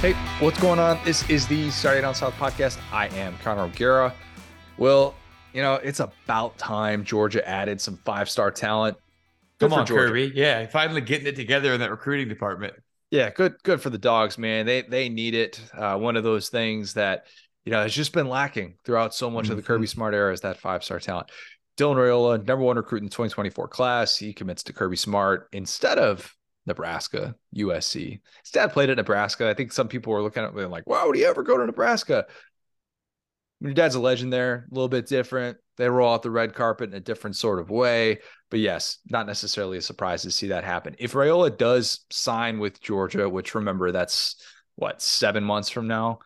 Hey, what's going on? This is the Saturday Down South podcast. I am Connor O'Gara. Well, you know, it's about time Georgia added some five star talent. Good Come on, Georgia. Kirby. Yeah, finally getting it together in that recruiting department. Yeah, good, good for the dogs, man. They they need it. Uh, one of those things that you know has just been lacking throughout so much mm-hmm. of the Kirby mm-hmm. Smart era is that five star talent. Dylan Raiola, number one recruit in the 2024 class, he commits to Kirby Smart instead of Nebraska, USC. His dad played at Nebraska. I think some people were looking at me like, "Why would he ever go to Nebraska?" Your dad's a legend there, a little bit different. They roll out the red carpet in a different sort of way. But yes, not necessarily a surprise to see that happen. If Raiola does sign with Georgia, which remember that's what seven months from now,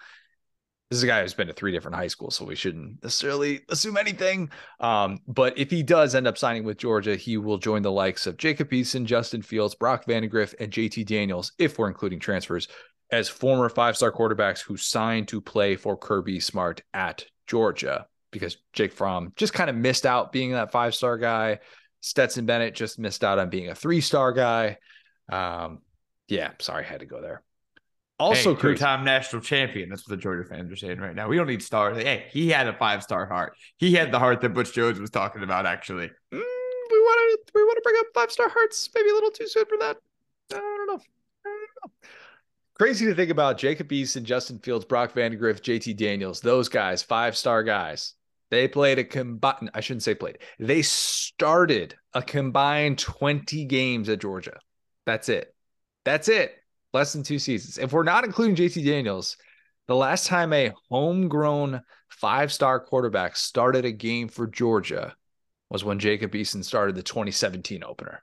this is a guy who's been to three different high schools, so we shouldn't necessarily assume anything. Um, but if he does end up signing with Georgia, he will join the likes of Jacob Eason, Justin Fields, Brock Vandagriff, and JT Daniels, if we're including transfers, as former five star quarterbacks who signed to play for Kirby Smart at Georgia. Because Jake Fromm just kind of missed out being that five star guy. Stetson Bennett just missed out on being a three star guy. Um, yeah, sorry, I had to go there. Also, hey, two-time national champion. That's what the Georgia fans are saying right now. We don't need stars. Hey, he had a five-star heart. He had the heart that Butch Jones was talking about. Actually, mm, we want to we want to bring up five-star hearts. Maybe a little too soon for that. I don't know. I don't know. Crazy to think about Jacob Eason, Justin Fields, Brock Vandagriff, JT Daniels. Those guys, five-star guys. They played a combined. I shouldn't say played. They started a combined twenty games at Georgia. That's it. That's it less than two seasons. If we're not including JT Daniels, the last time a homegrown five star quarterback started a game for Georgia was when Jacob Eason started the 2017 opener.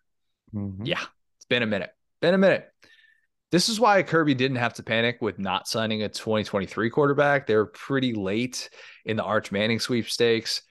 Mm-hmm. Yeah, it's been a minute. Been a minute. This is why Kirby didn't have to panic with not signing a 2023 quarterback. They were pretty late in the Arch Manning sweepstakes.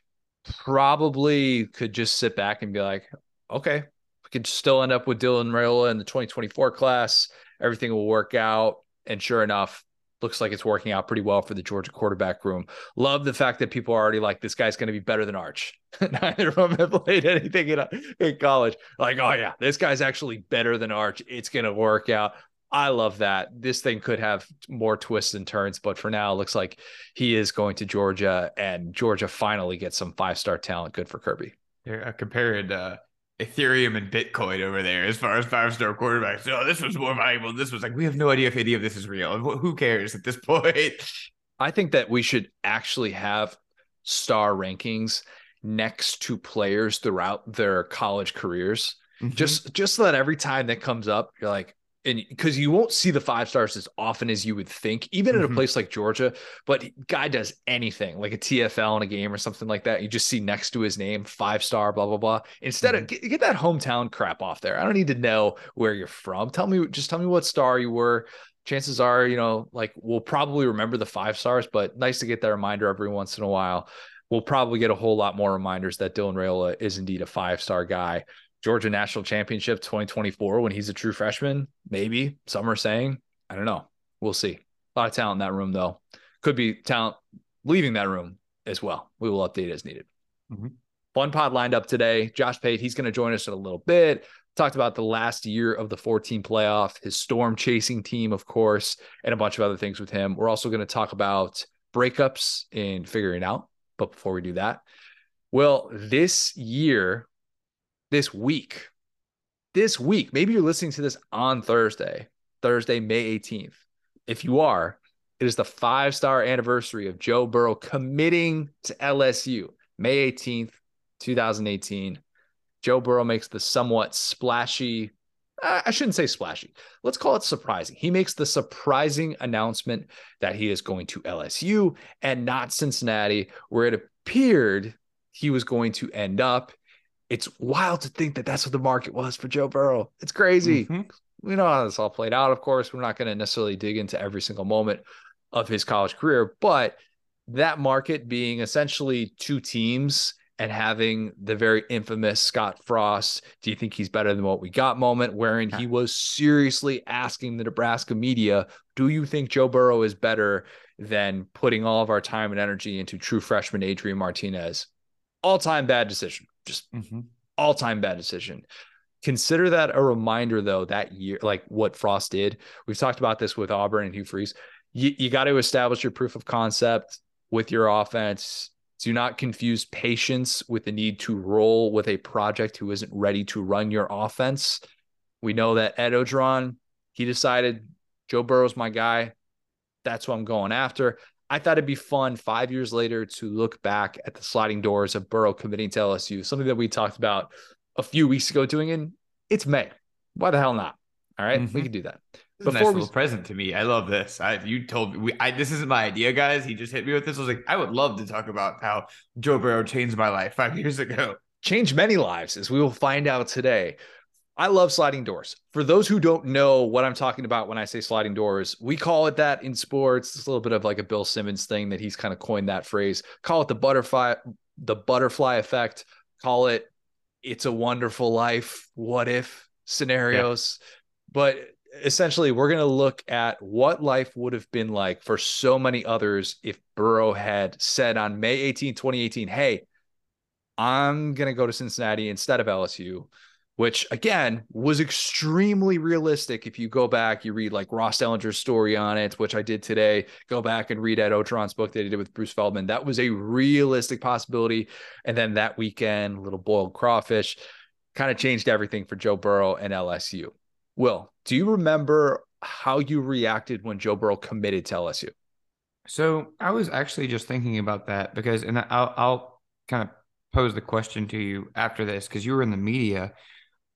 Probably could just sit back and be like, okay, we could still end up with Dylan Raiola in the 2024 class everything will work out. And sure enough, looks like it's working out pretty well for the Georgia quarterback room. Love the fact that people are already like, this guy's going to be better than Arch. Neither of them have played anything in, in college. Like, oh, yeah, this guy's actually better than Arch. It's going to work out. I love that. This thing could have more twists and turns, but for now, it looks like he is going to Georgia, and Georgia finally gets some five star talent. Good for Kirby. Yeah, compared uh, Ethereum and Bitcoin over there as far as five star quarterbacks. Oh, this was more valuable. This was like, we have no idea if any of this is real. Who cares at this point? I think that we should actually have star rankings next to players throughout their college careers. Mm-hmm. Just just so that every time that comes up, you're like, and because you won't see the five stars as often as you would think, even mm-hmm. in a place like Georgia. But guy does anything like a TFL in a game or something like that. You just see next to his name five star, blah blah blah. Instead mm-hmm. of get, get, that hometown crap off there. I don't need to know where you're from. Tell me, just tell me what star you were. Chances are, you know, like we'll probably remember the five stars, but nice to get that reminder every once in a while. We'll probably get a whole lot more reminders that Dylan Raiola is indeed a five star guy. Georgia National Championship 2024 when he's a true freshman? Maybe. Some are saying. I don't know. We'll see. A lot of talent in that room, though. Could be talent leaving that room as well. We will update as needed. Mm-hmm. Fun pod lined up today. Josh Pate, he's going to join us in a little bit. Talked about the last year of the 14 playoff, his storm chasing team, of course, and a bunch of other things with him. We're also going to talk about breakups and figuring out. But before we do that, well, this year this week, this week, maybe you're listening to this on Thursday, Thursday, May 18th. If you are, it is the five star anniversary of Joe Burrow committing to LSU, May 18th, 2018. Joe Burrow makes the somewhat splashy, I shouldn't say splashy. Let's call it surprising. He makes the surprising announcement that he is going to LSU and not Cincinnati, where it appeared he was going to end up it's wild to think that that's what the market was for Joe Burrow. It's crazy. Mm-hmm. We know how this all played out. Of course, we're not going to necessarily dig into every single moment of his college career, but that market being essentially two teams and having the very infamous Scott Frost, do you think he's better than what we got moment, wherein he was seriously asking the Nebraska media, do you think Joe Burrow is better than putting all of our time and energy into true freshman Adrian Martinez? All time bad decision just mm-hmm. all time bad decision. Consider that a reminder, though, that year, like what Frost did. We've talked about this with Auburn and Hugh Freeze. You, you got to establish your proof of concept with your offense. Do not confuse patience with the need to roll with a project who isn't ready to run your offense. We know that Ed Orgeron, he decided Joe Burrow's my guy. That's what I'm going after. I thought it'd be fun five years later to look back at the sliding doors of Burrow committing to LSU, something that we talked about a few weeks ago doing in it's May. Why the hell not? All right, mm-hmm. we can do that. Before nice little present to me. I love this. I you told me we, I, this isn't my idea, guys. He just hit me with this. I was like, I would love to talk about how Joe Burrow changed my life five years ago. Changed many lives, as we will find out today. I love sliding doors. For those who don't know what I'm talking about when I say sliding doors, we call it that in sports. It's a little bit of like a Bill Simmons thing that he's kind of coined that phrase. Call it the butterfly, the butterfly effect. Call it it's a wonderful life. What if scenarios? Yeah. But essentially, we're going to look at what life would have been like for so many others if Burrow had said on May 18, 2018, Hey, I'm going to go to Cincinnati instead of LSU which again was extremely realistic. If you go back, you read like Ross Dellenger's story on it, which I did today. Go back and read Ed Orgeron's book that he did with Bruce Feldman. That was a realistic possibility. And then that weekend, little boiled crawfish kind of changed everything for Joe Burrow and LSU. Will, do you remember how you reacted when Joe Burrow committed to LSU? So I was actually just thinking about that because, and I'll, I'll kind of pose the question to you after this because you were in the media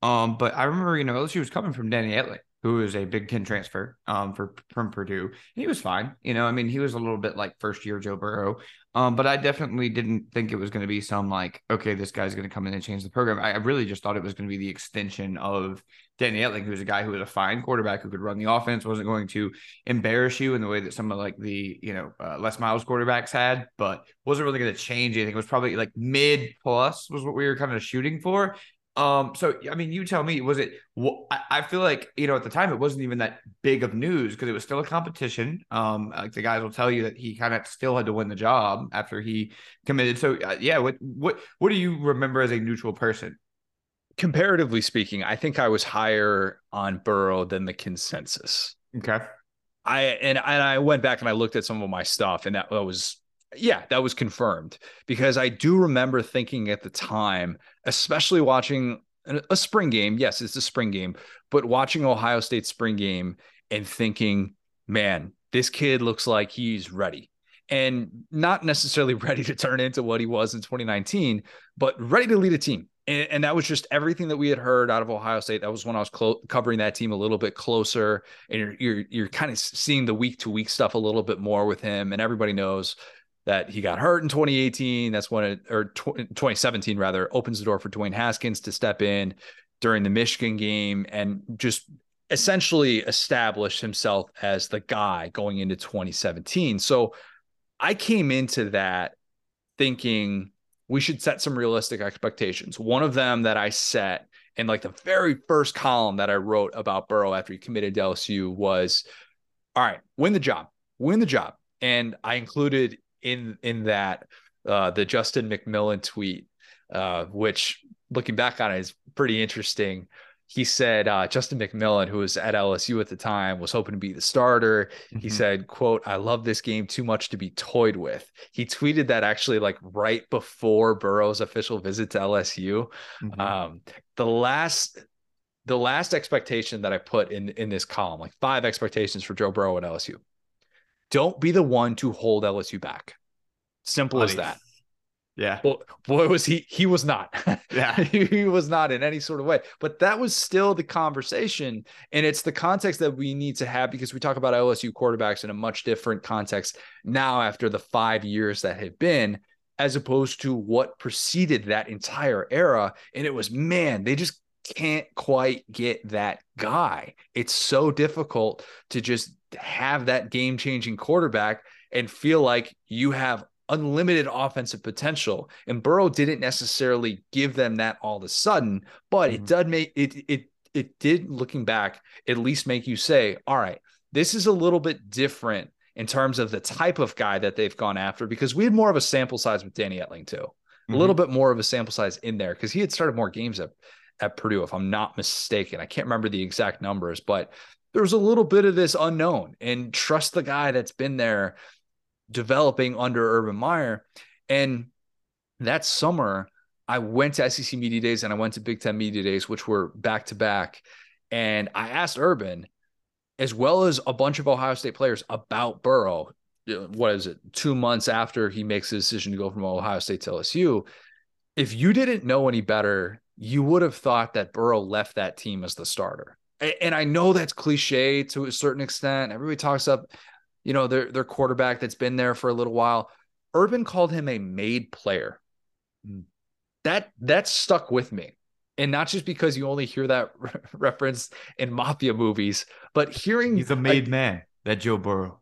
um, but I remember, you know, LSU was coming from Danny Etling, who was a Big Ten transfer um, for from Purdue. He was fine. You know, I mean, he was a little bit like first year Joe Burrow. Um, but I definitely didn't think it was going to be some like, okay, this guy's going to come in and change the program. I, really just thought it was going to be the extension of Danny Etling, who's a guy who was a fine quarterback who could run the offense, wasn't going to embarrass you in the way that some of like the you know uh, Les Miles quarterbacks had, but wasn't really going to change anything. It was probably like mid plus was what we were kind of shooting for. Um, so I mean, you tell me, was it? I feel like you know at the time it wasn't even that big of news because it was still a competition. Um, like the guys will tell you that he kind of still had to win the job after he committed. So uh, yeah, what what what do you remember as a neutral person? Comparatively speaking, I think I was higher on Burrow than the consensus. Okay. I and and I went back and I looked at some of my stuff, and that was yeah, that was confirmed because I do remember thinking at the time, especially watching a spring game. Yes, it's a spring game, but watching Ohio State spring game and thinking, man, this kid looks like he's ready and not necessarily ready to turn into what he was in 2019, but ready to lead a team. And, and, that was just everything that we had heard out of Ohio State. That was when I was clo- covering that team a little bit closer, and you're you're, you're kind of seeing the week to week stuff a little bit more with him. And everybody knows that he got hurt in 2018. That's when it, or 2017 rather, opens the door for Dwayne Haskins to step in during the Michigan game and just essentially establish himself as the guy going into 2017. So I came into that thinking we should set some realistic expectations. One of them that I set in like the very first column that I wrote about Burrow after he committed to LSU was all right, win the job, win the job. And I included in in that uh, the Justin McMillan tweet, uh, which looking back on it is pretty interesting. He said uh, Justin McMillan, who was at LSU at the time, was hoping to be the starter. Mm-hmm. He said, "quote I love this game too much to be toyed with." He tweeted that actually like right before Burrow's official visit to LSU. Mm-hmm. Um, the last the last expectation that I put in in this column, like five expectations for Joe Burrow at LSU. Don't be the one to hold LSU back. Simple as that. Yeah. Well, boy, was he, he was not. Yeah. he was not in any sort of way. But that was still the conversation. And it's the context that we need to have because we talk about LSU quarterbacks in a much different context now after the five years that have been, as opposed to what preceded that entire era. And it was, man, they just can't quite get that guy. It's so difficult to just have that game changing quarterback and feel like you have unlimited offensive potential. And Burrow didn't necessarily give them that all of a sudden, but mm-hmm. it did make it it it did looking back at least make you say, all right, this is a little bit different in terms of the type of guy that they've gone after because we had more of a sample size with Danny Etling too. Mm-hmm. A little bit more of a sample size in there because he had started more games at at Purdue, if I'm not mistaken. I can't remember the exact numbers, but there was a little bit of this unknown and trust the guy that's been there developing under Urban Meyer. And that summer, I went to SEC Media Days and I went to Big Ten Media Days, which were back to back. And I asked Urban, as well as a bunch of Ohio State players, about Burrow. What is it? Two months after he makes the decision to go from Ohio State to LSU. If you didn't know any better, you would have thought that Burrow left that team as the starter. And I know that's cliche to a certain extent. Everybody talks up, you know, their their quarterback that's been there for a little while. Urban called him a made player. Mm. That that stuck with me. And not just because you only hear that re- reference in mafia movies, but hearing he's a made man, that Joe Burrow.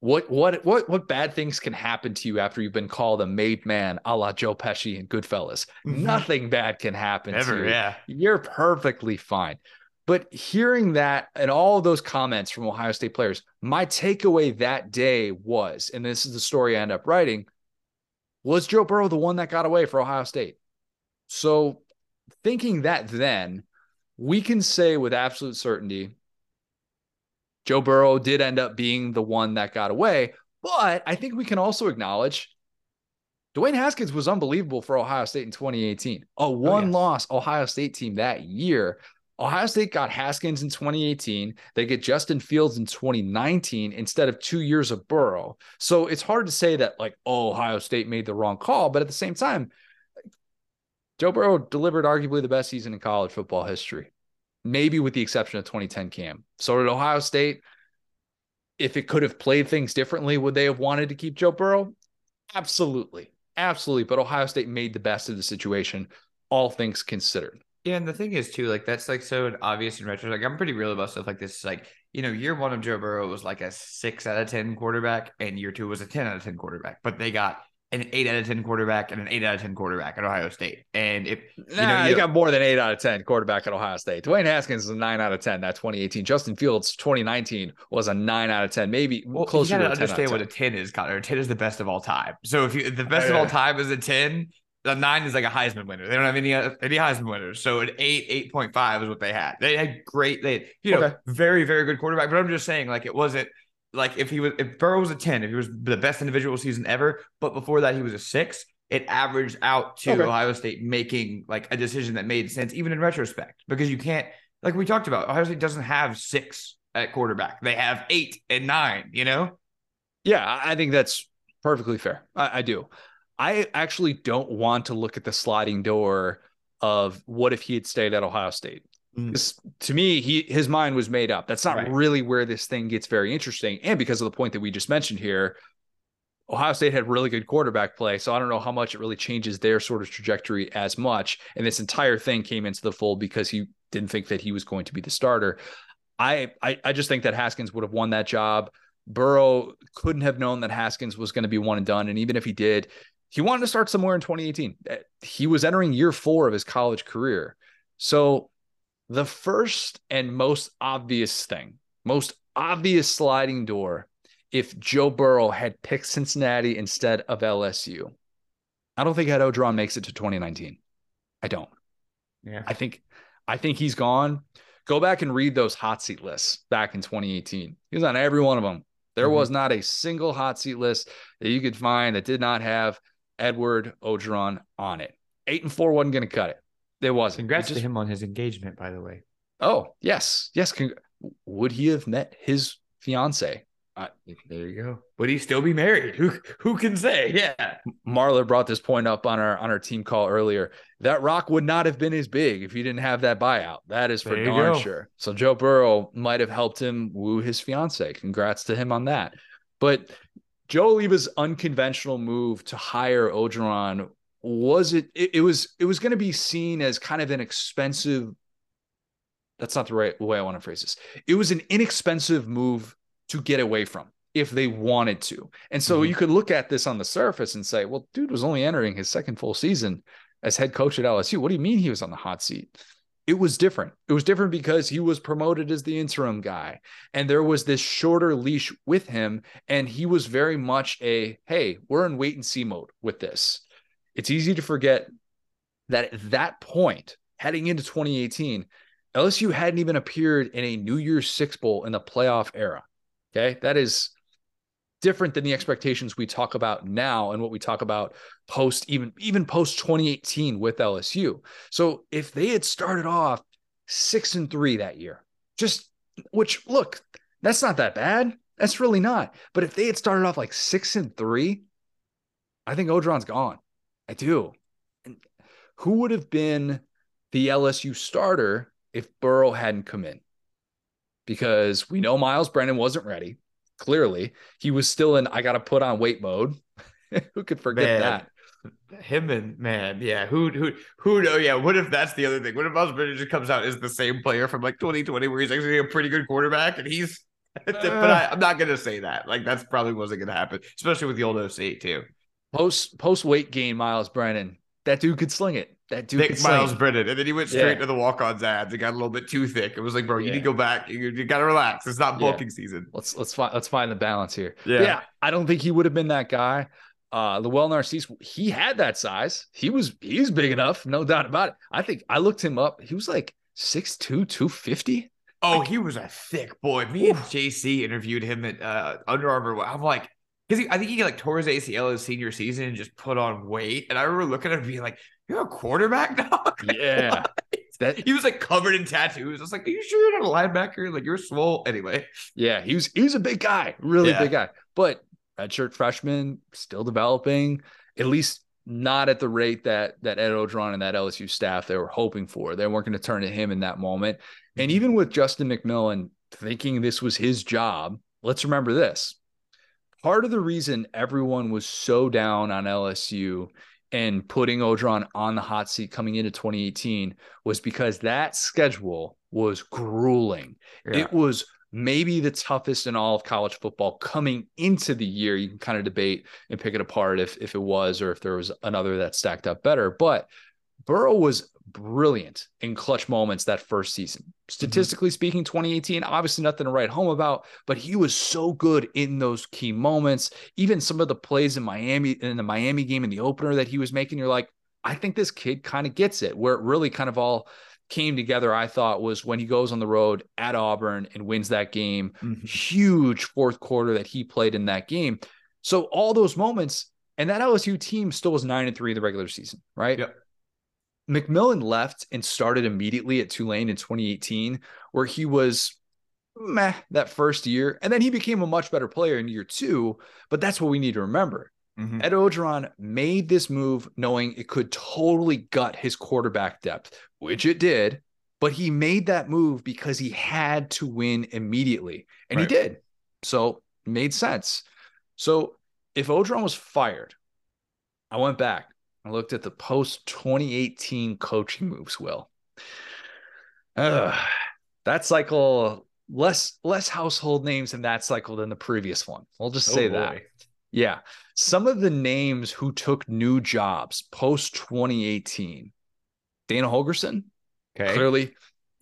What what what what bad things can happen to you after you've been called a made man, a la Joe Pesci and Goodfellas? Mm-hmm. Nothing bad can happen Ever, to you. Yeah, you're perfectly fine. But hearing that and all those comments from Ohio State players, my takeaway that day was, and this is the story I end up writing, was Joe Burrow the one that got away for Ohio State? So thinking that then, we can say with absolute certainty, Joe Burrow did end up being the one that got away. But I think we can also acknowledge Dwayne Haskins was unbelievable for Ohio State in 2018. A one oh, yes. loss Ohio State team that year Ohio State got Haskins in 2018. They get Justin Fields in 2019 instead of two years of Burrow. So it's hard to say that, like, oh, Ohio State made the wrong call. But at the same time, Joe Burrow delivered arguably the best season in college football history, maybe with the exception of 2010 Cam. So did Ohio State. If it could have played things differently, would they have wanted to keep Joe Burrow? Absolutely. Absolutely. But Ohio State made the best of the situation, all things considered. Yeah, and the thing is too, like that's like so obvious in retro. Like I'm pretty real about stuff like this. Like you know, year one of Joe Burrow was like a six out of ten quarterback, and year two was a ten out of ten quarterback. But they got an eight out of ten quarterback and an eight out of ten quarterback at Ohio State. And if you nah, know, you got more than eight out of ten quarterback at Ohio State. Dwayne Haskins is a nine out of ten. That 2018. Justin Fields 2019 was a nine out of ten, maybe well, closer. You gotta understand what a ten is, Connor. A ten is the best of all time. So if you the best of all time is a ten, the nine is like a Heisman winner. They don't have any any Heisman winners. So an eight, eight point five is what they had. They had great. They had, you know okay. very very good quarterback. But I'm just saying like it wasn't like if he was if Burrow was a ten, if he was the best individual season ever, but before that he was a six. It averaged out to okay. Ohio State making like a decision that made sense even in retrospect because you can't like we talked about Ohio State doesn't have six at quarterback. They have eight and nine. You know. Yeah, I think that's perfectly fair. I, I do. I actually don't want to look at the sliding door of what if he had stayed at Ohio State. Mm. To me, he his mind was made up. That's not right. really where this thing gets very interesting. And because of the point that we just mentioned here, Ohio State had really good quarterback play. So I don't know how much it really changes their sort of trajectory as much. And this entire thing came into the fold because he didn't think that he was going to be the starter. I I, I just think that Haskins would have won that job. Burrow couldn't have known that Haskins was going to be one and done. And even if he did, he wanted to start somewhere in 2018. Uh, he was entering year four of his college career. So, the first and most obvious thing, most obvious sliding door, if Joe Burrow had picked Cincinnati instead of LSU, I don't think Ed Orgeron makes it to 2019. I don't. Yeah. I think I think he's gone. Go back and read those hot seat lists back in 2018. He was on every one of them. There mm-hmm. was not a single hot seat list that you could find that did not have Edward Orgeron on it. Eight and four wasn't going to cut it. There wasn't. Congrats just, to him on his engagement, by the way. Oh yes, yes. Con- would he have met his fiance? Uh, there you go. Would he still be married? Who who can say? Yeah. Marler brought this point up on our on our team call earlier. That rock would not have been as big if he didn't have that buyout. That is for darn sure. So Joe Burrow might have helped him woo his fiance. Congrats to him on that. But Joe Alleva's unconventional move to hire Orgeron was it, it, it was it was going to be seen as kind of an expensive that's not the right way I want to phrase this. It was an inexpensive move to get away from if they wanted to. And so mm-hmm. you could look at this on the surface and say, well, dude was only entering his second full season as head coach at LSU. What do you mean he was on the hot seat? It was different. It was different because he was promoted as the interim guy and there was this shorter leash with him. And he was very much a, hey, we're in wait and see mode with this. It's easy to forget that at that point, heading into 2018, LSU hadn't even appeared in a New Year's Six Bowl in the playoff era. Okay. That is different than the expectations we talk about now and what we talk about post even even post 2018 with LSU. So if they had started off 6 and 3 that year, just which look, that's not that bad. That's really not. But if they had started off like 6 and 3, I think Orgeron's gone. I do. And who would have been the LSU starter if Burrow hadn't come in? Because we know Myles Brennan wasn't ready. Clearly, he was still in I got to put on weight mode. who could forget man, that? Him and man, yeah. Who who who know? Oh, yeah. What if that's the other thing? What if Myles Brennan just comes out as the same player from like 2020 where he's actually a pretty good quarterback and he's but uh. I, am not gonna say that. Like that's probably wasn't gonna happen, especially with the old OC too. Post post weight gain, Myles Brennan. That dude could sling it. That dude Myles Brennan, and then he went straight yeah. to the walk-ons ads. It got a little bit too thick. It was like, bro, you yeah. need to go back. You, you got to relax. It's not bulking yeah. season. Let's let's find let's find the balance here. Yeah, yeah. I don't think he would have been that guy. Uh, Lowell Narcisse, he had that size. He was he's big enough, no doubt about it. I think I looked him up. He was like 6'2", 250. Oh, he was a thick boy. Me and JC interviewed him at uh, Under Armour. I'm like, because I think he like tore his ACL his senior season and just put on weight. And I remember looking at him being like, "You're a quarterback now." Yeah, that he was like covered in tattoos. I was like, "Are you sure you're not a linebacker? Like you're swole." Anyway, yeah, he was he was a big guy, really yeah. big guy, but redshirt freshman, still developing. At least not at the rate that that Ed Orgeron and that LSU staff they were hoping for. They weren't going to turn to him in that moment. And mm-hmm. even with Justin McMillan thinking this was his job, let's remember this. Part of the reason everyone was so down on LSU and putting Orgeron on the hot seat coming into 2018 was because that schedule was grueling. Yeah. It was maybe the toughest in all of college football coming into the year. You can kind of debate and pick it apart if if it was or if there was another that stacked up better. But Burrow was brilliant in clutch moments that first season. Mm-hmm. Statistically mm-hmm. speaking, 2018, obviously nothing to write home about, but he was so good in those key moments. Even some of the plays in Miami, in the Miami game in the opener that he was making, you're like, I think this kid kind of gets it. Where it really kind of all came together, I thought, was when he goes on the road at Auburn and wins that game. Mm-hmm. Huge fourth quarter that he played in that game. So all those moments, and that LSU team still was nine and three in the regular season, right? Yep. McMillan left and started immediately at Tulane in 2018, where he was meh that first year. And then he became a much better player in year two. But that's what we need to remember. Mm-hmm. Ed Orgeron made this move knowing it could totally gut his quarterback depth, which it did. But he made that move because he had to win immediately, and right. he did. So made sense. So if Orgeron was fired, I went back. I looked at the post 2018 coaching moves. Will uh, that cycle less less household names in that cycle than the previous one? We'll just say oh that. Yeah. Some of the names who took new jobs post 2018 Dana Holgorsen, Okay. Clearly,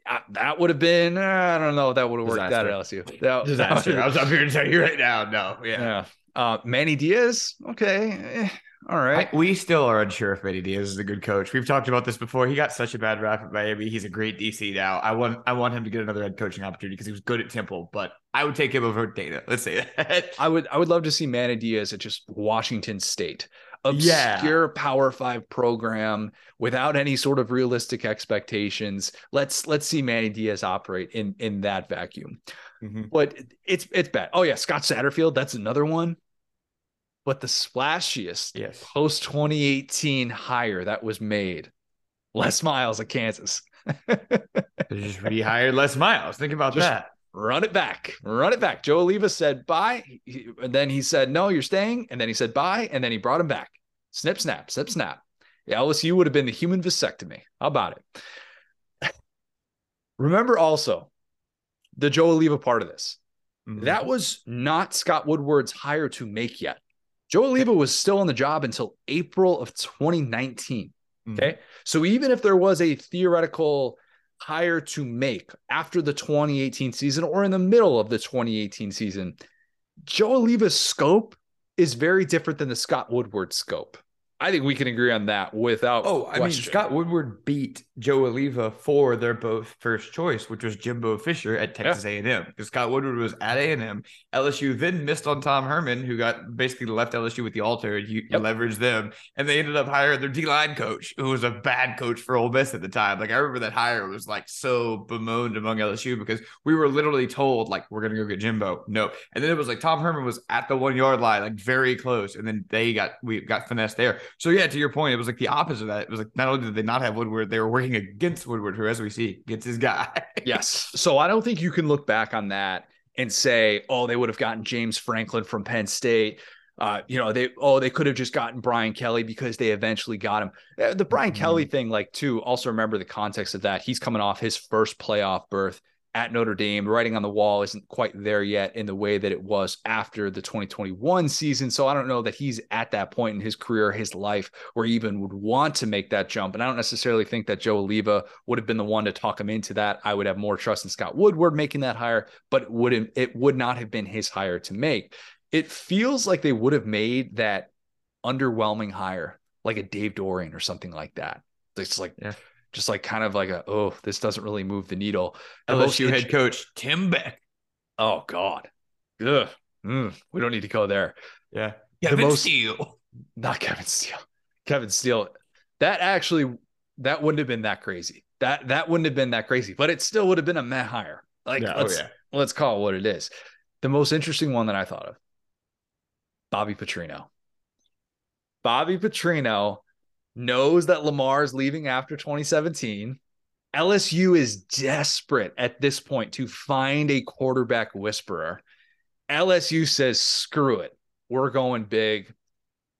uh, that would have been, uh, I don't know, that would have worked out at LSU. That, Disaster. That I was up here to tell you right now. No. Yeah. yeah. Uh, Manny Diaz. Okay. All right. I, we still are unsure if Manny Diaz is a good coach. We've talked about this before. He got such a bad rap at Miami. He's a great DC now. I want I want him to get another head coaching opportunity because he was good at Temple, but I would take him over Dana. Let's say that. I would I would love to see Manny Diaz at just Washington State. Obscure yeah. Power Five program without any sort of realistic expectations. Let's let's see Manny Diaz operate in in that vacuum. Mm-hmm. But it's it's bad. Oh yeah, Scott Satterfield. That's another one but the splashiest yes. post 2018 hire that was made, Les Miles at Kansas. just rehired Les Miles. Think about just that. Run it back. Run it back. Joe Alleva said bye. and then he said, no, you're staying. And then he said bye. And then he brought him back. Snip, snap, snip, snap. Yeah, LSU would have been the human vasectomy. How about it? Remember also the Joe Alleva part of this. Mm-hmm. That was not Scott Woodward's hire to make yet. Joe Alleva was still on the job until April of 2019. Mm-hmm. Okay. Mm-hmm. So even if there was a theoretical hire to make after the 2018 season or in the middle of the 2018 season, Joe Alleva's scope is very different than the Scott Woodward scope. I think we can agree on that without. Oh, I question. mean, Scott Woodward beat Joe Alleva for their both first choice, which was Jimbo Fisher at Texas yeah. A&M. Because Scott Woodward was at A&M. LSU then missed on Tom Herman, who got basically left LSU with the altar. You, yep. you leveraged them, and they ended up hiring their D line coach, who was a bad coach for Ole Miss at the time. Like I remember that hire was like so bemoaned among LSU because we were literally told like we're gonna go get Jimbo. No, and then it was like Tom Herman was at the one yard line, like very close, and then they got we got finessed there. So yeah, to your point, it was like the opposite of that. It was like not only did they not have Woodward, they were working against Woodward, who, as we see, gets his guy. yes. So I don't think you can look back on that and say, oh, they would have gotten James Franklin from Penn State. Uh, you know, they oh, they could have just gotten Brian Kelly because they eventually got him. Uh, the Brian mm-hmm. Kelly thing, like, too, also remember the context of that. He's coming off his first playoff berth at Notre Dame. Writing on the wall isn't quite there yet in the way that it was after the 2021 season. So I don't know that he's at that point in his career, his life, where he even would want to make that jump. And I don't necessarily think that Joe Alleva would have been the one to talk him into that. I would have more trust in Scott Woodward making that hire, but it wouldn't it would not have been his hire to make. It feels like they would have made that underwhelming hire, like a Dave Doeren or something like that. It's like yeah just like kind of like a oh this doesn't really move the needle. The LSU head coach Tim Beck. Oh God, Ugh. Mm, we don't need to go there. Yeah, Kevin the most, Steele, not Kevin Steele. Kevin Steele. That actually that wouldn't have been that crazy. That that wouldn't have been that crazy, but it still would have been a meh hire. Like yeah, oh, let's oh yeah. let's call it what it is. The most interesting one that I thought of, Bobby Petrino. Bobby Petrino knows that Lamar is leaving after 2017. LSU is desperate at this point to find a quarterback whisperer. LSU says, screw it. We're going big.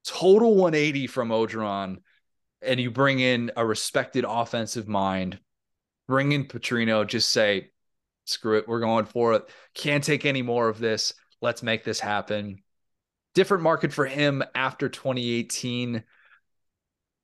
Total 180 from Orgeron. And you bring in a respected offensive mind. Bring in Petrino. Just say, screw it. We're going for it. Can't take any more of this. Let's make this happen. Different market for him after 2018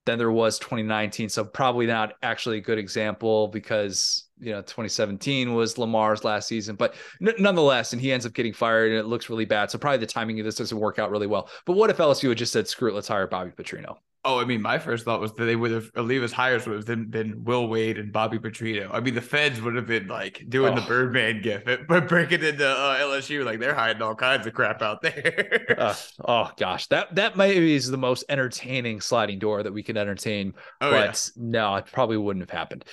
than there was 2019. So probably not actually a good example because you know 2017 was Lamar's last season, but n- nonetheless, and he ends up getting fired and it looks really bad. So probably the timing of this doesn't work out really well. But what if LSU had just said, "Screw it, let's hire Bobby Petrino"? Oh, I mean, my first thought was that they would have Alleva's hires would have been, been Will Wade and Bobby Petrino. I mean, the feds would have been like doing oh. the Birdman gif, but breaking into uh, LSU like they're hiding all kinds of crap out there. uh, oh gosh, that that maybe is the most entertaining sliding door that we can entertain. Oh, but yeah. no, it probably wouldn't have happened.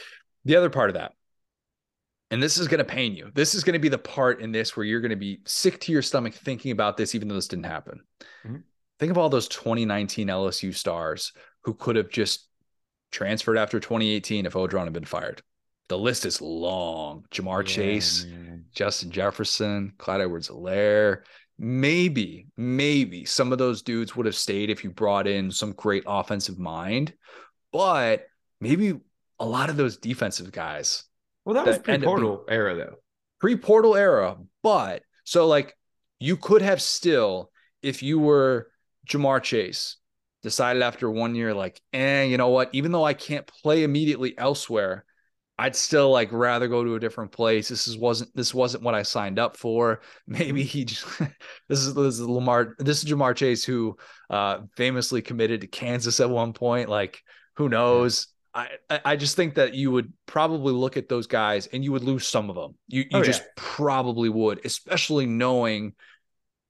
The other part of that, and this is going to pain you. This is going to be the part in this where you're going to be sick to your stomach thinking about this, even though this didn't happen. Mm-hmm. Think of all those 2019 LSU stars who could have just transferred after 2018 if Orgeron had been fired. The list is long. Ja'Marr yeah, Chase, man. Justin Jefferson, Clyde Edwards-Helaire. Maybe, maybe some of those dudes would have stayed if you brought in some great offensive mind, but maybe a lot of those defensive guys. Well, that, that was pre-portal era though. Pre-portal era, but so like you could have still, if you were Ja'Marr Chase decided after one year, like, eh, you know what? Even though I can't play immediately elsewhere, I'd still like rather go to a different place. This is wasn't this wasn't what I signed up for. Maybe he just this is this is Lamar. This is Ja'Marr Chase who uh famously committed to Kansas at one point. Like, who knows? I I just think that you would probably look at those guys and you would lose some of them. You you oh, just yeah. probably would, especially knowing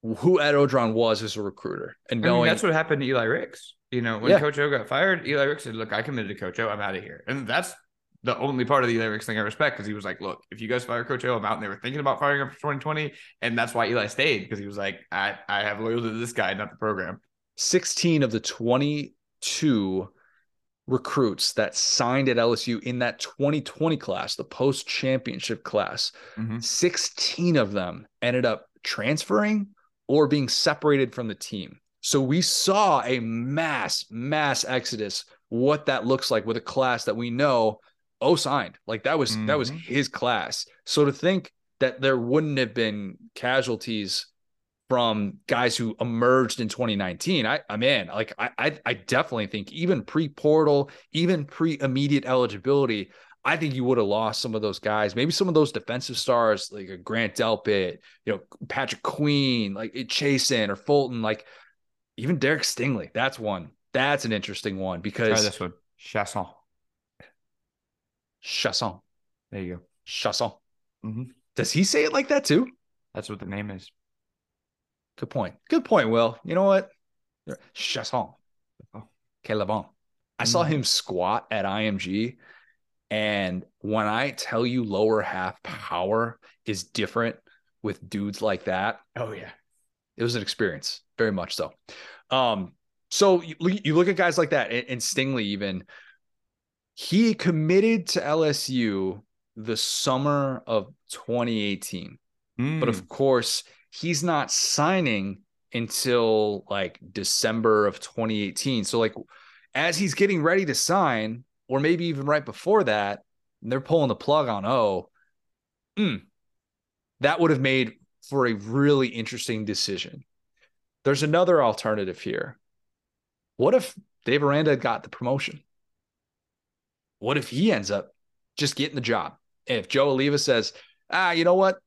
who Ed Orgeron was as a recruiter and knowing I mean, that's what happened to Eli Ricks. You know, when yeah. Coach O got fired, Eli Ricks said, "Look, I committed to Coach O. I'm out of here." And that's the only part of the Eli Ricks thing I respect because he was like, "Look, if you guys fire Coach O, I'm out." And they were thinking about firing him for 2020, and that's why Eli stayed because he was like, "I I have loyalty to this guy, not the program." 16 of the 22 recruits that signed at LSU in that 2020 class, the post championship class, mm-hmm. 16 of them ended up transferring or being separated from the team. So we saw a mass, mass exodus, what that looks like with a class that we know oh signed. Like that was mm-hmm. that was mm-hmm. his class. So to think that there wouldn't have been casualties from guys who emerged in 2019. I I'm in. Like I I definitely think even pre-portal, even pre-immediate eligibility, I think you would have lost some of those guys, maybe some of those defensive stars like a Grant Delpit, you know, Patrick Queen, like Chaisson or Fulton, like even Derek Stingley. That's one. That's an interesting one because Try this one. Chasson. Chasson. There you go. Chasson. Mm-hmm. Does he say it like that too? That's what the name is. Good point. Good point, Will. You know what? Chasson. Oh. K'Lavon. I saw Mhm. him squat at IMG. And when I tell you lower half power is different with dudes like that, Oh yeah. it was an experience, very much so. Um, so you, you look at guys like that, and, and Stingley even he committed to LSU the summer of 2018, but Mm. of course he's not signing until like December of 2018. So like as he's getting ready to sign, or maybe even right before that, and they're pulling the plug on O. Mm, that would have made for a really interesting decision. There's another alternative here. What if Dave Aranda got the promotion? What if he ends up just getting the job? If Joe Alleva says, ah, you know what?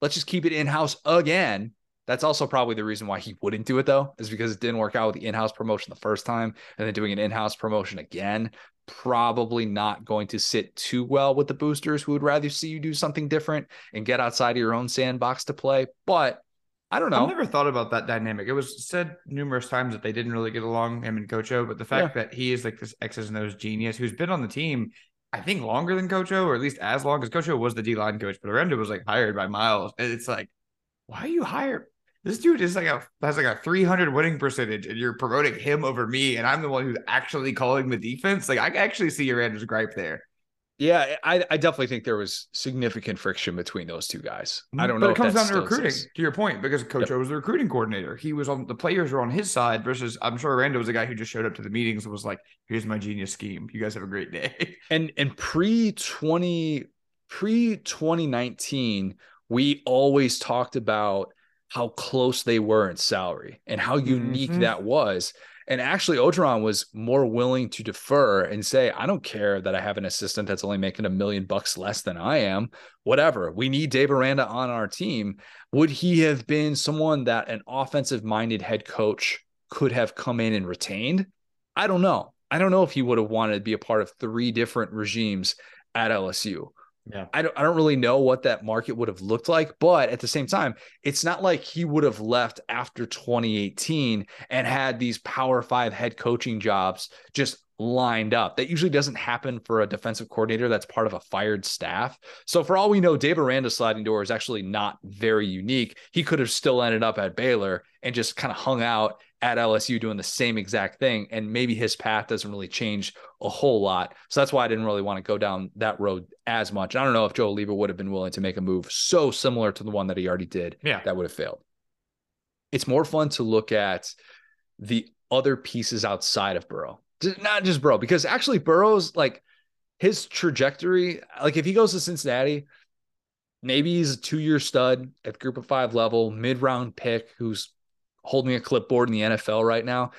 Let's just keep it in house again. That's also probably the reason why he wouldn't do it, though, is because it didn't work out with the in house promotion the first time. And then doing an in house promotion again, probably not going to sit too well with the boosters who would rather see you do something different and get outside of your own sandbox to play. But I don't know. I've never thought about that dynamic. It was said numerous times that they didn't really get along, him and Coach O, but the fact that he is like this X's and O's genius who's been on the team, I think longer than Coach O, or at least as long as Coach O was the D line coach, but Aranda was like hired by Miles. And it's like, why are you hired? This dude is like a has like a 300 winning percentage, and you're promoting him over me, and I'm the one who's actually calling the defense. Like I can actually see Aranda's gripe there. Yeah, I, I definitely think there was significant friction between those two guys. I mm-hmm. don't but know. it comes down to recruiting. exists. To your point, because Coach Yep. O was the recruiting coordinator. He was on the players were on his side versus I'm sure Aranda was a guy who just showed up to the meetings and was like, "Here's my genius scheme. You guys have a great day." And and pre 20 pre 2019, we always talked about how close they were in salary and how unique Mhm. that was. And actually, Orgeron was more willing to defer and say, I don't care that I have an assistant that's only making a million bucks less than I am. Whatever. We need Dave Aranda on our team. Would he have been someone that an offensive minded head coach could have come in and retained? I don't know. I don't know if he would have wanted to be a part of three different regimes at LSU. Yeah. I don't I don't really know what that market would have looked like, but at the same time, it's not like he would have left after 2018 and had these power 5 head coaching jobs just lined up. That usually doesn't happen for a defensive coordinator that's part of a fired staff. So for all we know, Dave Aranda's sliding door is actually not very unique. He could have still ended up at Baylor and just kind of hung out at LSU doing the same exact thing. And maybe his path doesn't really change a whole lot. So that's why I didn't really want to go down that road as much. I don't know if Joe Alleva would have been willing to make a move so similar to the one that he already did Yeah. that would have failed. It's more fun to look at the other pieces outside of Burrow, not just Burrow, because actually Burrow's like his trajectory. Like if he goes to Cincinnati, maybe he's a two-year stud at group of five level, mid-round pick who's holding a clipboard in the NFL right now.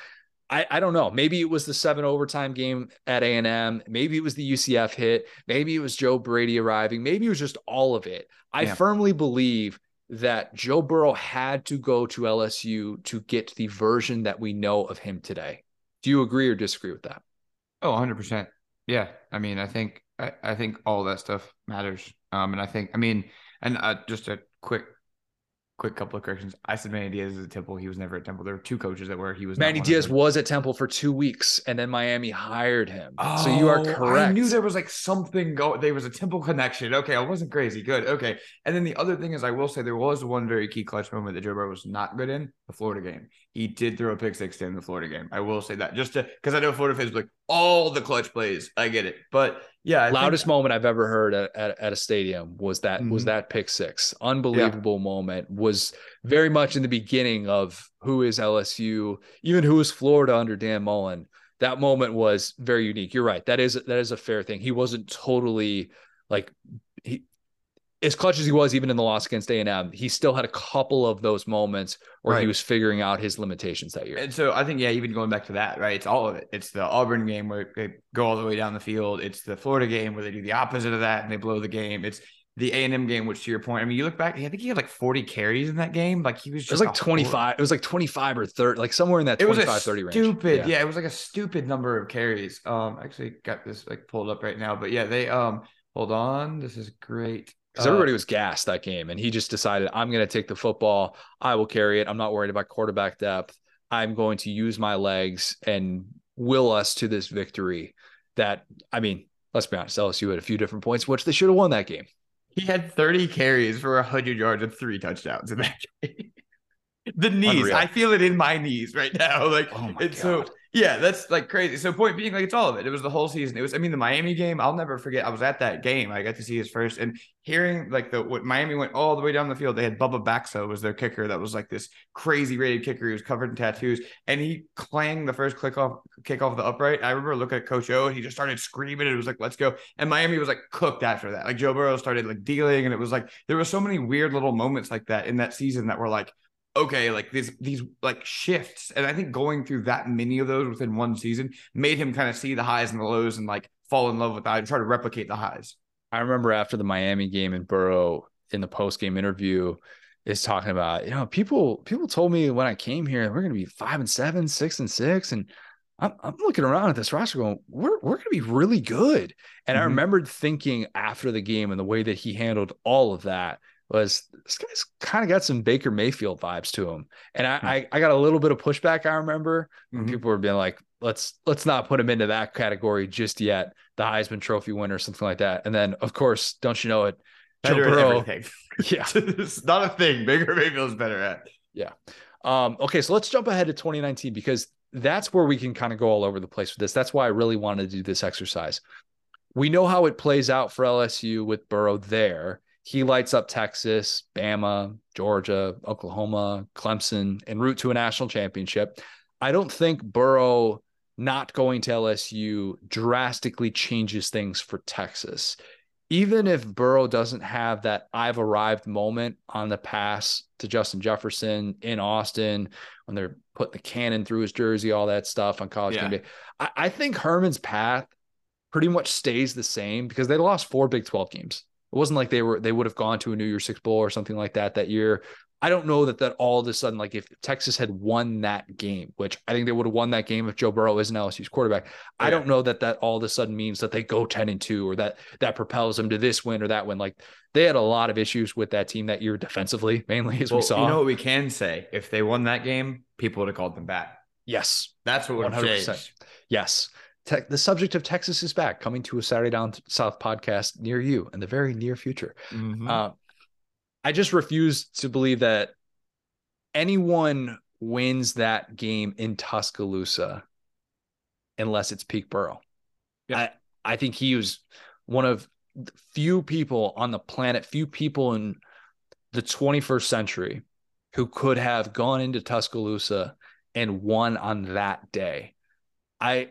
I, I don't know. Maybe it was the seven overtime game at A&M. Maybe it was the UCF hit. Maybe it was Joe Brady arriving. Maybe it was just all of it. I Yeah. firmly believe that Joe Burrow had to go to LSU to get the version that we know of him today. Do you agree or disagree with that? Oh, 100%. Yeah. I mean, I think I, I think all that stuff matters. Um, and I think I mean, and uh, just a quick quick couple of corrections. I said Manny Diaz is at Temple. He was never at Temple. There were two coaches that were he was Manny Diaz was at Temple for two weeks and then Miami hired him. so you are Oh, correct. I knew there was like something go. There was a Temple connection. Okay, I wasn't crazy. Good. Okay. And then the other thing is, I will say there was one very key clutch moment that Joe Burrow was not good in the Florida game. He did throw a pick six in the Florida game. I will say that just to because I know Florida fans like all the clutch plays. I get it, but yeah, I think- loudest moment I've ever heard at, at, at a stadium was that was Mhm. that pick six. Unbelievable moment. Was very much in the beginning of who is LSU, even who is Florida under Dan Mullen. That moment was very unique. You're right. That is that is a fair thing. He wasn't totally like as clutch as he was even in the loss against A&M, he still had a couple of those moments where he was figuring out his limitations that year. And so I think, yeah, even going back to that, right? It's all of it. It's the Auburn game where they go all the way down the field. It's the Florida game where they do the opposite of that and they blow the game. It's the A and M game, which to your point, I mean, you look back, I think he had like 40 carries in that game. Like he was just it was like 25. Horror. It was like 25 or 30, like somewhere in that 25, 30 range. Stupid. Yeah. yeah. it was like a stupid number of carries. Um, actually got this like pulled up right now, but yeah, they um hold on. This is great. Because uh, everybody was gassed that game, and he just decided, I'm going to take the football. I will carry it. I'm not worried about quarterback depth. I'm going to use my legs and will us to this victory. That I mean, let's be honest, LSU had a few different points, which they should have won that game. He had 30 carries for 100 yards and three touchdowns in that game. the knees, Unreal. I feel it in my knees right now. Like, oh it's God. so yeah, that's like crazy. So point being, like it's all of it. It was the whole season. It was, I mean, the Miami game. I'll never forget. I was at that game. I got to see his first and hearing like the what Miami went all the way down the field. They had Bubba Baxa was their kicker. That was like this crazy rated kicker. He was covered in tattoos, and he clanged the first click off kick off the upright. I remember looking at Coach O, and he just started screaming. It was like, "Let's go!" And Miami was like cooked after that. Like Joe Burrow started like dealing, and it was like there were so many weird little moments like that in that season that were like okay, like these these like shifts, and I think going through that many of those within one season made him kind of see the highs and the lows and like fall in love with that and try to replicate the highs. I remember after the Miami game and Burrow in the post game interview is talking about, you know, people people told me when I came here we're going to be five and seven, six and six, and I'm, I'm looking around at this roster going, we're we're going to be really good. And mm-hmm. I remembered thinking after the game and the way that he handled all of that was this guy's kind of got some Baker Mayfield vibes to him. And I, hmm. I, I, got a little bit of pushback. I remember mm-hmm. people were being like, let's let's not put him into that category just yet. The Heisman Trophy winner, something like that. And then of course, don't you know it? Better Joe Burrow, everything. Yeah, it's not a thing. Baker Mayfield's better at. Yeah. Um, okay, so let's jump ahead to 2019 because that's where we can kind of go all over the place with this. That's why I really wanted to do this exercise. We know how it plays out for LSU with Burrow there he lights up Texas, Bama, Georgia, Oklahoma, Clemson, en route to a national championship. I don't think Burrow not going to LSU drastically changes things for Texas. Even if Burrow doesn't have that I've arrived moment on the pass to Justin Jefferson in Austin when they're putting the cannon through his jersey, all that stuff on college yeah. game day, I, I think Herman's path pretty much stays the same because they lost four Big 12 games. It wasn't like they were they would have gone to a New Year's Six bowl or something like that that year. I don't know that that all of a sudden, like if Texas had won that game, which I think they would have won that game if Joe Burrow isn't LSU's quarterback. Yeah. I don't know that that all of a sudden means that they go ten and two or that that propels them to this win or that win. Like they had a lot of issues with that team that year defensively, mainly as well, we saw. You know what we can say? If they won that game, people would have called them back. Yes, that's what we would have changed. Yes, The subject of Texas is back, coming to a Saturday Down South podcast near you in the very near future. Mm-hmm. Uh, I just refuse to believe that anyone wins that game in Tuscaloosa unless it's Pete Burrow. Yeah. I, I think he was one of few people on the planet, few people in the 21st century who could have gone into Tuscaloosa and won on that day. I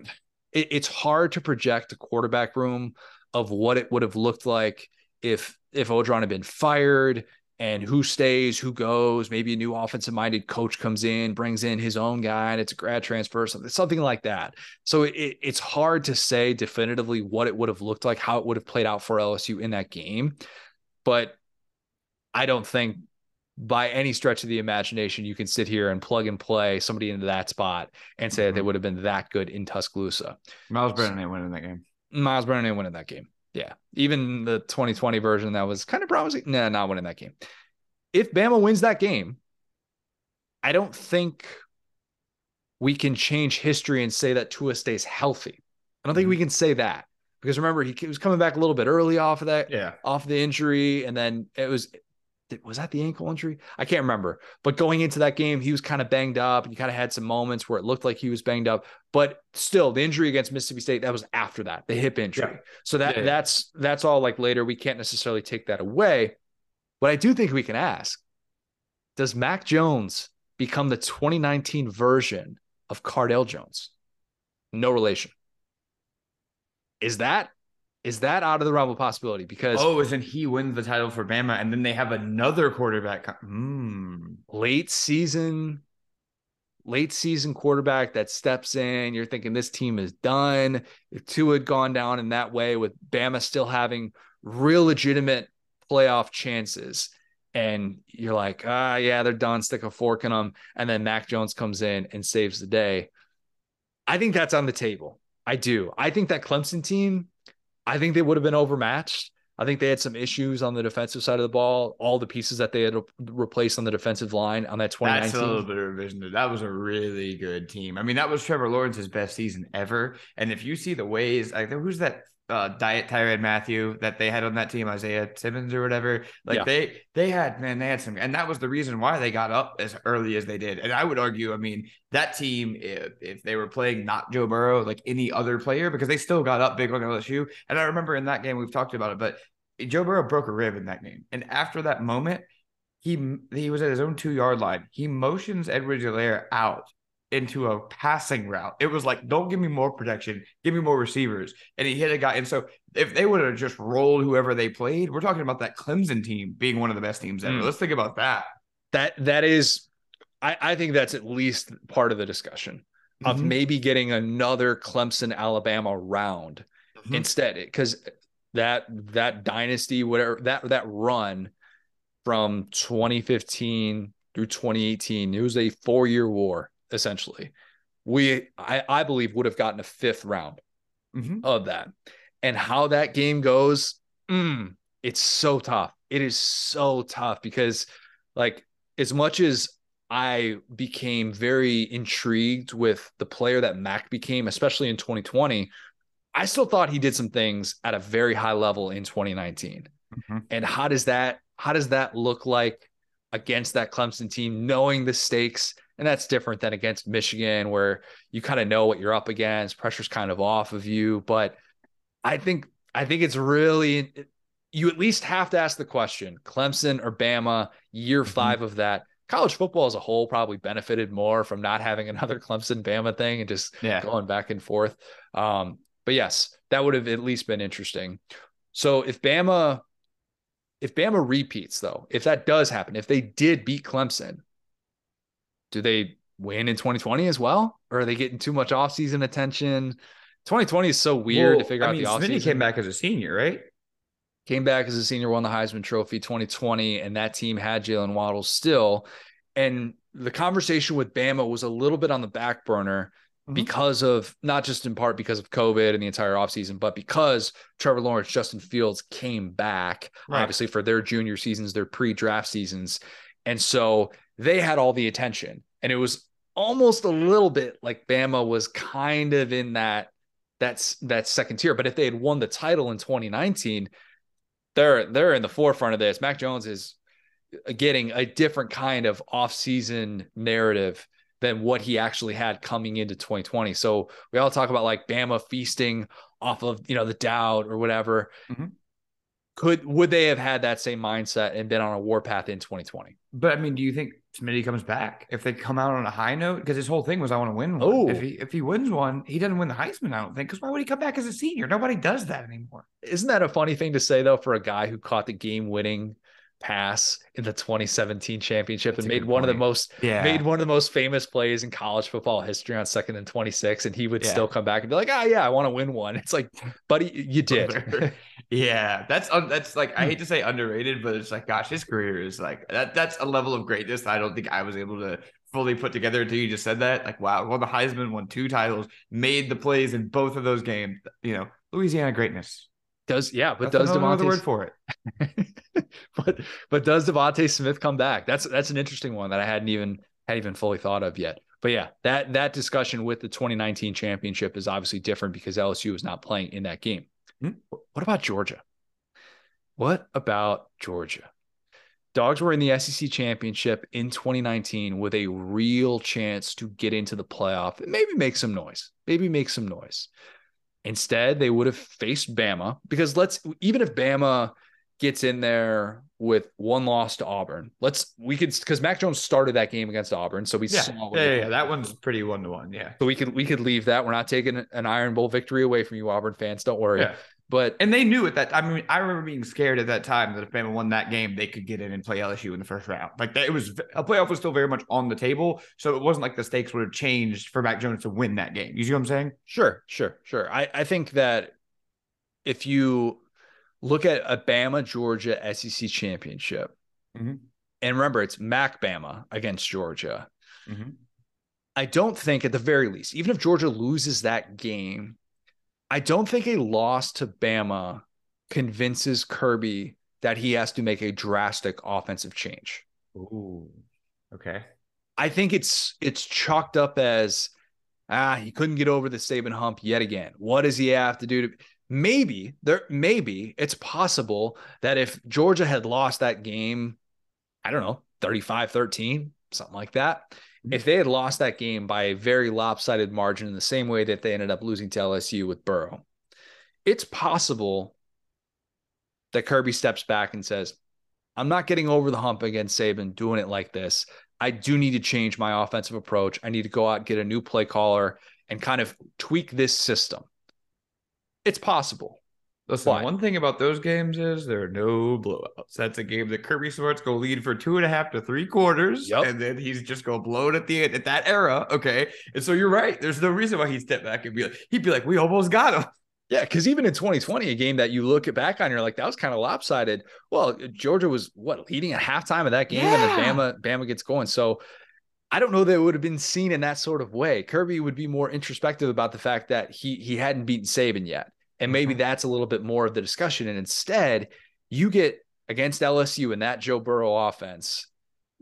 it, it's hard to project a quarterback room of what it would have looked like if if Orgeron had been fired and who stays, who goes, maybe a new offensive minded coach comes in, brings in his own guy, and it's a grad transfer, something, something like that. So it, it's hard to say definitively what it would have looked like, how it would have played out for LSU in that game. But I don't think by any stretch of the imagination, you can sit here and plug and play somebody into that spot and say mm-hmm. that they would have been that good in Tuscaloosa. Myles Brennan ain't winning that game. Myles Brennan ain't winning that game. Yeah. Even the 2020 version that was kind of promising. Nah, not winning that game. If Bama wins that game, I don't think we can change history and say that Tua stays healthy. I don't think we mm-hmm. can say that because remember he was coming back a little bit early off of that, yeah, off the injury, and then it was was that the ankle injury? I can't remember. But going into that game, he was kind of banged up and he kind of had some moments where it looked like he was banged up. But still, the injury against Mississippi State, that was after that, the hip injury. Yeah. So that yeah, that's that's all like later. We can't necessarily take that away. But I do think we can ask, does Mac Jones become the 2019 version of Cardale Jones? No relation. Is that is that out of the realm of possibility? Because oh, isn't he wins the title for Bama, and then they have another quarterback, mm. late season, late season quarterback that steps in. You're thinking this team is done. If Tua had gone down in that way, with Bama still having real legitimate playoff chances and you're like, ah, yeah, they're done, stick a fork in them. And then Mac Jones comes in and saves the day. I think that's on the table. I do. I think that Clemson team, I think they would have been overmatched. I think they had some issues on the defensive side of the ball. All the pieces that they had replaced on the defensive line on that 2019. That's a little bit of revision. That was a really good team. I mean, that was Trevor Lawrence's best season ever. And if you see the ways, like who's that uh, Diet Tyrann Mathieu that they had on that team, Isaiah Simmons or whatever. Like yeah. they they had man, they had some, and that was the reason why they got up as early as they did. And I would argue, I mean, that team, if, if they were playing not Joe Burrow, like any other player, because they still got up big on LSU. And I remember in that game we've talked about it, but Joe Burrow broke a rib in that game, and after that moment. He, he was at his own two yard line. He motions Edwards-Helaire out into a passing route. It was like, don't give me more protection, give me more receivers. And he hit a guy. And so if they would have just rolled whoever they played, we're talking about that Clemson team being one of the best teams ever. Mm. Let's think about that. That that is I, I think that's at least part of the discussion of mm-hmm. maybe getting another Clemson Alabama round mm-hmm. instead. Because that that dynasty, whatever that that run from 2015 through 2018, it was a four-year war essentially. We, I, I believe, would have gotten a fifth round mm-hmm. of that. And how that game goes, mm, it's so tough. It is so tough because, like, as much as I became very intrigued with the player that Mac became, especially in 2020, I still thought he did some things at a very high level in 2019. Mm-hmm. And how does that how does that look like against that Clemson team, knowing the stakes and that's different than against Michigan, where you kind of know what you're up against. Pressure's kind of off of you. But I think I think it's really you at least have to ask the question: Clemson or Bama, year mm-hmm. five of that. College football as a whole probably benefited more from not having another Clemson Bama thing and just yeah. going back and forth. Um, but yes, that would have at least been interesting. So if Bama, if Bama repeats though, if that does happen, if they did beat Clemson, do they win in 2020 as well? Or are they getting too much offseason attention? 2020 is so weird well, to figure I out mean, the offseason. Smitty came back as a senior, right? Came back as a senior, won the Heisman Trophy 2020, and that team had Jaylen Waddle still. And the conversation with Bama was a little bit on the back burner mm-hmm. because of not just in part because of COVID and the entire offseason, but because Trevor Lawrence, Justin Fields came back, right. obviously for their junior seasons, their pre draft seasons. And so they had all the attention. And it was almost a little bit like Bama was kind of in that that's that second tier. But if they had won the title in 2019, they're they're in the forefront of this. Mac Jones is getting a different kind of off-season narrative than what he actually had coming into 2020. So we all talk about like Bama feasting off of you know the doubt or whatever. Mm-hmm could would they have had that same mindset and been on a warpath in 2020? But I mean, do you think Smitty comes back if they come out on a high note? Because his whole thing was I want to win one. Oh. If he if he wins one, he doesn't win the Heisman. I don't think. Because why would he come back as a senior? Nobody does that anymore. Isn't that a funny thing to say though for a guy who caught the game winning pass in the 2017 championship That's and made one point. of the most yeah. made one of the most famous plays in college football history on second and 26 and he would yeah. still come back and be like oh yeah I want to win one it's like buddy you did yeah that's that's like I hmm. hate to say underrated but it's like gosh his career is like that that's a level of greatness I don't think I was able to fully put together until you just said that like wow won the Heisman won two titles made the plays in both of those games you know Louisiana greatness does yeah, but that's does DeVonta word for it? but but does DeVonta Smith come back? That's that's an interesting one that I hadn't even had even fully thought of yet. But yeah, that that discussion with the 2019 championship is obviously different because LSU was not playing in that game. Hmm? What about Georgia? What about Georgia? Dogs were in the SEC championship in 2019 with a real chance to get into the playoff and maybe make some noise. Maybe make some noise. Instead, they would have faced Bama because let's even if Bama gets in there with one loss to Auburn, let's we could because Mac Jones started that game against Auburn, so we yeah. saw yeah, yeah, yeah, that one's pretty one to one, yeah. So we could we could leave that. We're not taking an Iron Bowl victory away from you, Auburn fans. Don't worry. Yeah. But and they knew at that. I mean, I remember being scared at that time that if Bama won that game, they could get in and play LSU in the first round. Like that, it was a playoff was still very much on the table, so it wasn't like the stakes would have changed for Mac Jones to win that game. You see what I'm saying? Sure, sure, sure. I I think that if you look at a Bama Georgia SEC championship. Mm-hmm. And remember, it's Mac Bama against Georgia. Mm-hmm. I don't think, at the very least, even if Georgia loses that game, I don't think a loss to Bama convinces Kirby that he has to make a drastic offensive change. Ooh, okay. I think it's it's chalked up as ah he couldn't get over the Saban hump yet again. What does he have to do to maybe there maybe it's possible that if Georgia had lost that game, I don't know, 35-13, something like that. Mm-hmm. If they had lost that game by a very lopsided margin in the same way that they ended up losing to LSU with Burrow, it's possible that Kirby steps back and says, I'm not getting over the hump against Saban doing it like this. I do need to change my offensive approach. I need to go out, get a new play caller, and kind of tweak this system. It's possible. Listen, but, one thing about those games is there are no blowouts. That's a game that Kirby Smart's go lead for two and a half to three quarters, yep. and then he's just gonna blow it at the end at that era. Okay, and so you're right. There's no reason why he'd step back and be like, he'd be like, we almost got him. Yeah, because even in 2020, a game that you look back on, you're like, that was kind of lopsided. Well, Georgia was what leading at halftime of that game, yeah. and then Bama, Bama gets going. So I don't know that it would have been seen in that sort of way. Kirby would be more introspective about the fact that he he hadn't beaten Saban yet. And maybe mm-hmm. that's a little bit more of the discussion. And instead, you get against LSU and that Joe Burrow offense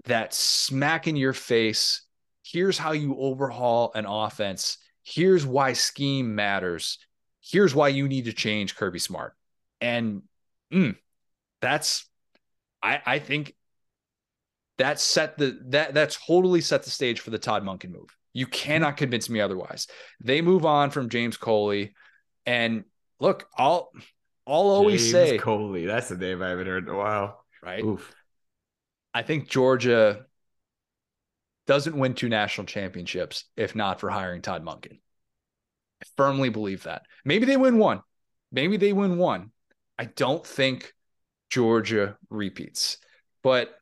that smack in your face. Here's how you overhaul an offense. Here's why scheme matters here's why you need to change Kirby Smart. And mm, that's I I think that set the that that's totally set the stage for the Todd Monken move. You mhm. cannot convince me otherwise. They move on from James Coley. And look, I'll I'll always James say Coley. That's the name I haven't heard in a while. Right. Oof. I think Georgia doesn't win two national championships if not for hiring Todd Monken. I firmly believe that. Maybe they win one. Maybe they win one. I don't think Georgia repeats. But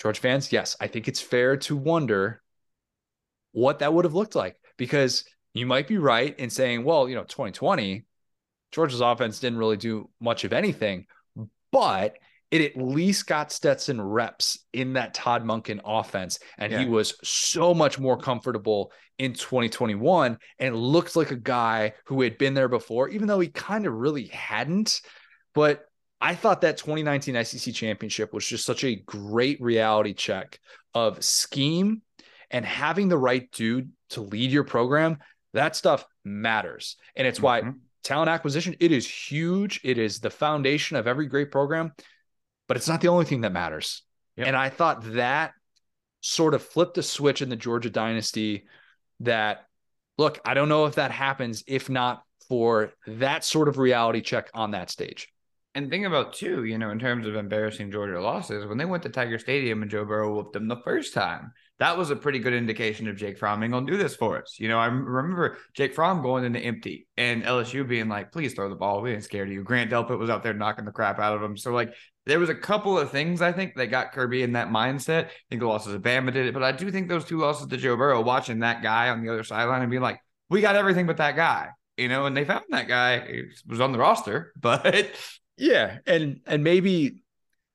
Georgia fans, yes, I think it's fair to wonder what that would have looked like because you might be right in saying, well, you know, 2020, Georgia's offense didn't really do much of anything, but it at least got Stetson reps in that Todd Monken offense. And yeah. he was so much more comfortable in 2021 and looked like a guy who had been there before, even though he kind of really hadn't. But I thought that 2019 SEC championship was just such a great reality check of scheme and having the right dude to lead your program. That stuff matters. And it's mm-hmm. why talent acquisition, it is huge. It is the foundation of every great program but it's not the only thing that matters. Yep. And I thought that sort of flipped a switch in the Georgia dynasty that look, I don't know if that happens if not for that sort of reality check on that stage. And think about too, you know, in terms of embarrassing Georgia losses, when they went to Tiger Stadium and Joe Burrow whooped them the first time, that was a pretty good indication of Jake Fromm gonna do this for us. You know, I remember Jake Fromm going into empty and LSU being like, "Please throw the ball. We ain't scared of you." Grant Delpit was out there knocking the crap out of him. So like, there was a couple of things I think that got Kirby in that mindset. I think the losses of Bama did it, but I do think those two losses to Joe Burrow, watching that guy on the other sideline and being like, "We got everything but that guy," you know, and they found that guy he was on the roster, but yeah, and and maybe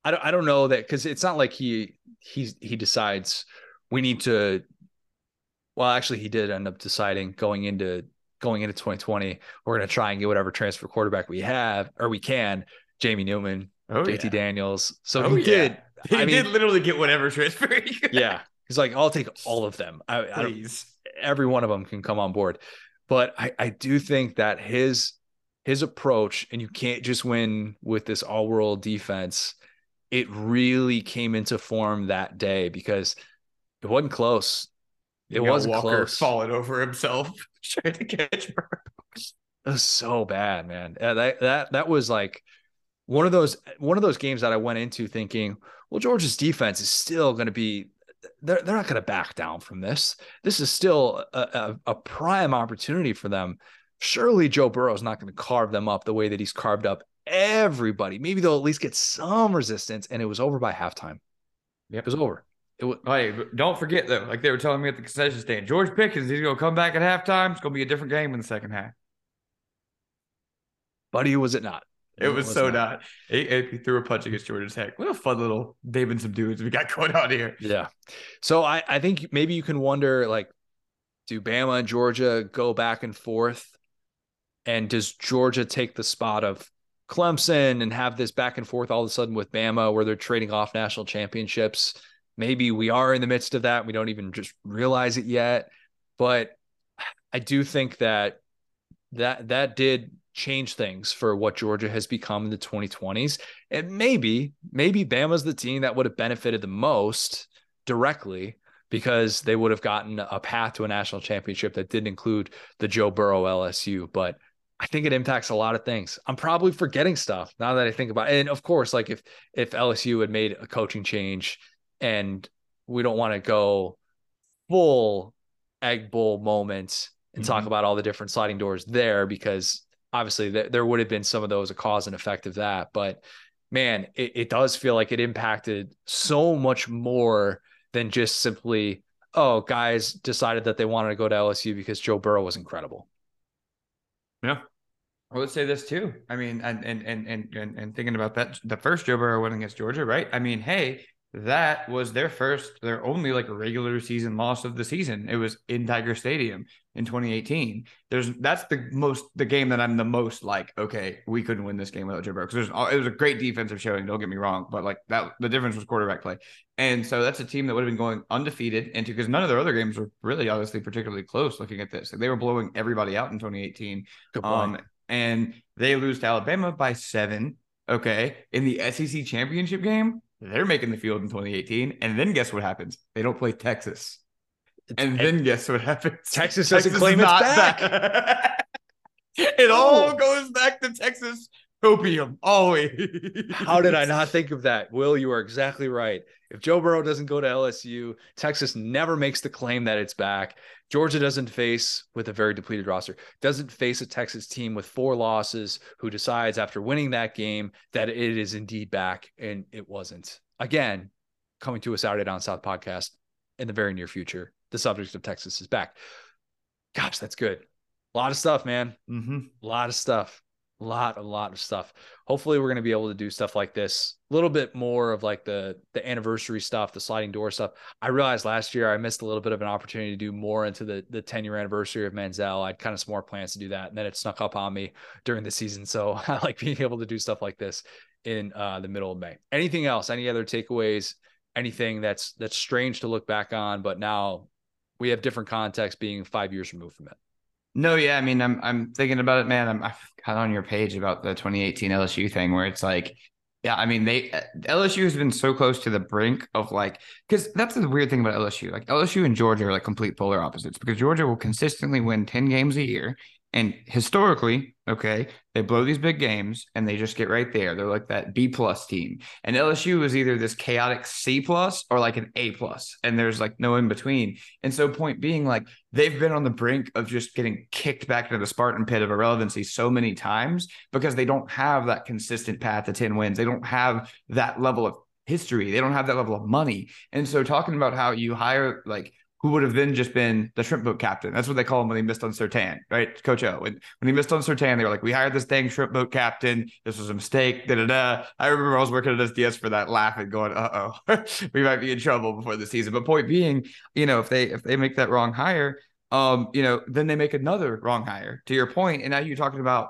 I don't I don't know that because it's not like he he's he decides we need to well actually he did end up deciding going into going into 2020 we're going to try and get whatever transfer quarterback we have or we can jamie newman oh, jt yeah. daniels so oh, he yeah. did he I did mean, literally get whatever transfer yeah he's like i'll take all of them I, Please. I every one of them can come on board but I, I do think that his his approach and you can't just win with this all world defense it really came into form that day because it wasn't close. It wasn't Walker close. Falling over himself trying to catch It was so bad, man. That that that was like one of those one of those games that I went into thinking, well, Georgia's defense is still going to be. They're they're not going to back down from this. This is still a, a, a prime opportunity for them. Surely Joe Burrow is not going to carve them up the way that he's carved up everybody. Maybe they'll at least get some resistance. And it was over by halftime. Yep. It was over. It was, hey, don't forget though, like they were telling me at the concession stand, George Pickens, he's gonna come back at halftime. It's gonna be a different game in the second half. Buddy, was it not? It was, was so not. not. He, threw a punch against Georgia Tech. What a fun little David some dudes we got going on here. Yeah. So I, I think maybe you can wonder like, do Bama and Georgia go back and forth? And does Georgia take the spot of Clemson and have this back and forth all of a sudden with Bama where they're trading off national championships? Maybe we are in the midst of that. We don't even just realize it yet. But I do think that that that did change things for what Georgia has become in the 2020s. And maybe, maybe Bama's the team that would have benefited the most directly because they would have gotten a path to a national championship that didn't include the Joe Burrow LSU. But I think it impacts a lot of things. I'm probably forgetting stuff now that I think about it. And of course, like if if LSU had made a coaching change and we don't want to go full egg bowl moments and mm-hmm. talk about all the different sliding doors there because obviously th- there would have been some of those a cause and effect of that. But man, it, it does feel like it impacted so much more than just simply, oh, guys decided that they wanted to go to LSU because Joe Burrow was incredible. Yeah. I would say this too. I mean, and and and and and thinking about that, the first Joe Burrow win against Georgia, right? I mean, hey, that was their first, their only like regular season loss of the season. It was in Tiger Stadium in 2018. There's that's the most the game that I'm the most like. Okay, we couldn't win this game without Joe Burrow because it was a great defensive showing. Don't get me wrong, but like that, the difference was quarterback play, and so that's a team that would have been going undefeated into because none of their other games were really obviously particularly close. Looking at this, they were blowing everybody out in 2018. Um, and they lose to Alabama by seven. Okay, in the SEC championship game they're making the field in 2018. And then guess what happens? They don't play Texas. And then guess what happens? Texas doesn't Texas claim it's back. back. it oh. all goes back to Texas copium always. How did I not think of that? Will, you are exactly right. If Joe Burrow doesn't go to LSU, Texas never makes the claim that it's back. Georgia doesn't face with a very depleted roster, doesn't face a Texas team with four losses who decides after winning that game that it is indeed back and it wasn't. Again, coming to a Saturday Down South podcast in the very near future, the subject of Texas is back. Gosh, that's good. A lot of stuff, man. Mm-hmm. A lot of stuff lot a lot of stuff. Hopefully we're going to be able to do stuff like this. A little bit more of like the the anniversary stuff the sliding door stuff. I realized last year i missed a little bit of an opportunity to do more into the the 10 year anniversary of manziel i'd kind of some more plans to do that and then it snuck up on me during the season. So i like being able to do stuff like this in uh, the middle of may. Anything else? Any other takeaways? Anything that's that's strange to look back on but now we have different context being five years removed from it no, yeah, I mean, I'm I'm thinking about it, man. I'm I got on your page about the 2018 LSU thing where it's like, yeah, I mean, they LSU has been so close to the brink of like, because that's the weird thing about LSU. Like LSU and Georgia are like complete polar opposites because Georgia will consistently win 10 games a year, and historically, okay, they blow these big games and they just get right there. They're like that B plus team. And LSU is either this chaotic C plus or like an A plus, and there's like no in between. And so, point being, like they've been on the brink of just getting kicked back into the Spartan pit of irrelevancy so many times because they don't have that consistent path to 10 wins. They don't have that level of history. They don't have that level of money. And so, talking about how you hire like who would have then just been the shrimp boat captain. That's what they call him when they missed on Surtain, right? Coach O. When, he missed on Surtain, they were like, we hired this dang shrimp boat captain. This was a mistake. Da da da. I remember I was working at SDS for that, laugh and going, uh oh, we might be in trouble before the season. But point being, you know, if they if they make that wrong hire, um, you know, then they make another wrong hire. To your point, and now you're talking about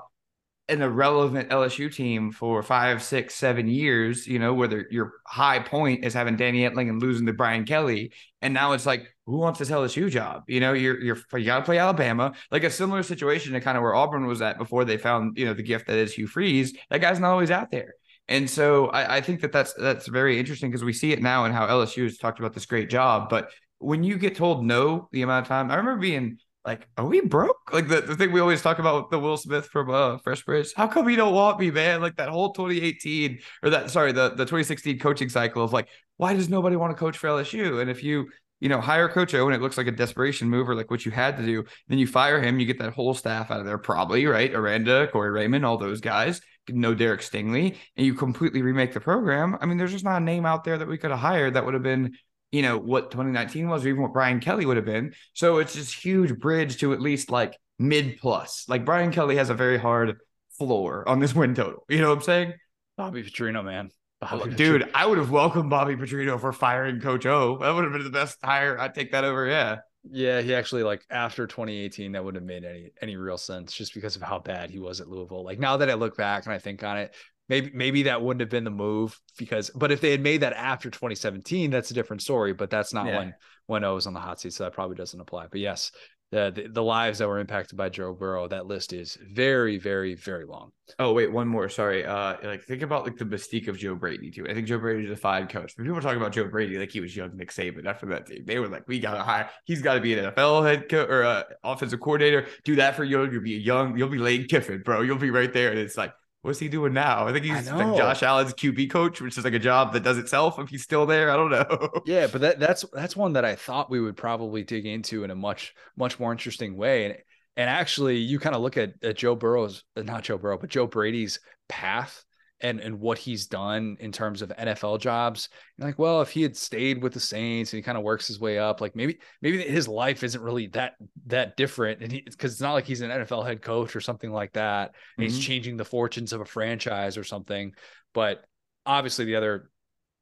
an irrelevant LSU team for five, six, seven years, you know, where your high point is having Danny Etling and losing to Brian Kelly. And now it's like, who wants this LSU job? You know, you're you're you gotta play Alabama. Like a similar situation to kind of where Auburn was at before they found, you know, the gift that is Hugh Freeze. That guy's not always out there. And so I, I think that that's that's very interesting because we see it now and how LSU has talked about this great job. But when you get told no the amount of time, I remember being like, are we broke? Like the, the thing we always talk about the Will Smith from uh, Fresh Prince. How come you don't want me, man? Like that whole 2018 or that sorry, the, the 2016 coaching cycle of like, why does nobody want to coach for LSU? And if you, you know, hire Coach O and it looks like a desperation move or like what you had to do, then you fire him, you get that whole staff out of there, probably, right? Aranda, Corey Raymond, all those guys, no Derek Stingley, and you completely remake the program. I mean, there's just not a name out there that we could have hired that would have been you know, what 2019 was, or even what Brian Kelly would have been. So it's this huge bridge to at least like mid plus. Like Brian Kelly has a very hard floor on this win total. You know what I'm saying? Bobby Petrino, man. Bobby Dude, Petrino. I would have welcomed Bobby Petrino for firing Coach O. That would have been the best hire. I'd take that over. Yeah. Yeah, he actually like after 2018, that wouldn't have made any any real sense just because of how bad he was at Louisville. Like now that I look back and I think on it, maybe maybe that wouldn't have been the move because but if they had made that after 2017 that's a different story but that's not yeah. when when o was on the hot seat so that probably doesn't apply but yes the, the, the lives that were impacted by Joe Burrow that list is very very very long. Oh wait, one more. Sorry. Uh, like think about like the mystique of Joe Brady too. I think Joe Brady's a fine coach. When people talk about Joe Brady like he was young Nick Saban after that team, they were like, we gotta hire. He's got to be an NFL head coach or uh, offensive coordinator. Do that for you. You'll be a young. You'll be Lane Kiffin, bro. You'll be right there. And it's like What's he doing now? I think he's I like Josh Allen's QB coach, which is like a job that does itself if he's still there. I don't know. yeah, but that, that's that's one that I thought we would probably dig into in a much much more interesting way. And and actually, you kind of look at, at Joe Burrow's, not Joe Burrow, but Joe Brady's path and and what he's done in terms of NFL jobs. You're like, well, if he had stayed with the Saints and he kind of works his way up, like maybe maybe his life isn't really that that different, and because it's not like he's an NFL head coach or something like that, mm-hmm. he's changing the fortunes of a franchise or something. But obviously, the other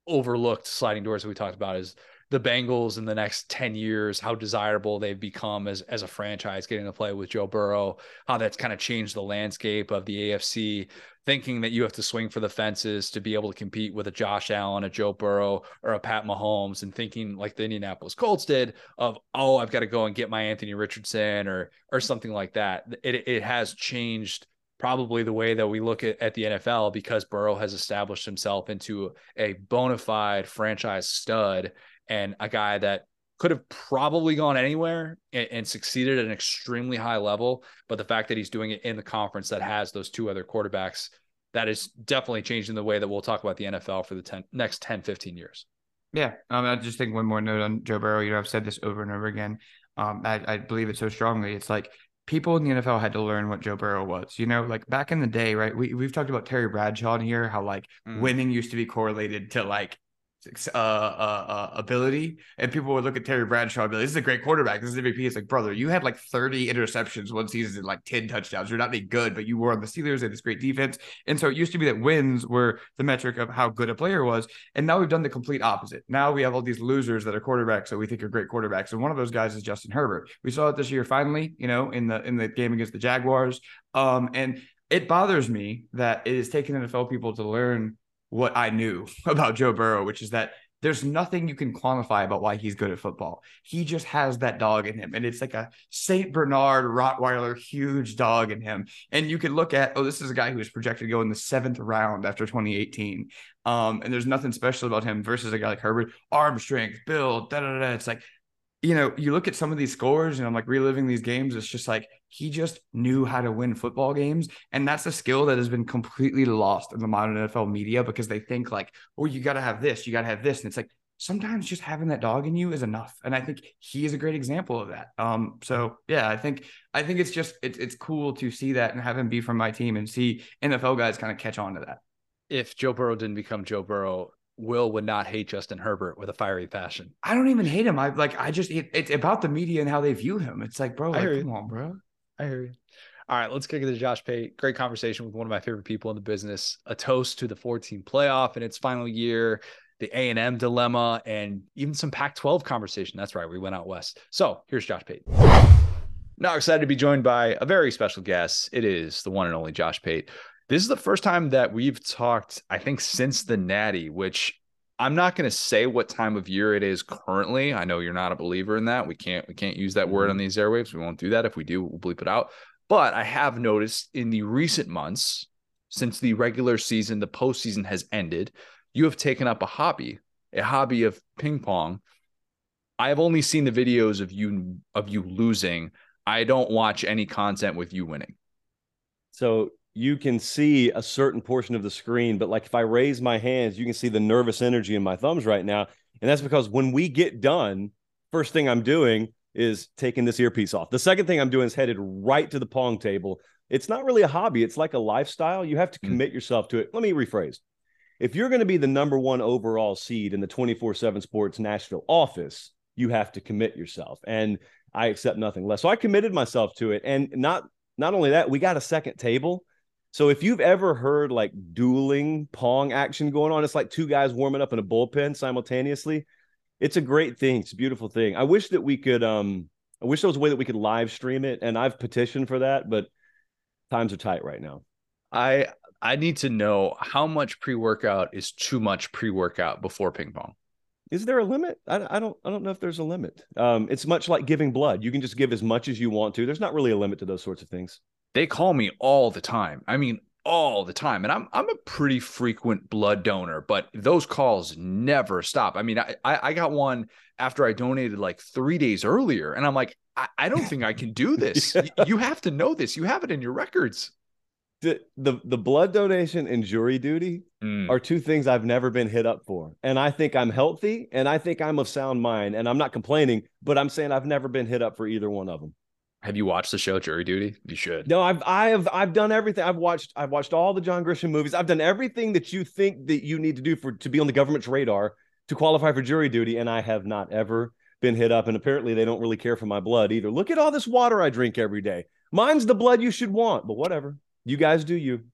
overlooked sliding doors that we talked about is the Bengals in the next 10 years, how desirable they've become as, as a franchise, getting to play with Joe Burrow, how that's kind of changed the landscape of the AFC, thinking that you have to swing for the fences to be able to compete with a Josh Allen, a Joe Burrow, or a Pat Mahomes, and thinking like the Indianapolis Colts did of, oh, I've got to go and get my Anthony Richardson or or something like that. It it has changed probably the way that we look at, at the NFL because Burrow has established himself into a bona fide franchise stud and a guy that could have probably gone anywhere and, and, succeeded at an extremely high level. But the fact that he's doing it in the conference that has those two other quarterbacks, that is definitely changing the way that we'll talk about the NFL for the 10, next 10, 15 years. Yeah. Um, I just think one more note on Joe Burrow. You know, I've said this over and over again. Um, I, I believe it so strongly. It's like people in the NFL had to learn what Joe Burrow was. You know, like back in the day, right? We we've talked about Terry Bradshaw in here, how like mm. winning used to be correlated to like uh, uh, uh, ability, and people would look at Terry Bradshaw and be like, "This is a great quarterback. This is MVP." It's like, brother, you had like 30 interceptions one season and like 10 touchdowns. You're not any good, but you were on the Steelers. Had this great defense, and so it used to be that wins were the metric of how good a player was. And now we've done the complete opposite. Now we have all these losers that are quarterbacks that we think are great quarterbacks, and one of those guys is Justin Herbert. We saw it this year finally, you know, in the in the game against the Jaguars. Um, and it bothers me that it is taking NFL people to learn what I knew about Joe Burrow, which is that there's nothing you can quantify about why he's good at football. He just has that dog in him. And it's like a St. Bernard Rottweiler, huge dog in him. And you could look at, oh, this is a guy who was projected to go in the seventh round after 2018. Um, and there's nothing special about him versus a guy like Herbert, arm strength, build, da da da. It's like you know, you look at some of these scores and I'm like reliving these games. It's just like he just knew how to win football games. And that's a skill that has been completely lost in the modern NFL media because they think like, oh, you got to have this, you got to have this. And it's like sometimes just having that dog in you is enough. And I think he is a great example of that. Um, so yeah, I think I think it's just it's it's cool to see that and have him be from my team and see NFL guys kind of catch on to that. If Joe Burrow didn't become Joe Burrow, Will would not hate Justin Herbert with a fiery passion. I don't even hate him. I like. I just it, it's about the media and how they view him. It's like, bro, like, come on, bro. I hear you. All right, let's kick it to Josh Pate. Great conversation with one of my favorite people in the business. A toast to the 14 playoff in its final year, the A and M dilemma, and even some Pac-12 conversation. That's right, we went out west. So here's Josh Pate. Now excited to be joined by a very special guest. It is the one and only Josh Pate. This is the first time that we've talked, I think, since the Natty, which I'm not going to say what time of year it is currently. I know you're not a believer in that. We can't we can't use that word on mm-hmm. these airwaves. We won't do that. If we do, we'll bleep it out. But I have noticed in the recent months, since the regular season, the postseason has ended, you have taken up a hobby, a hobby of ping pong. I have only seen the videos of you of you losing. I don't watch any content with you winning. So you can see a certain portion of the screen, but like if I raise my hands, you can see the nervous energy in my thumbs right now. And that's because when we get done, first thing I'm doing is taking this earpiece off. The second thing I'm doing is headed right to the pong table. It's not really a hobby, it's like a lifestyle. You have to hmm. commit mm. yourself to it. Let me rephrase. If you're going to be the number one overall seed in the 24 7 Sports Nashville office, you have to commit yourself. And I accept nothing less. So I committed myself to it. And not not only that, we got a second table So if you've ever heard like dueling pong action going on, it's like two guys warming up in a bullpen simultaneously. It's a great thing. It's a beautiful thing. I wish that we could um I wish there was a way that we could live stream it and I've petitioned for that, but times are tight right now. I I need to know how much pre-workout is too much pre-workout before ping pong. Is there a limit? I, I don't I don't know if there's a limit. Um, it's much like giving blood. You can just give as much as you want to. There's not really a limit to those sorts of things. They call me all the time. I mean, all the time. And I'm I'm a pretty frequent blood donor, but those calls never stop. I mean, I I got one after I donated like three days earlier, and I'm like, I, I don't think I can do this. yeah. You have to know this. You have it in your records. The the, the blood donation and jury duty mm. are two things I've never been hit up for. And I think I'm healthy and I think I'm of sound mind. And I'm not complaining, but I'm saying I've never been hit up for either one of them. Have you watched the show Jury Duty? You should. No, I've I have I've done everything. I've watched I've watched all the John Grisham movies. I've done everything that you think that you need to do for to be on the government's radar to qualify for jury duty, and I have not ever been hit up. And apparently, they don't really care for my blood either. Look at all this water I drink every day. Mine's the blood you should want, but whatever. You guys do you.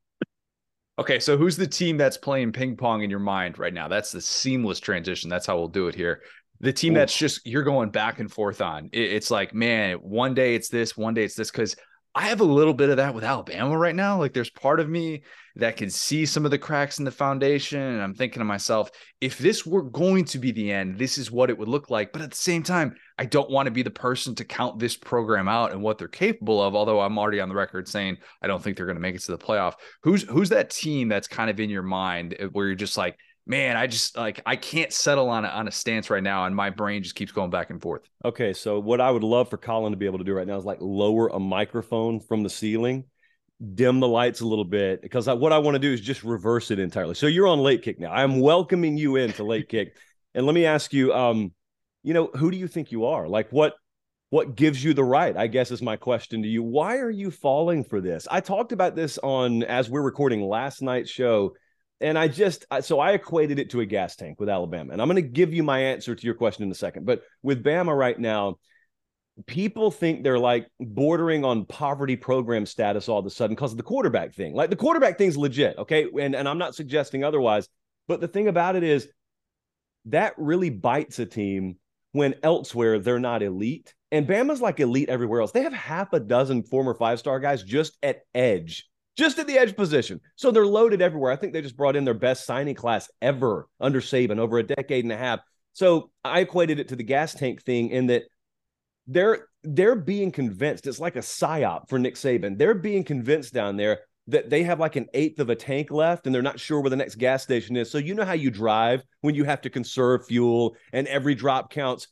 Okay, so who's the team that's playing ping pong in your mind right now? That's the seamless transition. That's how we'll do it here the team that's just you're going back and forth on. it's like, man, one day it's this, one day it's this. Cause I have a little bit of that with Alabama right now. Like there's part of me that can see some of the cracks in the foundation. And I'm thinking to myself, if this were going to be the end, this is what it would look like. But at the same time, I don't want to be the person to count this program out and what they're capable of. Although I'm already on the record saying I don't think they're going to make it to the playoff. Who's who's that team that's kind of in your mind eh, where you're just like, man, I just like I can't settle on a, on a stance right now, and my brain just keeps going back and forth. Okay, so what I would love for Colin to be able to do right now is like lower a microphone from the ceiling, dim the lights a little bit, because I, what I want to do is just reverse it entirely. So you're on late kick now. I'm welcoming you into late kick, and let me ask you, um, you know, who do you think you are? Like what? What gives you the right? I guess is my question to you. Why are you falling for this? I talked about this on as we're recording last night's show and I just so I equated it to a gas tank with Alabama, and I'm going to give you my answer to your question in a second. But with Bama right now, people think they're like bordering on poverty program status all of a sudden because of the quarterback thing. Like the quarterback thing's legit, okay, and and I'm not suggesting otherwise. But the thing about it is that really bites a team when elsewhere they're not elite. And Bama's like elite everywhere else. They have half a dozen former five star guys just at edge just at the edge position. So they're loaded everywhere. I think they just brought in their best signing class ever under Saban over a decade and a half. So I equated it to the gas tank thing in that they're they're being convinced it's like a psyop for Nick Saban. They're being convinced down there that they have like an eighth of a tank left and they're not sure where the next gas station is. So you know how you drive when you have to conserve fuel and every drop counts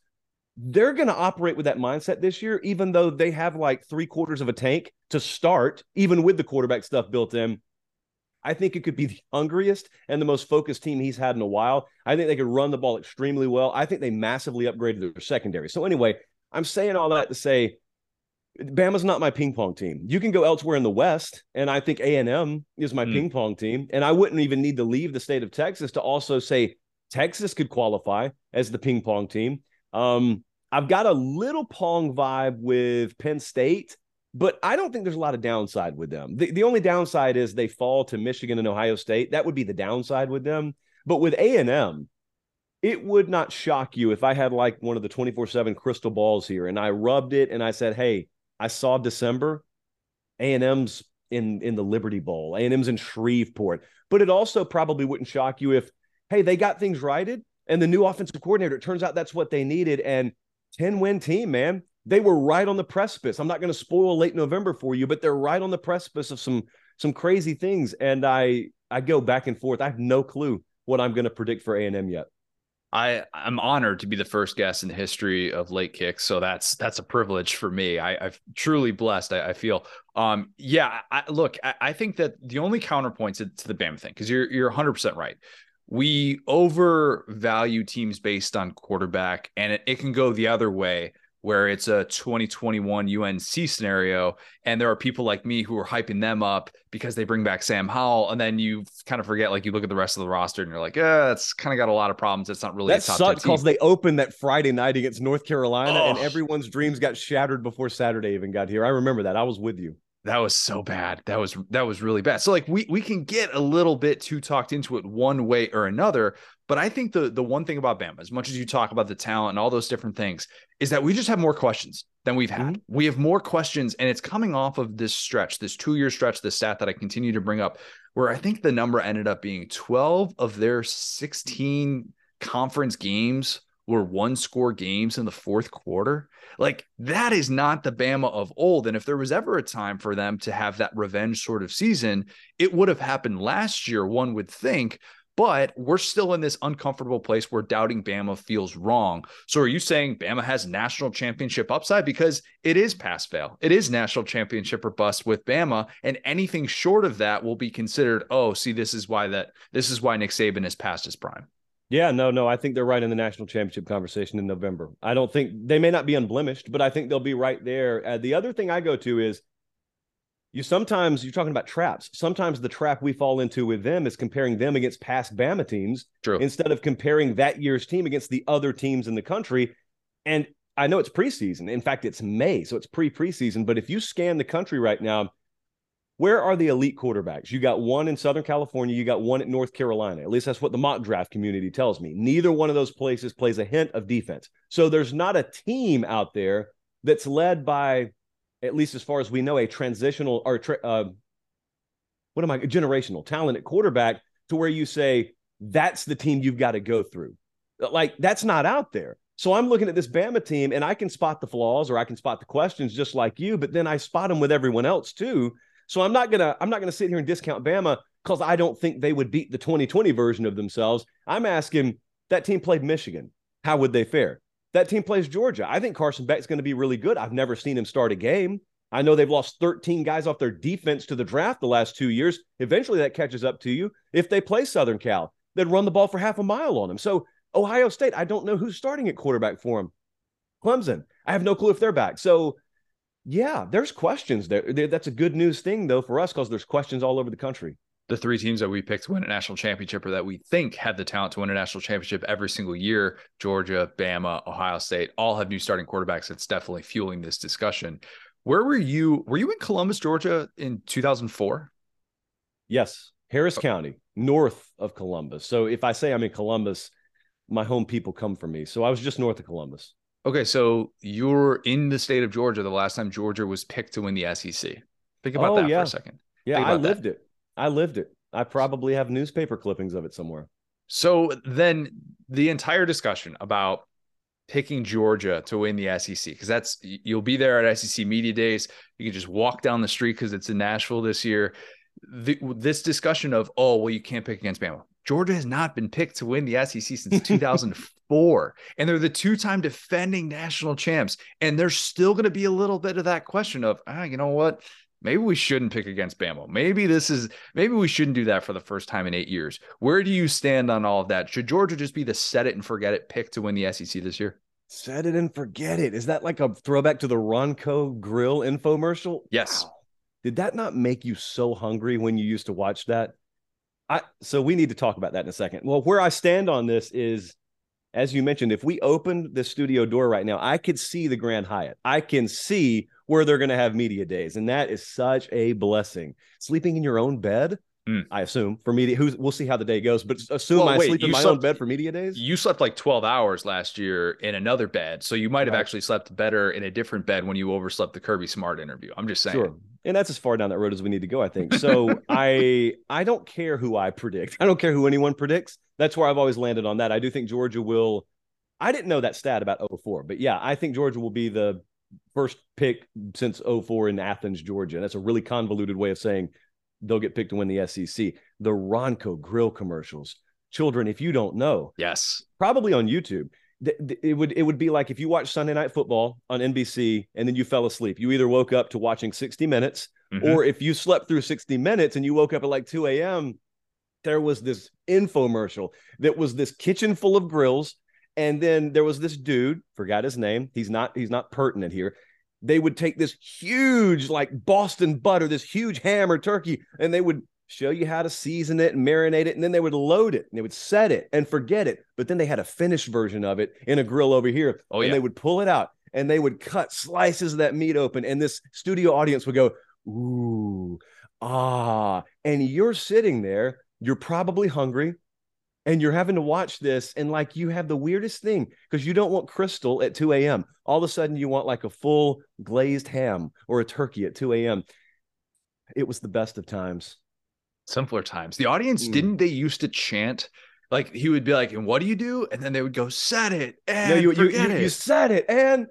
they're going to operate with that mindset this year, even though they have like three quarters of a tank to start, even with the quarterback stuff built in. I think it could be the hungriest and the most focused team he's had in a while. I think they could run the ball extremely well. I think they massively upgraded their secondary. So, anyway, I'm saying all that to say Bama's not my ping pong team. You can go elsewhere in the West, and I think A&M is my mm. ping pong team. And I wouldn't even need to leave the state of Texas to also say Texas could qualify as the ping pong team. Um, I've got a little Pong vibe with Penn State, but I don't think there's a lot of downside with them. The, the only downside is they fall to Michigan and Ohio State. That would be the downside with them. But with A&M, it would not shock you if I had like one of the 24/7 crystal balls here and I rubbed it and I said, "Hey, I saw December A&M's in in the Liberty Bowl. A&M's in Shreveport." But it also probably wouldn't shock you if, "Hey, they got things righted and the new offensive coordinator, it turns out that's what they needed and 10 win team, man. They were right on the precipice. I'm not going to spoil late November for you, but they're right on the precipice of some some crazy things. And I I go back and forth. I have no clue what I'm going to predict for A&M yet. I I'm honored to be the first guest in the history of late kicks, so that's that's a privilege for me. I, am truly blessed. I, I, feel. Um, yeah. I, look, I, I, think that the only counterpoint to, to the Bama thing, because you're you're 100 percent right we overvalue teams based on quarterback, and it, it can go the other way where it's a 2021 UNC scenario, and there are people like me who are hyping them up because they bring back Sam Howell, and then you kind of forget, like you look at the rest of the roster and you're like, yeah, it's kind of got a lot of problems. It's not really that sucks because they opened that Friday night against North Carolina, oh. and everyone's dreams got shattered before Saturday even got here. I remember that. I was with you that was so bad. That was that was really bad. So like we we can get a little bit too talked into it one way or another, but I think the the one thing about Bama, as much as you talk about the talent and all those different things, is that we just have more questions than we've had. Mm-hmm. We have more questions, and it's coming off of this stretch, this two year stretch, the stat that I continue to bring up, where I think the number ended up being 12 of their 16 conference games were one score games in the fourth quarter. Like that is not the Bama of old. And if there was ever a time for them to have that revenge sort of season, it would have happened last year, one would think. But we're still in this uncomfortable place where doubting Bama feels wrong. So are you saying Bama has national championship upside? Because it is pass fail. It is national championship or bust with Bama. And anything short of that will be considered, oh, see, this is why that this is why Nick Saban is past his prime. Yeah, no, no. I think they're right in the national championship conversation in November. I don't think they may not be unblemished, but I think they'll be right there. Uh, the other thing I go to is you sometimes you're talking about traps. Sometimes the trap we fall into with them is comparing them against past Bama teams True. instead of comparing that year's team against the other teams in the country. And I know it's preseason. In fact, it's May, so it's pre preseason. But if you scan the country right now, where are the elite quarterbacks? You got one in Southern California, you got one at North Carolina. At least that's what the mock draft community tells me. Neither one of those places plays a hint of defense. So there's not a team out there that's led by, at least as far as we know, a transitional or uh, what am I, generational, talented quarterback to where you say, that's the team you've got to go through. Like that's not out there. So I'm looking at this Bama team and I can spot the flaws or I can spot the questions just like you, but then I spot them with everyone else too. So I'm not gonna I'm not gonna sit here and discount Bama because I don't think they would beat the 2020 version of themselves. I'm asking that team played Michigan. How would they fare? That team plays Georgia. I think Carson Beck's going to be really good. I've never seen him start a game. I know they've lost 13 guys off their defense to the draft the last two years. Eventually, that catches up to you. If they play Southern Cal, they'd run the ball for half a mile on them. So, Ohio State, I don't know who's starting at quarterback for them. Clemson, I have no clue if they're back. So, yeah, there's questions there. That's a good news thing though for us because there's questions all over the country. The three teams that we picked to win a national championship or that we think had the talent to win a national championship every single year, Georgia, Bama, Ohio State, all have new starting quarterbacks. It's definitely fueling this discussion. Where were you? Were you in Columbus, Georgia in 2004? Yes, Harris oh. County, north of Columbus. So if I say I'm in Columbus, my home people come for me. So I was just north of Columbus. Okay, so you're in the state of Georgia the last time Georgia was picked to win the SEC. Think about oh, that yeah. for a second. Yeah, I lived that. it. I lived it. I probably have newspaper clippings of it somewhere. So then the entire discussion about picking Georgia to win the SEC because that's you'll be there at SEC media days. You can just walk down the street because it's in Nashville this year. The, this discussion of oh well you can't pick against Bama. Georgia has not been picked to win the SEC since 2004. and they're the two time defending national champs. And there's still going to be a little bit of that question of, ah, you know what? Maybe we shouldn't pick against Bama. Maybe this is, maybe we shouldn't do that for the first time in eight years. Where do you stand on all of that? Should Georgia just be the set it and forget it pick to win the SEC this year? Set it and forget it. Is that like a throwback to the Ronco Grill infomercial? Yes. Wow. Did that not make you so hungry when you used to watch that? I so we need to talk about that in a second. Well, where I stand on this is as you mentioned, if we opened the studio door right now, I could see the Grand Hyatt. I can see where they're going to have media days, and that is such a blessing. Sleeping in your own bed, mm. I assume for media. Who's we'll see how the day goes, but assume well, I wait, sleep in my slept, own bed for media days. You slept like twelve hours last year in another bed, so you might have right. actually slept better in a different bed when you overslept the Kirby Smart interview. I'm just saying. Sure and that's as far down that road as we need to go i think. So i i don't care who i predict. I don't care who anyone predicts. That's where i've always landed on that. I do think georgia will i didn't know that stat about 04 but yeah i think georgia will be the first pick since 04 in athens georgia. And that's a really convoluted way of saying they'll get picked to win the sec the ronco grill commercials. Children if you don't know yes. probably on youtube it would it would be like if you watch Sunday Night Football on NBC and then you fell asleep. You either woke up to watching 60 Minutes, mm-hmm. or if you slept through 60 Minutes and you woke up at like 2 a.m., there was this infomercial that was this kitchen full of grills, and then there was this dude, forgot his name. He's not he's not pertinent here. They would take this huge like Boston butter, this huge ham or turkey, and they would show you how to season it and marinate it, and then they would load it and they would set it and forget it. But then they had a finished version of it in a grill over here. Oh, and yeah. they would pull it out and they would cut slices of that meat open. And this studio audience would go, ooh, ah, and you're sitting there, you're probably hungry and you're having to watch this and like you have the weirdest thing because you don't want crystal at 2 a.m all of a sudden you want like a full glazed ham or a turkey at 2 a.m it was the best of times simpler times the audience Mm. didn't they used to chant like he would be like and what do you do and then they would go set it and no you, you, you, it you said it and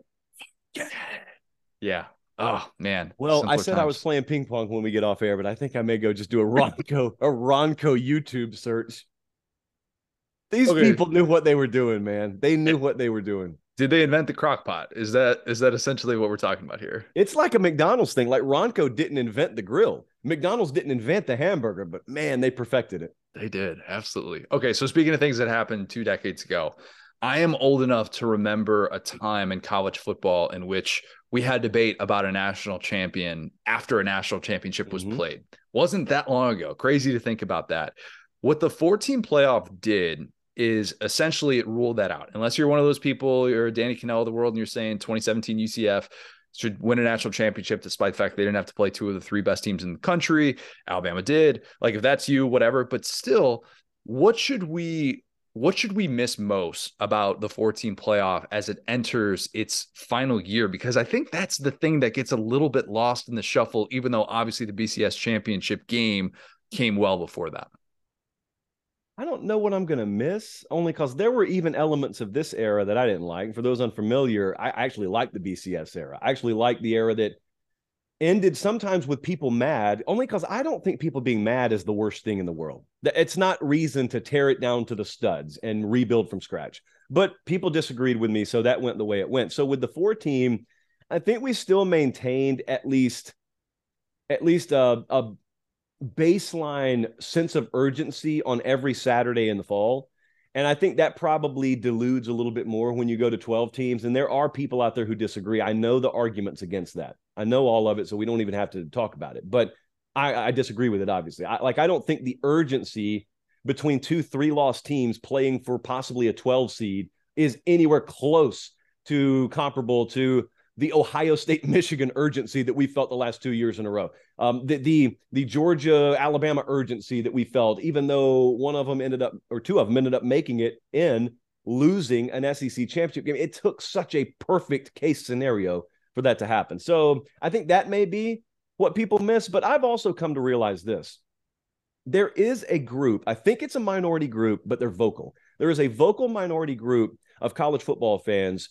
yeah oh man well i said i was times. playing ping pong when we get off air but i think i may go just do a ronco a ronco youtube search these Okay. people knew what they were doing man they knew what they were doing did they invent the crock pot is that is that essentially what we're talking about here It's like a McDonald's thing. Like Ronco didn't invent the grill. McDonald's didn't invent the hamburger, but man, they perfected it. They did, absolutely. Okay, so speaking of things that happened two decades ago, I am old enough to remember a time in college football in which we had debate about a national champion after a national championship was Mhm. played. Wasn't that long ago. Crazy to think about that. What the 14 playoff did is essentially it ruled that out. Unless you're one of those people, you're Danny Kanell of the world, and you're saying 2017 UCF should win a national championship despite the fact they didn't have to play two of the three best teams in the country. Alabama did. Like if that's you, whatever. But still, what should we what should we miss most about the 14 playoff as it enters its final year? Because I think that's the thing that gets a little bit lost in the shuffle, even though obviously the BCS championship game came well before that. I don't know what I'm going to miss, only because there were even elements of this era that I didn't like. For those unfamiliar, I actually like the BCS era. I actually like the era that ended sometimes with people mad, only because I don't think people being mad is the worst thing in the world. It's not reason to tear it down to the studs and rebuild from scratch. But people disagreed with me, so that went the way it went. So with the four team, I think we still maintained at least at least a, a baseline sense of urgency on every Saturday in the fall. And I think that probably deludes a little bit more when you go to 12 teams. And there are people out there who disagree. I know the arguments against that. I know all of it, so we don't even have to talk about it. But I, I disagree with it, obviously. I, like, I don't think the urgency between two three loss teams playing for possibly a 12 seed is anywhere close to comparable to the Ohio State Michigan urgency that we felt the last two years in a row. Um, the, the the Georgia Alabama urgency that we felt, even though one of them ended up or two of them ended up making it in losing an SEC championship game. It took such a perfect case scenario for that to happen. So I think that may be what people miss. But I've also come to realize this. There is a group, I think it's a minority group, but they're vocal. There is a vocal minority group of college football fans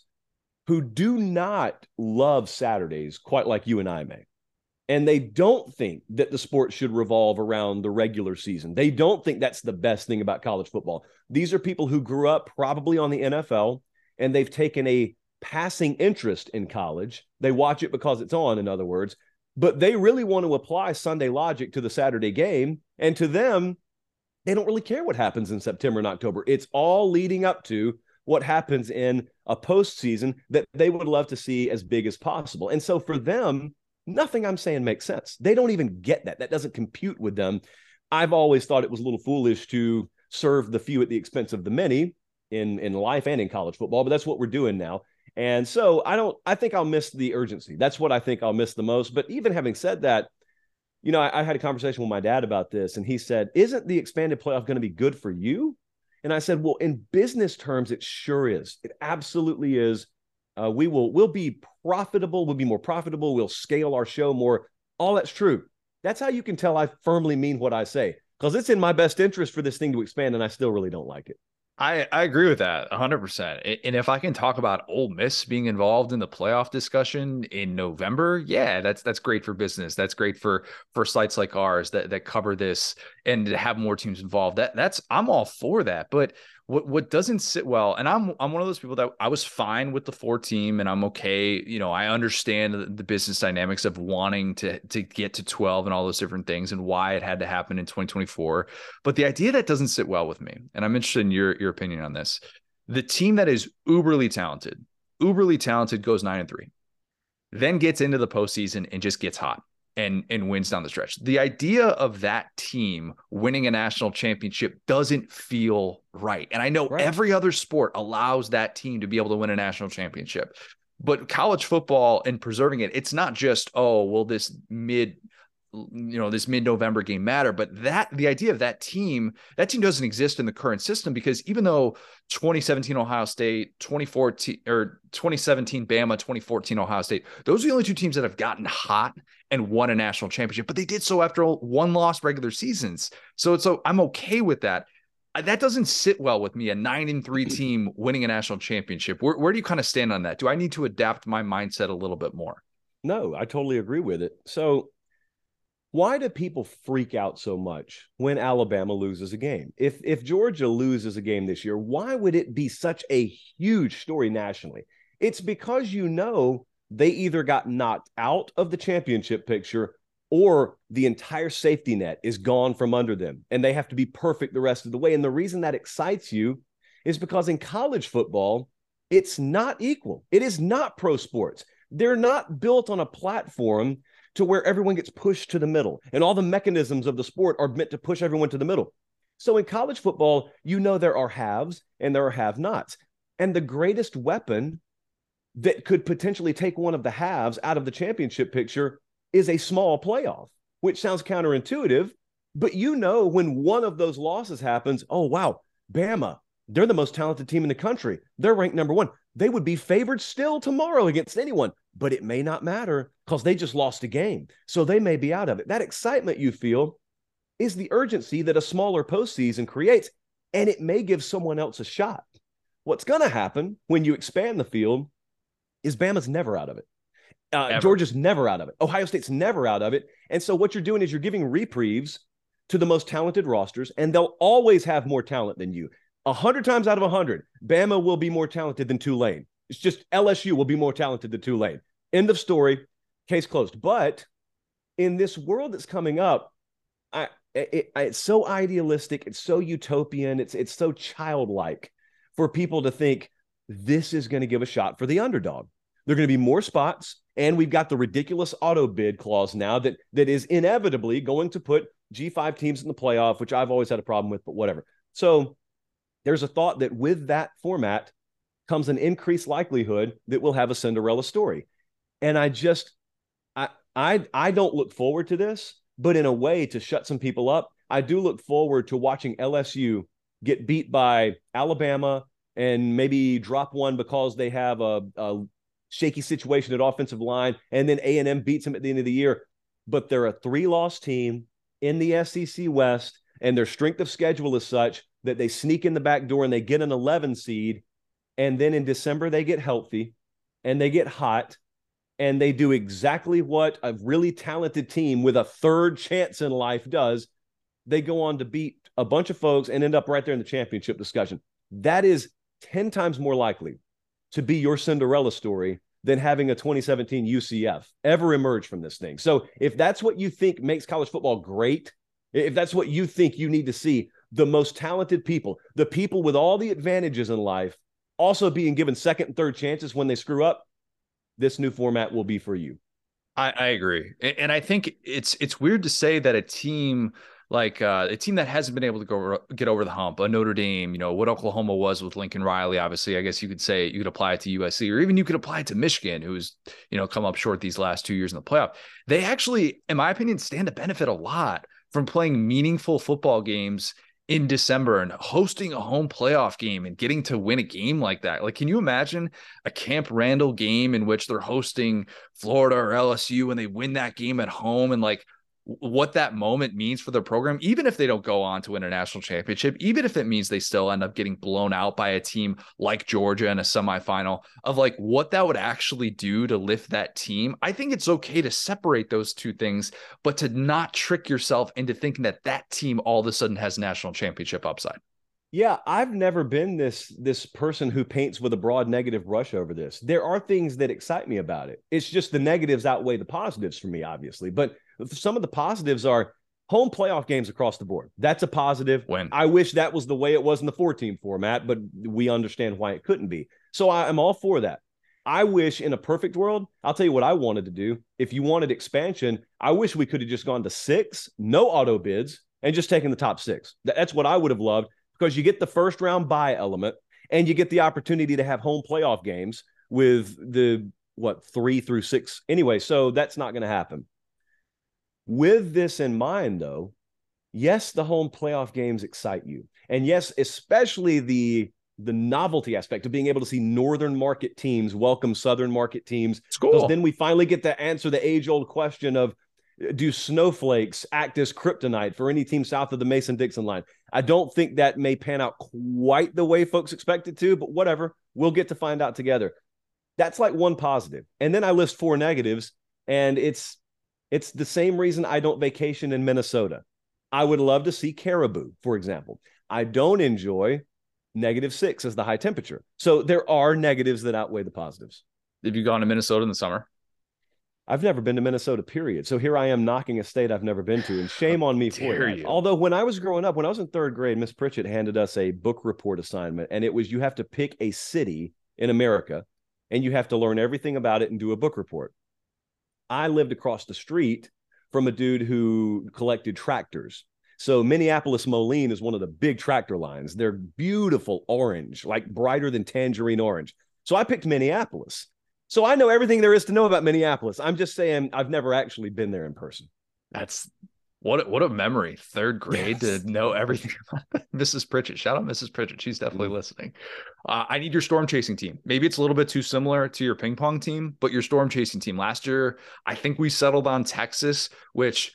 who do not love Saturdays quite like you and I may. And they don't think that the sport should revolve around the regular season. They don't think that's the best thing about college football. These are people who grew up probably on the NFL and they've taken a passing interest in college. They watch it because it's on, in other words, but they really want to apply Sunday logic to the Saturday game. And to them, they don't really care what happens in September and October. It's all leading up to what happens in a postseason that they would love to see as big as possible. And so for them, nothing I'm saying makes sense. They don't even get that. That doesn't compute with them. I've always thought it was a little foolish to serve the few at the expense of the many in in life and in college football, but that's what we're doing now. And so I don't I think I'll miss the urgency. That's what I think I'll miss the most. But even having said that, you know, I, I had a conversation with my dad about this, and he said, Isn't the expanded playoff going to be good for you? And I said, Well, in business terms, it sure is. It absolutely is. Uh, we will we'll be profitable, we'll be more profitable, we'll scale our show more. All that's true. That's how you can tell I firmly mean what I say. Because it's in my best interest for this thing to expand, and I still really don't like it. I, I agree with that 100%. And if I can talk about Ole Miss being involved in the playoff discussion in November, yeah, that's that's great for business. That's great for for sites like ours that that cover this and to have more teams involved. That that's I'm all for that. But what what doesn't sit well, and I'm I'm one of those people that I was fine with the four team and I'm okay. You know, I understand the, business dynamics of wanting to to get to 12 and all those different things and why it had to happen in 2024. But the idea that doesn't sit well with me, and I'm interested in your your opinion on this. The team that is uberly talented, uberly talented goes nine and three, then gets into the postseason and just gets hot and and wins down the stretch. The idea of that team winning a national championship doesn't feel right. And I know Right. every other sport allows that team to be able to win a national championship. But college football and preserving it, it's not just, oh, well, this mid you know this mid-november game matter but that the idea of that team that team doesn't exist in the current system because even though 2017 ohio state 2014 or 2017 bama 2014 ohio state those are the only two teams that have gotten hot and won a national championship but they did so after one lost regular seasons. So so i'm okay with that. Uh, that doesn't sit well with me a nine and three team winning a national championship. Where, where do you kind of stand on that? Do i need to adapt my mindset a little bit more? No i totally agree with it. So why do people freak out so much when Alabama loses a game? If if Georgia loses a game this year, why would it be such a huge story nationally? It's because you know they either got knocked out of the championship picture or the entire safety net is gone from under them and they have to be perfect the rest of the way. And the reason that excites you is because in college football, it's not equal. It is not pro sports. They're not built on a platform to where everyone gets pushed to the middle and all the mechanisms of the sport are meant to push everyone to the middle. So in college football, you know there are haves and there are have nots. And the greatest weapon that could potentially take one of the halves out of the championship picture is a small playoff, which sounds counterintuitive. But you know, when one of those losses happens, oh, wow, Bama, they're the most talented team in the country. They're ranked number one. They would be favored still tomorrow against anyone but it may not matter because they just lost a game. So they may be out of it. That excitement you feel is the urgency that a smaller postseason creates, and it may give someone else a shot. What's going to happen when you expand the field is Bama's never out of it. Uh, Georgia's never out of it. Ohio State's never out of it. And so what you're doing is you're giving reprieves to the most talented rosters, and they'll always have more talent than you. A hundred times out of a hundred, Bama will be more talented than Tulane. It's just LSU will be more talented than Tulane. End of story. Case closed. But in this world that's coming up, I, it, it's so idealistic. It's so utopian. It's it's so childlike for people to think this is going to give a shot for the underdog. There are going to be more spots, and we've got the ridiculous auto bid clause now that that is inevitably going to put G5 teams in the playoff, which I've always had a problem with, but whatever. So there's a thought that with that format, comes an increased likelihood that we'll have a Cinderella story. And I just I I I don't look forward to this, but in a way to shut some people up, I do look forward to watching LSU get beat by Alabama and maybe drop one because they have a, a shaky situation at offensive line, and then A and M beats them at the end of the year. But they're a three-loss team in the SEC West, and their strength of schedule is such that they sneak in the back door and they get an 11 seed and then in December, they get healthy and they get hot and they do exactly what a really talented team with a third chance in life does. They go on to beat a bunch of folks and end up right there in the championship discussion. That is 10 times more likely to be your Cinderella story than having a 2017 UCF ever emerge from this thing. So if that's what you think makes college football great, if that's what you think you need to see, the most talented people, the people with all the advantages in life also being given second and third chances when they screw up, this new format will be for you. I, I agree, and I think it's it's weird to say that a team like uh, a team that hasn't been able to go get over the hump, a Notre Dame, you know what Oklahoma was with Lincoln Riley. Obviously, I guess you could say you could apply it to USC, or even you could apply it to Michigan, who's you know come up short these last two years in the playoff. They actually, in my opinion, stand to benefit a lot from playing meaningful football games in December and hosting a home playoff game and getting to win a game like that. Like, can you imagine a Camp Randall game in which they're hosting Florida or LSU and they win that game at home and like what that moment means for their program, even if they don't go on to win a national championship, even if it means they still end up getting blown out by a team like Georgia in a semifinal, of like what that would actually do to lift that team. I think it's okay to separate those two things, but to not trick yourself into thinking that that team all of a sudden has national championship upside. Yeah, I've never been this this person who paints with a broad negative brush over this. There are things that excite me about it. It's just the negatives outweigh the positives for me, obviously. But some of the positives are home playoff games across the board. That's a positive. When I wish that was the way it was in the four team format, but we understand why it couldn't be. So I, am all for that. I wish in a perfect world, I'll tell you what I wanted to do. If you wanted expansion, I wish we could have just gone to six, no auto bids, and just taken the top six. That's what I would have loved because you get the first round buy element and you get the opportunity to have home playoff games with the what three through six anyway. So that's not going to happen. With this in mind, though, yes, the home playoff games excite you. And yes, especially the the novelty aspect of being able to see northern market teams welcome southern market teams. Cool. Then we finally get to answer the age old question of do snowflakes act as kryptonite for any team south of the Mason Dixon line? I don't think that may pan out quite the way folks expect it to, but whatever. We'll get to find out together. That's like one positive. And then I list four negatives, and it's it's the same reason I don't vacation in Minnesota. I would love to see caribou, for example. I don't enjoy negative six as the high temperature. So there are negatives that outweigh the positives. Have you gone to Minnesota in the summer? I've never been to Minnesota, period. So here I am knocking a state I've never been to, and shame on me for it. Although when I was growing up, when I was in third grade, Miss Pritchett handed us a book report assignment, and it was you have to pick a city in America, and you have to learn everything about it and do a book report. I lived across the street from a dude who collected tractors. So Minneapolis Moline is one of the big tractor lines. They're beautiful orange, like brighter than tangerine orange. So I picked Minneapolis. So I know everything there is to know about Minneapolis. I'm just saying I've never actually been there in person. That's what what a memory. Third grade yes. to know everything about Mrs. Pritchett. Shout out Mrs. Pritchett. She's definitely mm-hmm. listening. Uh, I need your storm chasing team. Maybe it's a little bit too similar to your ping pong team, but your storm chasing team. Last year, I think we settled on Texas, which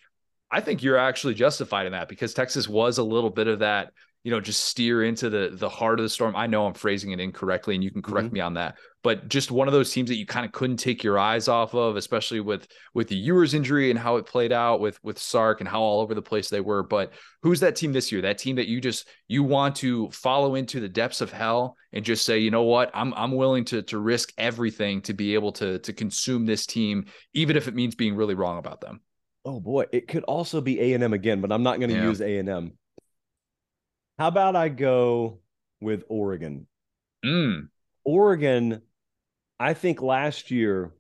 I think you're actually justified in that because Texas was a little bit of that you know just steer into the the heart of the storm. I know i'm phrasing it incorrectly and you can correct mm-hmm. me on that but just one of those teams that you kind of couldn't take your eyes off of especially with with the Ewers injury and how it played out with with sark and how all over the place they were. But who's that team this year? That team that you just you want to follow into the depths of hell and just say you know what? I'm i'm willing to to risk everything to be able to to consume this team even if it means being really wrong about them. Oh boy. It could also be a&m again but i'm not going to yeah. use a&m how about I go with Oregon? Mm. Oregon, I think last year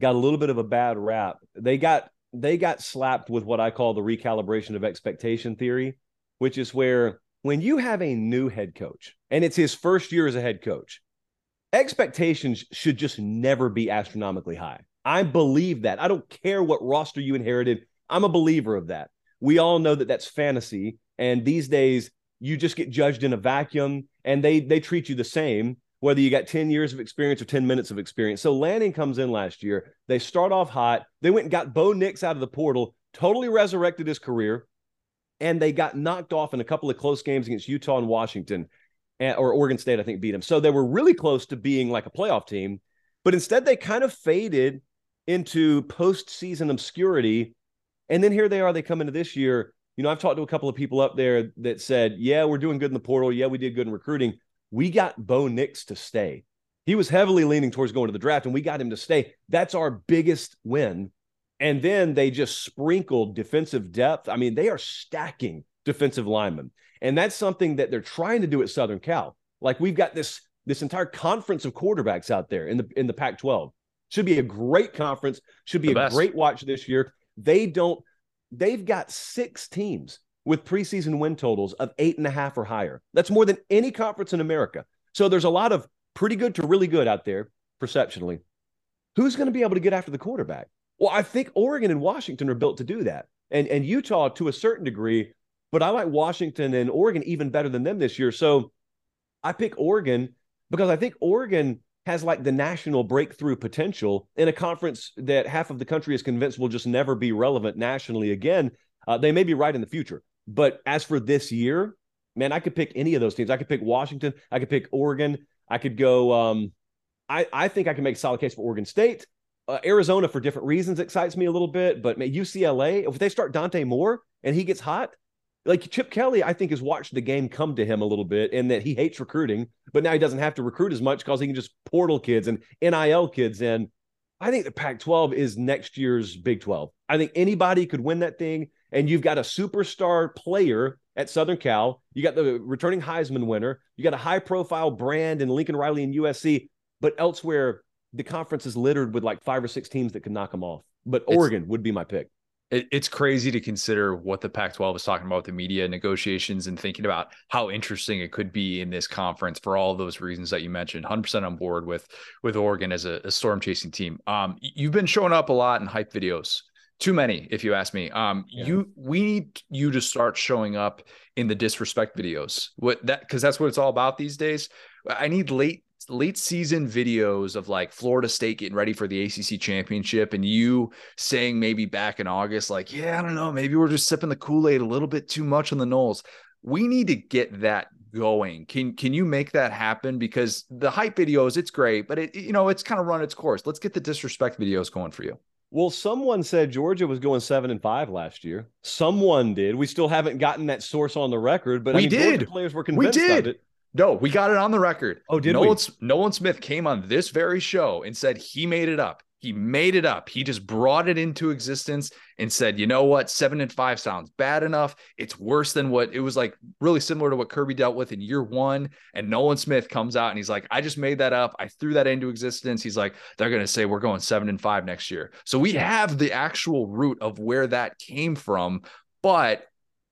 got a little bit of a bad rap. They got they got slapped with what I call the recalibration of expectation theory, which is where when you have a new head coach and it's his first year as a head coach, expectations should just never be astronomically high. I believe that. I don't care what roster you inherited. I'm a believer of that. We all know that that's fantasy. And these days, you just get judged in a vacuum and they they treat you the same whether you got 10 years of experience or 10 minutes of experience. So Lanning comes in last year. They start off hot. They went and got Bo Nix out of the portal, totally resurrected his career. And they got knocked off in a couple of close games against Utah and Washington, eh, or Oregon State, I think, beat them. So they were really close to being like a playoff team. But instead, they kind of faded into postseason obscurity. And then here they are. They come into this year you know, I've talked to a couple of people up there that said, yeah, we're doing good in the portal. Yeah, we did good in recruiting. We got Bo Nix to stay. He was heavily leaning towards going to the draft, and we got him to stay. That's our biggest win. And then they just sprinkled defensive depth. I mean, they are stacking defensive linemen. And that's something that they're trying to do at Southern Cal. Like we've got this this entire conference of quarterbacks out there in the in the Pac-12. Should be a great conference, should be the a best. great watch this year. They don't they've got six teams with preseason win totals of eight and a half or higher. That's more than any conference in America. So there's a lot of pretty good to really good out there, perceptionally. Who's going to be able to get after the quarterback? Well, I think Oregon and Washington are built to do that. And, and Utah to a certain degree, but I like Washington and Oregon even better than them this year. So I pick Oregon because I think Oregon has like the national breakthrough potential in a conference that half of the country is convinced will just never be relevant nationally again. Uh, they may be right in the future, but as for this year, man, I could pick any of those teams. I could pick Washington. I could pick Oregon. I could go. Um, I I think I can make a solid case for Oregon State. Uh, Arizona for different reasons excites me a little bit, but man, UCLA if they start Dante Moore and he gets hot, like Chip Kelly, I think has watched the game come to him a little bit, and that he hates recruiting, but now he doesn't have to recruit as much because he can just portal kids and NIL kids in. I think the Pac-12 is next year's Big 12. I think anybody could win that thing, and you've got a superstar player at Southern Cal. You got the returning Heisman winner. You got a high-profile brand in Lincoln Riley and USC, but elsewhere the conference is littered with like five or six teams that could knock them off. But Oregon it's, would be my pick it, it's crazy to consider what the Pac 12 is talking about with the media negotiations and thinking about how interesting it could be in this conference for all those reasons that you mentioned. 100% on board with with Oregon as a, a storm chasing team. Um, you've been showing up a lot in hype videos Too many, if you ask me. Um, Yeah. you we need you to start showing up in the disrespect videos. What that because that's what it's all about these days. I need late late season videos of like Florida State getting ready for the ACC championship and you saying maybe back in August, like, yeah, I don't know, maybe we're just sipping the Kool-Aid a little bit too much on the Noles. We need to get that going. Can can you make that happen? Because the hype videos, it's great, but it you know it's kind of run its course. Let's get the disrespect videos going for you. Well, someone said Georgia was going seven and five last year. Someone did. We still haven't gotten that source on the record, but I We mean, Georgia did. players were convinced We did. of it. No, we got it on the record. Oh, did Nolan, we? Nolan Smith came on this very show and said he made it up. He made it up. He just brought it into existence and said, you know what? Seven and five sounds bad enough. It's worse than what it was like, really similar to what Kirby dealt with in year one. And Nolan Smith comes out and he's like, I just made that up. I threw that into existence. He's like, they're going to say we're going seven and five next year. So we have the actual root of where that came from. But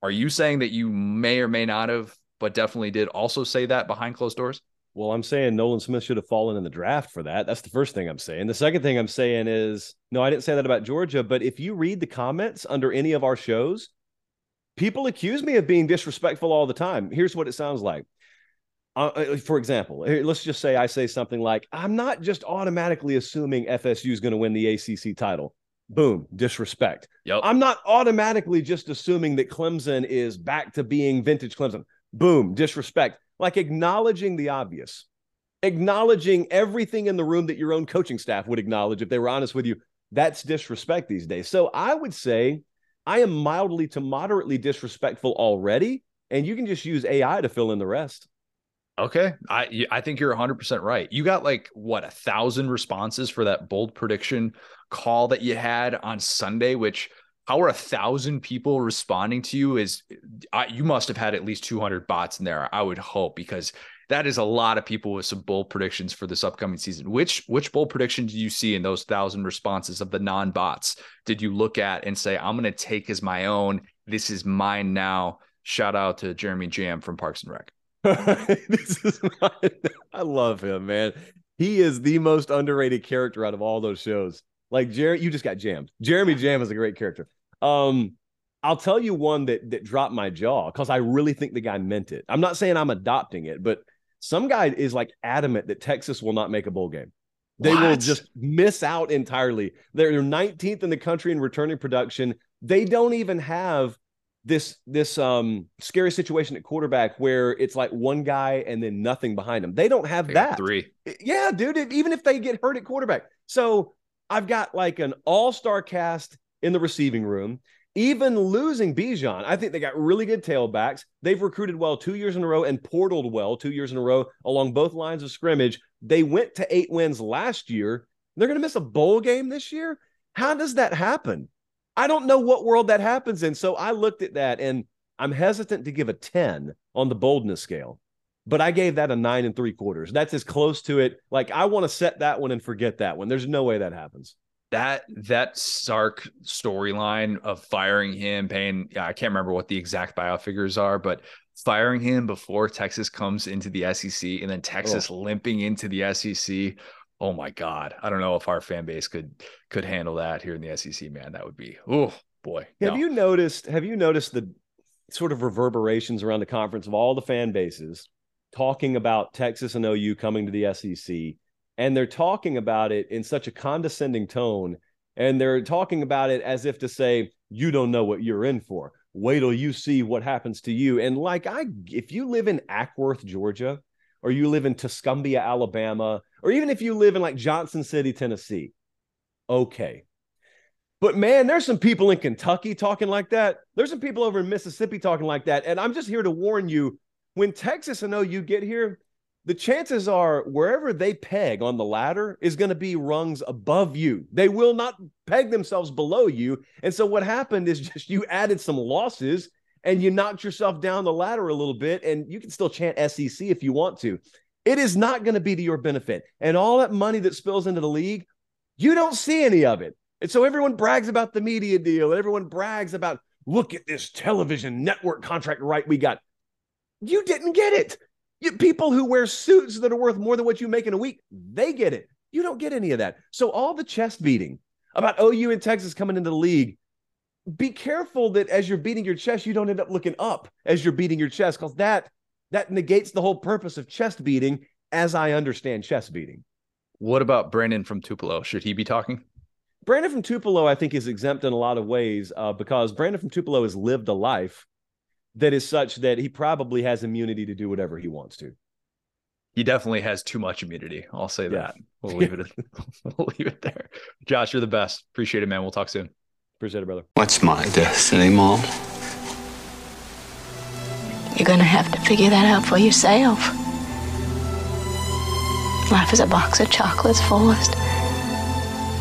are you saying that you may or may not have, but definitely did also say that behind closed doors? Well, I'm saying Nolan Smith should have fallen in the draft for that. That's the first thing I'm saying. The second thing I'm saying is no, I didn't say that about Georgia, but if you read the comments under any of our shows, people accuse me of being disrespectful all the time. Here's what it sounds like. Uh, uh, for example, let's just say I say something like, I'm not just automatically assuming FSU is going to win the ACC title. Boom, disrespect. Yep. I'm not automatically just assuming that Clemson is back to being vintage Clemson. Boom, disrespect. Like acknowledging the obvious, acknowledging everything in the room that your own coaching staff would acknowledge if they were honest with you. That's disrespect these days. So I would say I am mildly to moderately disrespectful already, and you can just use AI to fill in the rest. Okay. I I think you're 100% right. You got like what a thousand responses for that bold prediction call that you had on Sunday, which how are a thousand people responding to you is I, you must have had at least 200 bots in there. I would hope because that is a lot of people with some bold predictions for this upcoming season. Which which bold prediction do you see in those thousand responses of the non bots? Did you look at and say I'm going to take as my own? This is mine now. Shout out to Jeremy Jamm from Parks and Rec. this is my, I love him, man. He is the most underrated character out of all those shows. Like Jerry, you just got jammed. Jeremy Jamm is a great character. Um, I'll tell you one that that dropped my jaw because I really think the guy meant it. I'm not saying I'm adopting it, but some guy is like adamant that Texas will not make a bowl game. They will just miss out entirely. They're 19th in the country in returning production. They don't even have this this um scary situation at quarterback where it's like one guy and then nothing behind him. They don't have They that. three. Yeah, dude. it- even if they get hurt at quarterback. So I've got like an all-star cast in the receiving room. Even losing Bijan, I think they got really good tailbacks. They've recruited well two years in a row and portaled well two years in a row along both lines of scrimmage. They went to eight wins last year. They're going to miss a bowl game this year. How does that happen? I don't know what world that happens in. So I looked at that and I'm hesitant to give a 10 on the boldness scale but I gave that a nine and three quarters. That's as close to it. Like I want to set that one and forget that one. There's no way that happens. That that Sark storyline of firing him, paying I can't remember what the exact buyout figures are, but firing him before Texas comes into the SEC and then Texas limping into the SEC. Oh my God. I don't know if our fan base could could handle that here in the SEC, man. That would be oh boy. Have No. you noticed? Have you noticed the sort of reverberations around the conference of all the fan bases talking about Texas and OU coming to the SEC, and they're talking about it in such a condescending tone, and they're talking about it as if to say, "You don't know what you're in for. Wait till you see what happens to you." And like I, if you live in Acworth, Georgia, or you live in Tuscumbia, Alabama, or even if you live in like Johnson City, Tennessee, okay. But man, there's some people in Kentucky talking like that. There's some people over in Mississippi talking like that. And I'm just here to warn you when Texas and OU get here, the chances are wherever they peg on the ladder is going to be rungs above you. They will not peg themselves below you. And so what happened is just you added some losses and you knocked yourself down the ladder a little bit. And you can still chant SEC if you want to. It is not going to be to your benefit. And all that money that spills into the league, you don't see any of it. And so everyone brags about the media deal. Everyone brags about, look at this television network contract right we got. You didn't get it. You, people who wear suits that are worth more than what you make in a week, they get it. You don't get any of that. So all the chest beating about OU and Texas coming into the league. Be careful that as you're beating your chest, you don't end up looking up as you're beating your chest, because that that negates the whole purpose of chest beating, as I understand chest beating. What about Brandon from Tupelo? Should he be talking? Brandon from Tupelo, I think, is exempt in a lot of ways uh, because Brandon from Tupelo has lived a life that is such that he probably has immunity to do whatever he wants to. He definitely has too much immunity. I'll say that. We'll leave it. we'll leave it there. Josh, you're the best. Appreciate it, man. We'll talk soon. Appreciate it, brother. What's my destiny, Mom? You're gonna have to figure that out for yourself. Life is a box of chocolates, Forrest.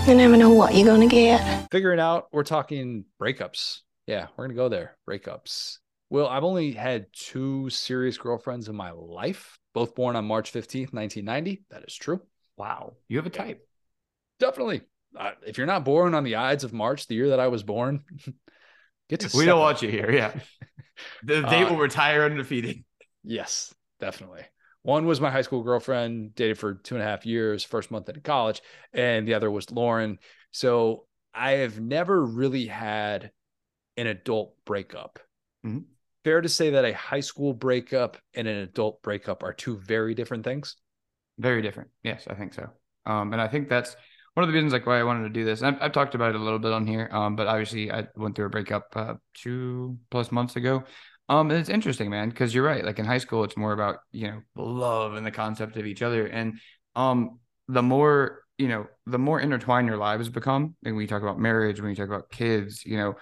You never know what you're gonna get. Figuring out. We're talking breakups. Yeah, we're gonna go there. Breakups. Well, I've only had two serious girlfriends in my life, both born on March 15th, 1990. That is true. Wow. You have a type. Definitely. Uh, if you're not born on the Ides of March, the year that I was born, get to We don't up. want you here. Yeah. The date Uh, will retire undefeated. Yes, definitely. One was my high school girlfriend, dated for two and a half years, first month in college, and the other was Lauren. So I have never really had an adult breakup. Mhm. Fair to say that a high school breakup and an adult breakup are two very different things. Very different. Yes, I think so. Um, and I think that's one of the reasons like why I wanted to do this. I've, I've talked about it a little bit on here. Um, but obviously I went through a breakup uh, two plus months ago. Um, and it's interesting, man, because you're right. Like in high school, it's more about you know love and the concept of each other, and um, the more you know, the more intertwined your lives become. And when you talk about marriage, when you talk about kids, you know,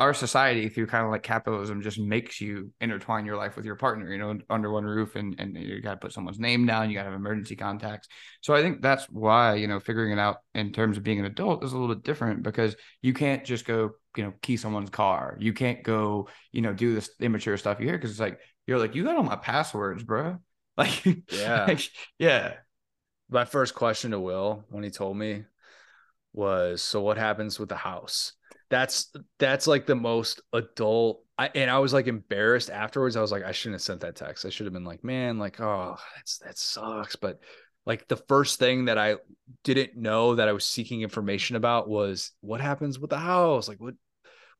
our society through kind of like capitalism just makes you intertwine your life with your partner, you know, under one roof and and you got to put someone's name down, you got to have emergency contacts. So I think that's why, you know, figuring it out in terms of being an adult is a little bit different because you can't just go, you know, key someone's car. You can't go, you know, do this immature stuff you hear because it's like you're like, you got all my passwords, bro. Like, Yeah. like, yeah. My first question to Will when he told me was, "So what happens with the house?" That's that's like the most adult. I, and I was like embarrassed afterwards. I was like, I shouldn't have sent that text. I should have been like, man, like, oh, that's that sucks. But like the first thing that I didn't know that I was seeking information about was what happens with the house. Like, what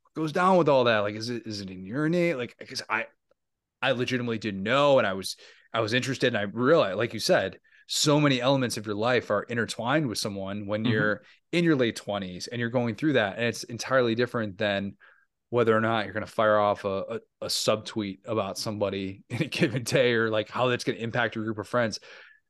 what goes down with all that? Like, is it is it in your name? Like, because I I legitimately didn't know, and I was I was interested, and I realized, like you said, so many elements of your life are intertwined with someone when Mhm. you're in your late 20s and you're going through that and it's entirely different than whether or not you're going to fire off a, a, a subtweet about somebody in a given day or like how that's going to impact your group of friends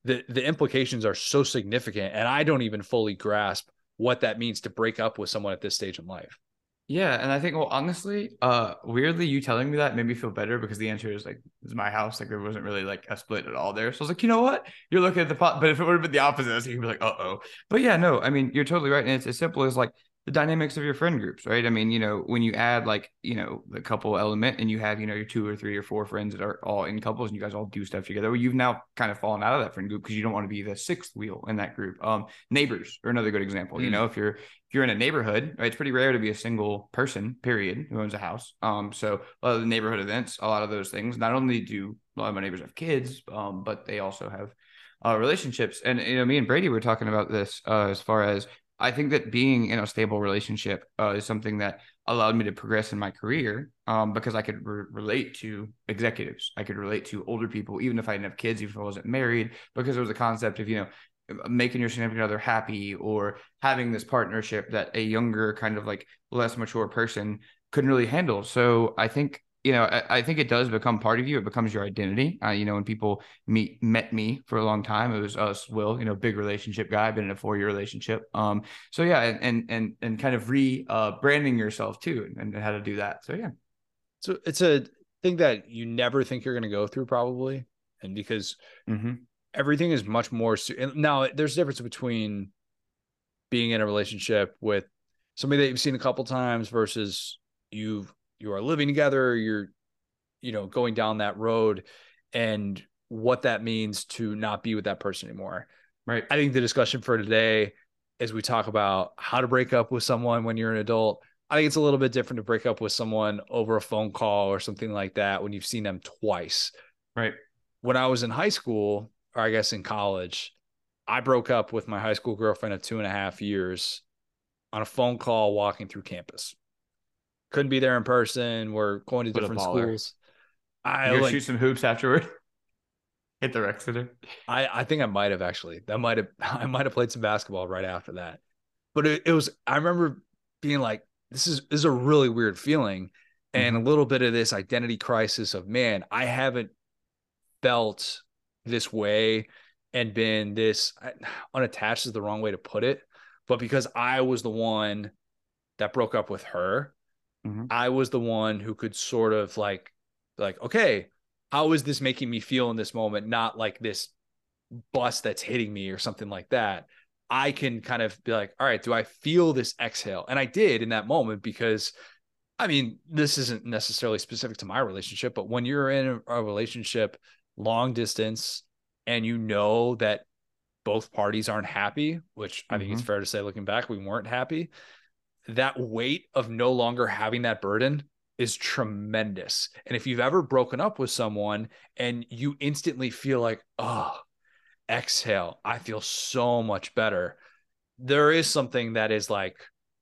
the the implications are so significant and i don't even fully grasp what that means to break up with someone at this stage in life Yeah, and I think well, honestly, uh, weirdly, you telling me that made me feel better because the answer is like, "It's my house." Like there wasn't really like a split at all there. So I was like, you know what? You're looking at the pot, but if it would have been the opposite, you'd be like, "Uh oh." But yeah, no, I mean, you're totally right, and it's as simple as like the dynamics of your friend groups, right? I mean, you know, when you add like you know the couple element, and you have you know your two or three or four friends that are all in couples, and you guys all do stuff together. Well, you've now kind of fallen out of that friend group because you don't want to be the sixth wheel in that group. Um, neighbors are another good example. You Mm. know, if you're if you're in a neighborhood, right, it's pretty rare to be a single person, period, who owns a house. Um, so a lot of the neighborhood events, a lot of those things, not only do a lot of my neighbors have kids, um, but they also have uh, relationships. And you know, me and Brady were talking about this uh, as far as I think that being in a stable relationship uh, is something that allowed me to progress in my career um, because I could re- relate to executives. I could relate to older people, even if I didn't have kids, even if I wasn't married, because there was a concept of, you know, making your significant other happy or having this partnership that a younger kind of like less mature person couldn't really handle so i think you know I, I think it does become part of you. It becomes your identity. Uh, you know when people meet met me for a long time it was us will you know big relationship guy been in a four year relationship. Um so yeah and and and, kind of re uh branding yourself too and, and how to do that. So yeah. So it's a thing that you never think you're going to go through probably and because mm-hmm. everything is much more su- now there's a difference between being in a relationship with somebody that you've seen a couple times versus you you are living together you're you know going down that road and what that means to not be with that person anymore. Right. I think the discussion for today as we talk about how to break up with someone when you're an adult i think it's a little bit different to break up with someone over a phone call or something like that when you've seen them twice. Right. When I was in high school, or I guess in college, I broke up with my high school girlfriend of two and a half years on a phone call walking through campus. Couldn't be there in person. We're going to What different schools. I You like, shoot some hoops afterward. Hit the rec center. I, I think I might have actually. That might have I might have played some basketball right after that. But it, it was I remember being like, this is this is a really weird feeling. Mm-hmm. And a little bit of this identity crisis of man, I haven't felt this way and been this unattached is the wrong way to put it. But because I was the one that broke up with her, Mhm. I was the one who could sort of like like, okay, how is this making me feel in this moment? Not like this bus that's hitting me or something like that. I can kind of be like, all right, do I feel this exhale? And I did in that moment because I mean, this isn't necessarily specific to my relationship, but when you're in a, a relationship long distance and you know that both parties aren't happy, which I think it's fair to say looking back, we weren't happy, that weight of no longer having that burden is tremendous. And if you've ever broken up with someone and you instantly feel like, oh, exhale, I feel so much better. There is something that is like,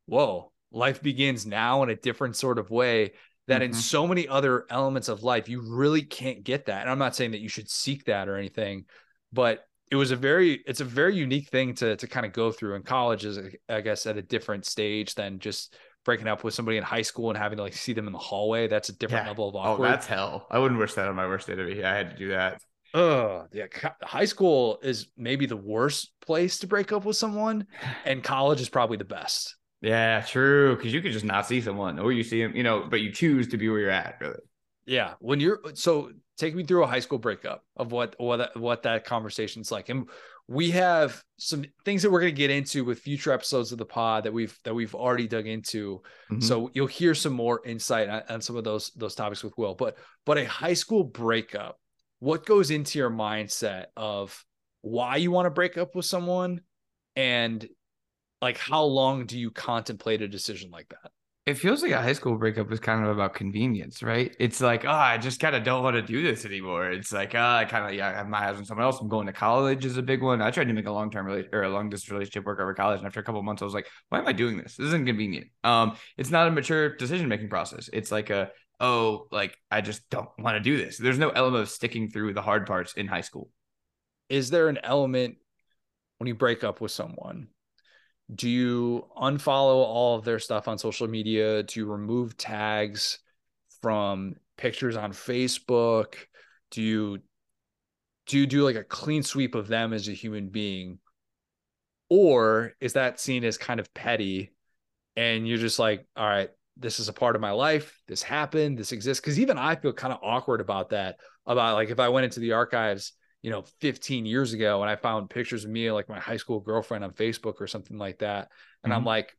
whoa, life begins now in a different sort of way that in Mhm. so many other elements of life, you really can't get that. And I'm not saying that you should seek that or anything, but it was a very, it's a very unique thing to, to kind of go through in college is, I guess, at a different stage than just breaking up with somebody in high school and having to like see them in the hallway. That's a different Yeah. level of oh, awkward Oh, that's hell. I wouldn't wish that on my worst day to be. I had to do that. Oh, yeah. High school is maybe the worst place to break up with someone, and college is probably the best. Yeah, true. Because you could just not see someone, or you see them, you know, but you choose to be where you're at. Really. Yeah. When you're so take me through a high school breakup of what what that, what that conversation's like. And we have some things that we're going to get into with future episodes of the pod that we've that we've already dug into. Mhm. So you'll hear some more insight on, on some of those those topics with Will. But but a high school breakup, what goes into your mindset of why you want to break up with someone and like how long do you contemplate a decision like that? It feels like a high school breakup is kind of about convenience, right? It's like, oh, I just kind of don't want to do this anymore. It's like, oh, I kind of, yeah, I have my eyes on someone else. I'm going to college is a big one. I tried to make a long term rela- or a long distance relationship work over college, and after a couple months, I was like, why am I doing this? This isn't convenient. Um, it's not a mature decision making process. It's like a, oh, like I just don't want to do this. There's no element of sticking through the hard parts in high school. is there an element when you break up with someone do you unfollow all of their stuff on social media? Do you remove tags from pictures on facebook? Do you do you do like a clean sweep of them as a human being? Or is that seen as kind of petty and you're just like all right this is a part of my life. This happened. This exists. Because even i feel kind of awkward about that about like if i went into the archives you know 15 years ago and i found pictures of me like my high school girlfriend on facebook or something like that. And i'm Mhm. like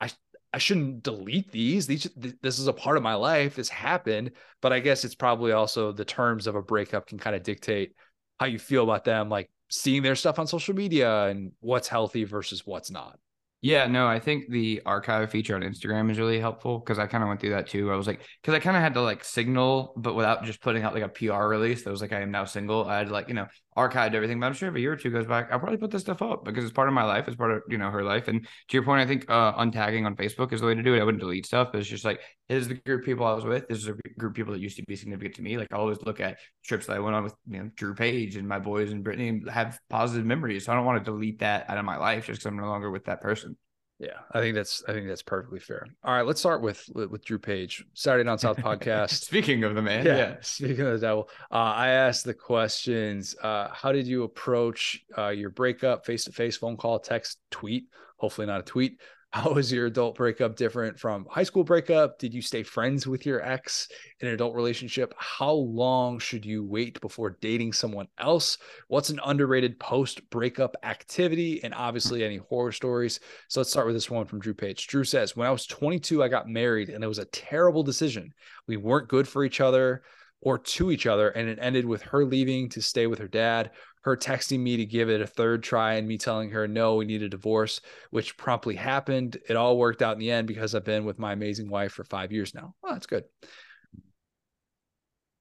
i i shouldn't delete these. These th- this is a part of my life. This happened. But i guess it's probably also the terms of a breakup can kind of dictate how you feel about them like seeing their stuff on social media and what's healthy versus what's not Yeah, no, I think the archive feature on Instagram is really helpful because I kind of went through that too. I was like, because I kind of had to like signal, but without just putting out like a PR release that was like, I am now single. I had like, you know, archived everything. But I'm sure if a year or two goes back, I'll probably put this stuff up because it's part of my life. It's part of, you know, her life. And to your point, I think uh, untagging on Facebook is the way to do it. I wouldn't delete stuff. It's just like, this is the group of people I was with. This is a group of people that used to be significant to me. Like, I always look at trips that I went on with, you know, Drew Page and my boys and Brittany and have positive memories. So I don't want to delete that out of my life just because I'm no longer with that person. Yeah i think that's i think that's perfectly fair all right let's start with with, drew page saturday down south podcast Speaking of the man, yeah. yeah. Speaking of the devil, uh, I asked the questions. Uh, how did you approach uh, your breakup? Face to face, phone call, text, tweet. Hopefully not a tweet. How was your adult breakup different from high school breakup? Did you stay friends with your ex in an adult relationship? How long should you wait before dating someone else? What's an underrated post breakup activity? And obviously, any horror stories. So let's start with this one from Drew Page. Drew says, When I was 22, I got married and it was a terrible decision. We weren't good for each other or to each other. And it ended with her leaving to stay with her dad, her texting me to give it a third try, and me telling her, no, we need a divorce, which promptly happened. It all worked out in the end because I've been with my amazing wife for five years now. Well, that's good.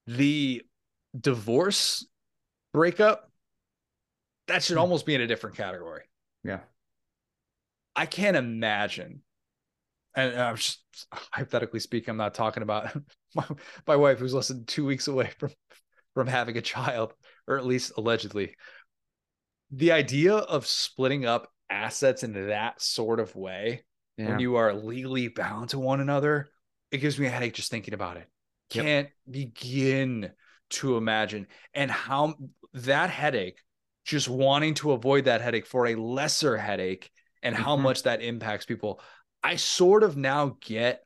The divorce breakup, that should hmm. almost be in a different category. Yeah. I can't imagine. And I'm just hypothetically speaking, I'm not talking about my, my wife who's less than two weeks away from from having a child, or at least allegedly. The idea of splitting up assets in that sort of way Yeah. when you are legally bound to one another, it gives me a headache just thinking about it. Can't begin to imagine. And how that headache, just wanting to avoid that headache for a lesser headache, and how Mhm. much that impacts people. I sort of now get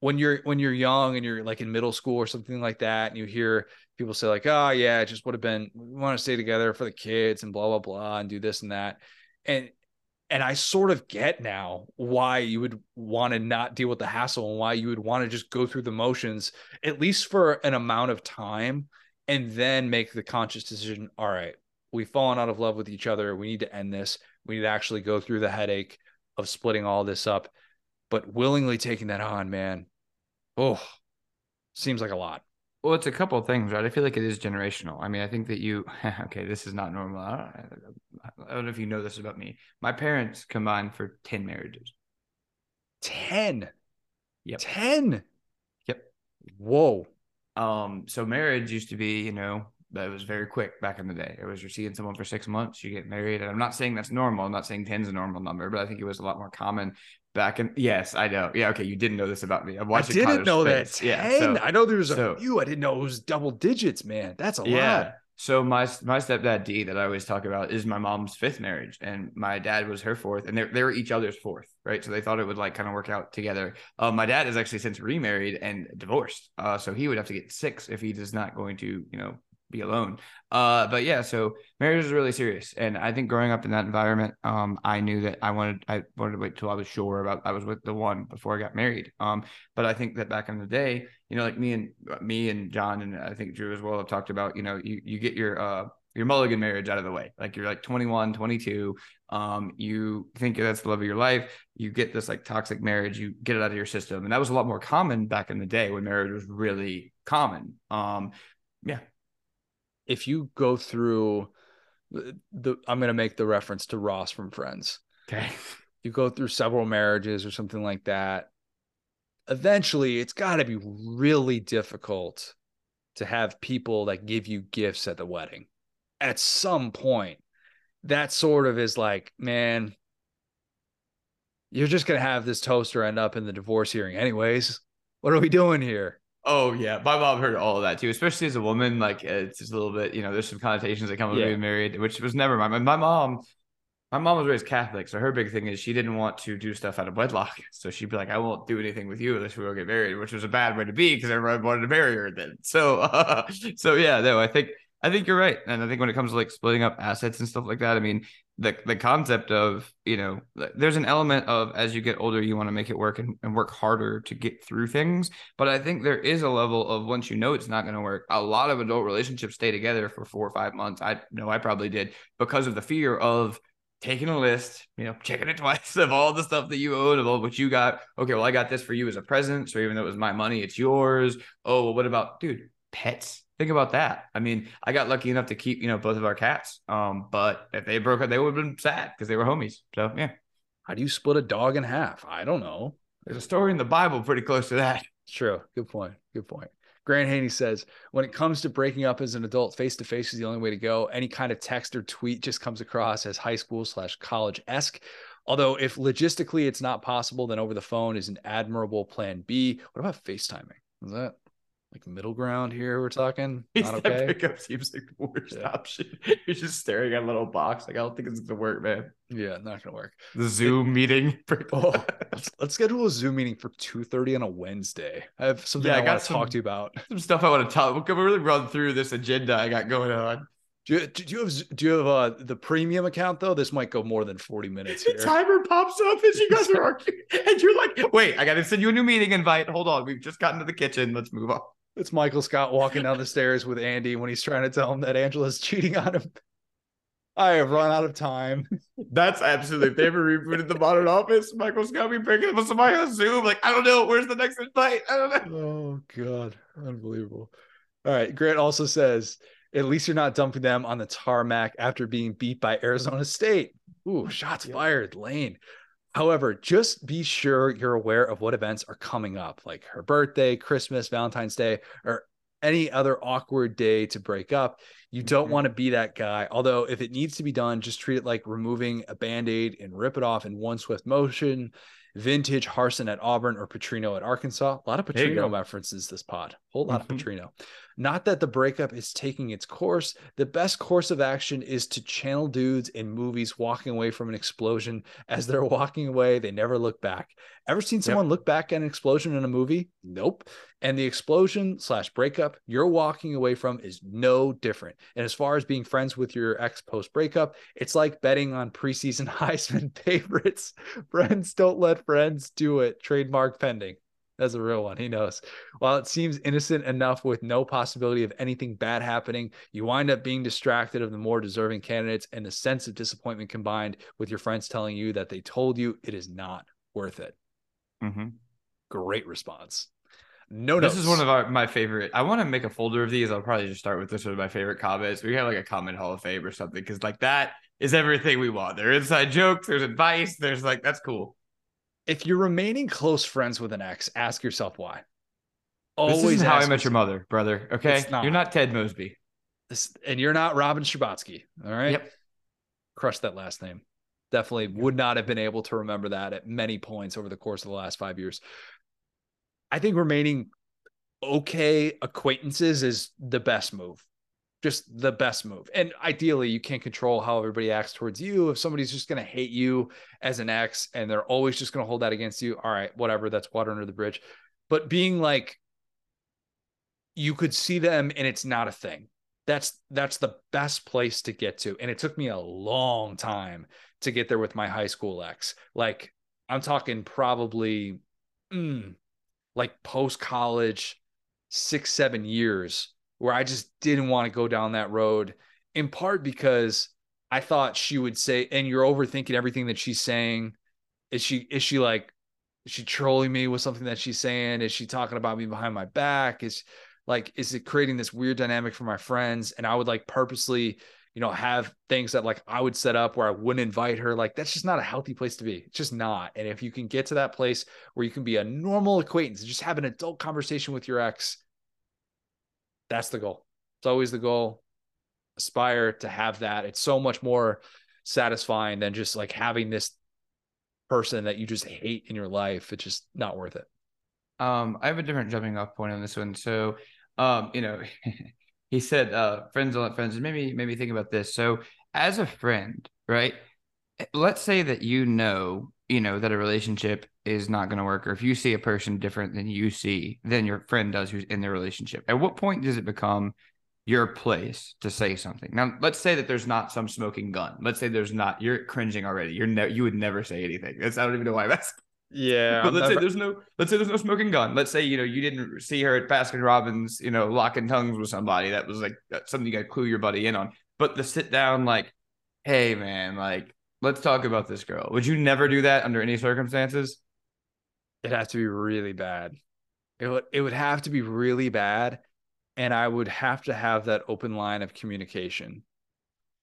when you're when you're young and you're like in middle school or something like that, and you hear people say, like, oh yeah, it just would have been we want to stay together for the kids and blah blah blah and do this and that. And and I sort of get now why you would want to not deal with the hassle and why you would want to just go through the motions, at least for an amount of time, and then make the conscious decision. All right, we've fallen out of love with each other. We need to end this. We need to actually go through the headache of splitting all this up, but willingly taking that on, man. Oh, seems like a lot. Well, it's a couple of things, right? I feel like it is generational. I mean, I think that you, okay, this is not normal. I don't, I don't know if you know this about me. My parents combined for 10 marriages. 10. Yep. 10. Yep. Whoa. Um, so marriage used to be, you know, that was very quick back in the day. It was you're seeing someone for six months, you get married. And I'm not saying that's normal. I'm not saying 10 is a normal number, but I think it was a lot more common back in. Yes, I know. Yeah. Okay. You didn't know this about me. I'm I didn't know that. 10. Yeah. So, I know there was a so- few. I didn't know it was double digits, man. That's a yeah. lot. So my my stepdad D that I always talk about is my mom's fifth marriage, and my dad was her fourth, and they they were each other's fourth, right? So they thought it would like kind of work out together. Uh, my dad is actually since remarried and divorced, uh, so he would have to get six if he is not going to, you know, be alone. Uh, but yeah, so marriage is really serious, and I think growing up in that environment, um, I knew that I wanted I wanted to wait till I was sure about I was with the one before I got married. Um, but I think that back in the day, you know, like me and me and John and I think Drew as well have talked about, you know, you you get your uh your mulligan marriage out of the way. Like you're like 21, 22. Um, you think that's the love of your life. You get this like toxic marriage, you get it out of your system. And that was a lot more common back in the day when marriage was really common. Um, yeah. If you go through the, I'm going to make the reference to Ross from Friends. Okay. You go through several marriages or something like that. Eventually, it's got to be really difficult to have people that give you gifts at the wedding. At some point, that sort of is like, man, you're just going to have this toaster end up in the divorce hearing, anyways. What are we doing here? Oh yeah, my mom heard all of that too, especially as a woman. Like it's just a little bit, you know, there's some connotations that come with Yeah. being married, which was never my my mom. My mom was raised Catholic, so her big thing is she didn't want to do stuff out of wedlock. So she'd be like, "I won't do anything with you unless we go get married," which was a bad way to be because everyone wanted to marry her then. So, uh, so yeah, no, I think I think you're right, and I think when it comes to like splitting up assets and stuff like that, I mean, the the concept of you know there's an element of as you get older you want to make it work and, and work harder to get through things. But i think there is a level of once you know it's not going to work a lot of adult relationships stay together for four or five months. I know i probably did because of the fear of taking a list you know checking it twice of all the stuff that you own of all what you got. Okay well i got this for you as a present. So even though it was my money it's yours. Oh well what about dude pets Think about that. I mean, I got lucky enough to keep, you know, both of our cats. Um, but if they broke up, they would have been sad because they were homies. So yeah, How do you split a dog in half? I don't know. there's a story in the Bible pretty close to that. True. Good point. Good point. Grant Haney says, when it comes to breaking up as an adult, face to face is the only way to go. Any kind of text or tweet just comes across as high school slash college esque. Although, if logistically it's not possible, then over the phone is an admirable plan B. What about FaceTiming? Is that like middle ground here? We're talking not that okay. pickup seems like the worst Yeah. option. You're just staring at a little box. Like I don't think it's gonna work, man. Yeah, not gonna work. The Zoom meeting. Oh, let's, let's schedule a Zoom meeting for two thirty on a Wednesday. I have something Yeah, I, I got to talk to you about. some stuff I want to talk. We'll really run through this agenda I got going on. Do you, do you have do you have uh, the premium account though? This might go more than forty minutes here. The timer pops up as you guys are arguing, and you're like, "Wait, I got to send you a new meeting invite. Hold on, we've just gotten to the kitchen. Let's move on." It's Michael Scott walking down the stairs with Andy when he's trying to tell him that Angela's cheating on him. I have run out of time. That's absolutely. If they ever rebooted the Modern Office, Michael's got me picking up with somebody on Zoom. Like, I don't know. Where's the next invite? I don't know. Oh God, unbelievable. All right, Grant also says, at least you're not dumping them on the tarmac after being beat by Arizona State. Ooh, shots Yeah. fired, Lane. However, just be sure you're aware of what events are coming up, like her birthday, Christmas, Valentine's Day, or any other awkward day to break up. You don't Mhm. want to be that guy. Although, if it needs to be done, just treat it like removing a band aid and rip it off in one swift motion. Vintage Harsin at Auburn or Petrino at Arkansas. A lot of Petrino references this pod. Whole lot Mhm. of Petrino. Not that the breakup is taking its course. The best course of action is to channel dudes in movies walking away from an explosion. As they're walking away, they never look back. Ever seen someone look back at an explosion in a movie? Nope. And the explosion slash breakup you're walking away from is no different. And as far as being friends with your ex post breakup, it's like betting on preseason Heisman favorites. Friends don't let friends do it. Trademark pending. That's a real one. He knows. While it seems innocent enough with no possibility of anything bad happening, you wind up being distracted of the more deserving candidates and the sense of disappointment combined with your friends telling you that they told you it is not worth it. Mm-hmm. Great response. No, This is one of our, my favorite. I want to make a folder of these. I'll probably just start with this one of my favorite comments. We have like a comment hall of fame or something because like that is everything we want. There are inside jokes, there's advice, there's like that's cool. If you're remaining close friends with an ex, ask yourself why. this Always is how I met your mother, brother. Okay, not. you're not Ted Mosby. This, and you're not Robin Scherbatsky. All right. Yep. Crush that last name. Definitely would not have been able to remember that at many points over the course of the last five years. I think remaining okay acquaintances is the best move. Just the best move. And ideally, you can't control how everybody acts towards you. If somebody's just going to hate you as an ex and they're always just going to hold that against you, all right, whatever, that's water under the bridge. But being like, you could see them and it's not a thing that's that's the best place to get to and it took me a long time to get there with my high school ex like i'm talking probably mm, like post college six seven years where i just didn't want to go down that road in part because i thought she would say and you're overthinking everything that she's saying. Is she is she like is she trolling me with something that she's saying? Is she talking about me behind my back? Is like is it creating this weird dynamic for my friends? And i would like purposely you know have things that like i would set up where i wouldn't invite her. Like that's just not a healthy place to be. It's just not. And if you can get to that place where you can be a normal acquaintance and just have an adult conversation with your ex that's the goal it's always the goal aspire to have that it's so much more satisfying than just like having this person that you just hate in your life it's just not worth it Um, I have a different jumping off point on this one. So, um, you know, he said, uh, friends don't let friends. Maybe, maybe think about this. So, as a friend, right? Let's say that you know, you know, that a relationship is not going to work, or if you see a person different than you see, than your friend does who's in the relationship. At what point does it become your place to say something? Now, let's say that there's not some smoking gun. Let's say there's not. You're cringing already. You're ne- you would never say anything. That's I don't even know why that's yeah but let's say there's no let's say there's no smoking gun. Let's say you know you didn't see her at Baskin Robbins, you know, locking tongues with somebody. That was like something you got to clue your buddy in on. But the sit down, like, hey man, like, let's talk about this girl. Would you never do that under any circumstances? It'd have to be really bad. It would it would have to be really bad, and I would have to have that open line of communication.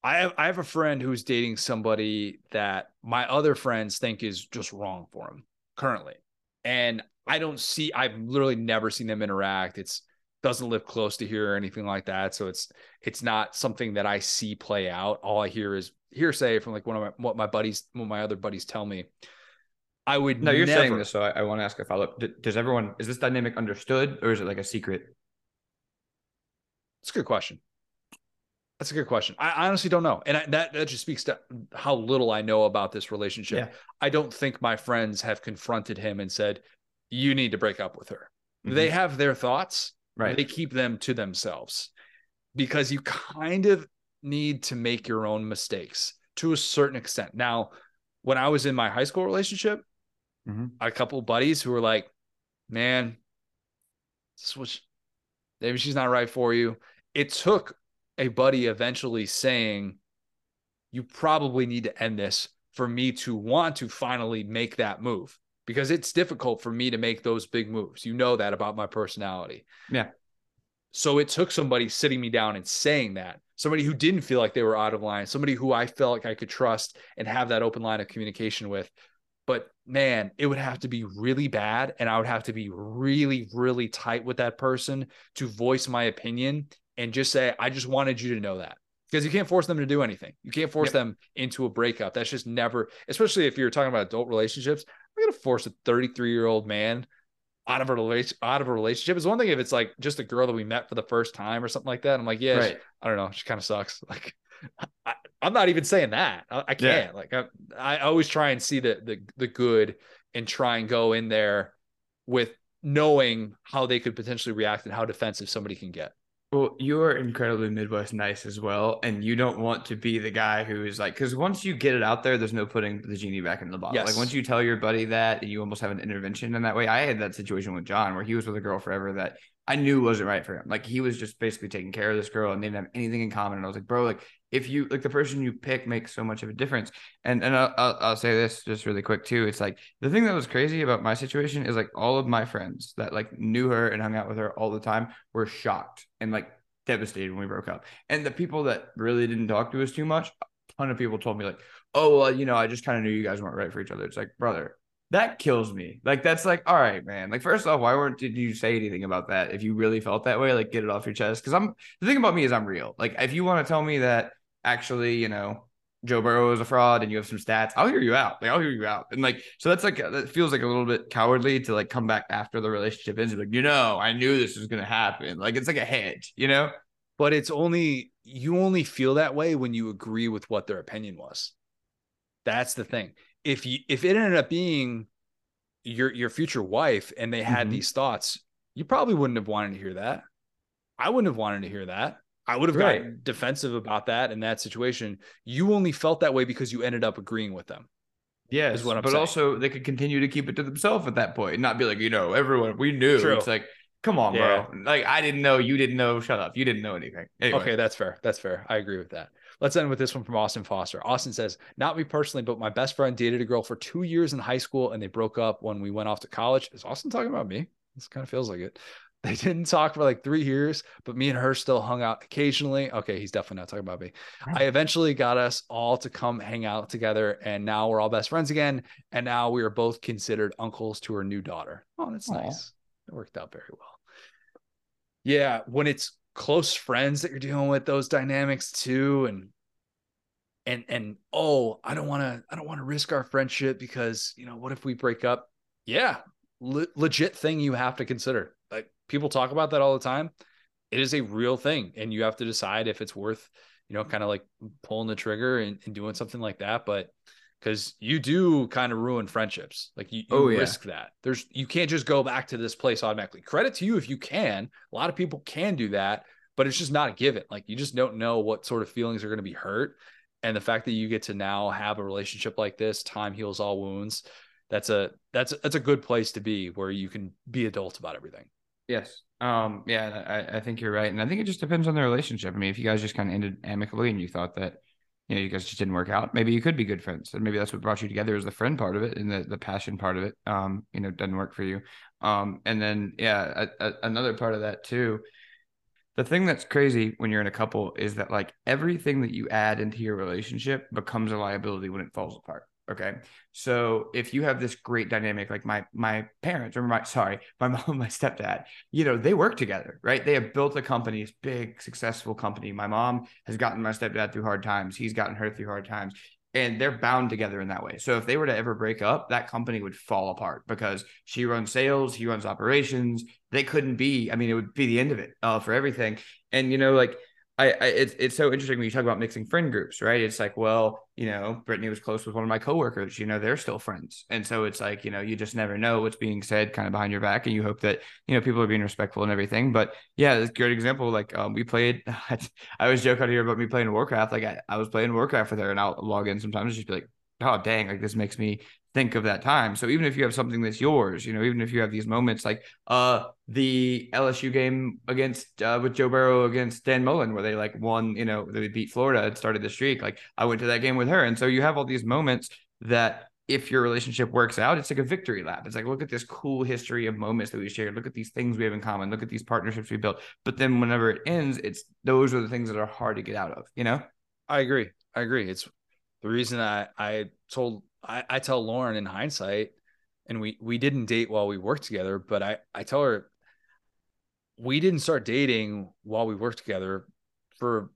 I have I have a friend who's dating somebody that my other friends think is just wrong for him currently, and I don't see. I've literally never seen them interact. It's doesn't live close to here or anything like that, so it's it's not something that I see play out. All I hear is hearsay from like one of my what my buddies, what my other buddies tell me. I would No, you're saying this, so I, I want to ask a follow up. Does everyone is this dynamic understood or is it like a secret? It's a good question. That's a good question. I honestly don't know, and I, that that just speaks to how little I know about this relationship. Yeah. I don't think my friends have confronted him and said, "You need to break up with her." Mhm. They have their thoughts. Right. They keep them to themselves because you kind of need to make your own mistakes to a certain extent. Now, when I was in my high school relationship, Mhm. Had a couple buddies who were like, "Man, this was maybe she's not right for you." It took a buddy eventually saying, "You probably need to end this." For me to want to finally make that move because it's difficult for me to make those big moves. You know that about my personality. Yeah. So it took somebody sitting me down and saying that, somebody who didn't feel like they were out of line, somebody who I felt like I could trust and have that open line of communication with. But man, it would have to be really bad. And I would have to be really, really tight with that person to voice my opinion and just say, I just wanted you to know that. Because you can't force them to do anything. You can't force Yep. them into a breakup. That's just never, especially if you're talking about adult relationships. I'm gonna force a 33 year old man out of a relation out of a relationship. It's one thing if it's like just a girl that we met for the first time or something like that. I'm like, yeah, she- I don't know. She kind of sucks. Like, I, I'm not even saying that. I, I can't. Like, I, I always try and see the the the good and try and go in there with knowing how they could potentially react and how defensive somebody can get. Well, you are incredibly Midwest nice as well, and you don't want to be the guy who is like, because once you get it out there, there's no putting the genie back in the bottle. Yes. Like once you tell your buddy that, and you almost have an intervention in that way. I had that situation with John where he was with a girl forever that I knew wasn't right for him. Like he was just basically taking care of this girl and they didn't have anything in common. And I was like, bro, like if you like the person you pick makes so much of a difference. And and I'll, I'll, I'll say this just really quick too. It's like the thing that was crazy about my situation is like all of my friends that like knew her and hung out with her all the time were shocked and like devastated when we broke up. And the people that really didn't talk to us too much, a ton of people told me like, oh well, you know, I just kind of knew you guys weren't right for each other. It's like, brother, that kills me. Like that's like, all right, man. Like first off, why weren't did you say anything about that? If you really felt that way, like get it off your chest. Because I'm the thing about me is I'm real. Like if you want to tell me that actually, you know, Joe Burrow is a fraud and you have some stats, I'll hear you out. Like I'll hear you out. And like so that's like that feels like a little bit cowardly to like come back after the relationship ends. Like you know, I knew this was gonna happen. Like it's like a hedge, you know. But it's only you only feel that way when you agree with what their opinion was. That's the thing. If you if it ended up being your your future wife and they had Mhm. these thoughts, you probably wouldn't have wanted to hear that. I wouldn't have wanted to hear that. I would have Right. gotten defensive about that in that situation. You only felt that way because you ended up agreeing with them. Yeah, is what I'm but saying. also they could continue to keep it to themselves at that point, and not be like, you know, everyone we knew. True. It's like, come on, Yeah. bro. Like I didn't know, you didn't know. Shut up, you didn't know anything. Anyway. Okay, that's fair. That's fair. I agree with that. Let's end with this one from Austin Foster. Austin says, Not me personally, but my best friend dated a girl for two years in high school and they broke up when we went off to college. Is Austin talking about me? This kind of feels like it. They didn't talk for like three years, but me and her still hung out occasionally. Okay, he's definitely not talking about me. I eventually got us all to come hang out together, and now we're all best friends again. And now we are both considered uncles to her new daughter. Oh, that's Aw. nice. It worked out very well. Yeah, when it's close friends that you're dealing with those dynamics too, and and and oh, I don't want to, I don't want to risk our friendship because you know, what if we break up? Yeah, le- legit thing you have to consider. Like people talk about that all the time. It is a real thing, and you have to decide if it's worth, you know, kind of like pulling the trigger and, and doing something like that. But because you do kind of ruin friendships, like you, you Oh, yeah. risk that. There's you can't just go back to this place automatically. Credit to you if you can. A lot of people can do that, but it's just not a given. Like you just don't know what sort of feelings are going to be hurt. And the fact that you get to now have a relationship like this, time heals all wounds. That's a that's that's a good place to be where you can be adult about everything. Yes. Um. Yeah. I, I think you're right, and I think it just depends on the relationship. I mean, if you guys just kind of ended amicably and you thought that you know you guys just didn't work out, maybe you could be good friends, and maybe that's what brought you together is the friend part of it and the the passion part of it. Um. You know, doesn't work for you. Um. And then yeah, a, a, another part of that too. The thing that's crazy when you're in a couple is that like everything that you add into your relationship becomes a liability when it falls apart. Okay. So if you have this great dynamic, like my my parents or my sorry, my mom and my stepdad, you know, they work together, right? They have built a company, it's big, successful company. My mom has gotten my stepdad through hard times. He's gotten her through hard times. And they're bound together in that way. So if they were to ever break up, that company would fall apart because she runs sales, he runs operations. They couldn't be. I mean, it would be the end of it uh, for everything. And you know, like I, I it's it's so interesting when you talk about mixing friend groups, right? It's like, well, you know, Brittany was close with one of my coworkers. You know, they're still friends, and so it's like, you know, you just never know what's being said, kind of behind your back, and you hope that you know people are being respectful and everything. But yeah, it's a great example. Like um, we played. I always joke out here about me playing Warcraft. Like I, I was playing Warcraft with her, and I'll log in sometimes and just be like, oh dang, like this makes me think of that time. So even if you have something that's yours, you know, even if you have these moments like uh the LSU game against uh, with Joe Burrow against Dan Mullen where they like won, you know, they beat Florida and started the streak. Like I went to that game with her. And so you have all these moments that if your relationship works out, it's like a victory lap. It's like, look at this cool history of moments that we shared. Look at these things we have in common. Look at these partnerships we built. But then whenever it ends, it's those are the things that are hard to get out of, you know? I agree. I agree. It's the reason I I told I, I tell Lauren in hindsight, and we we didn't date while we worked together, but I I tell her we didn't start dating while we worked together for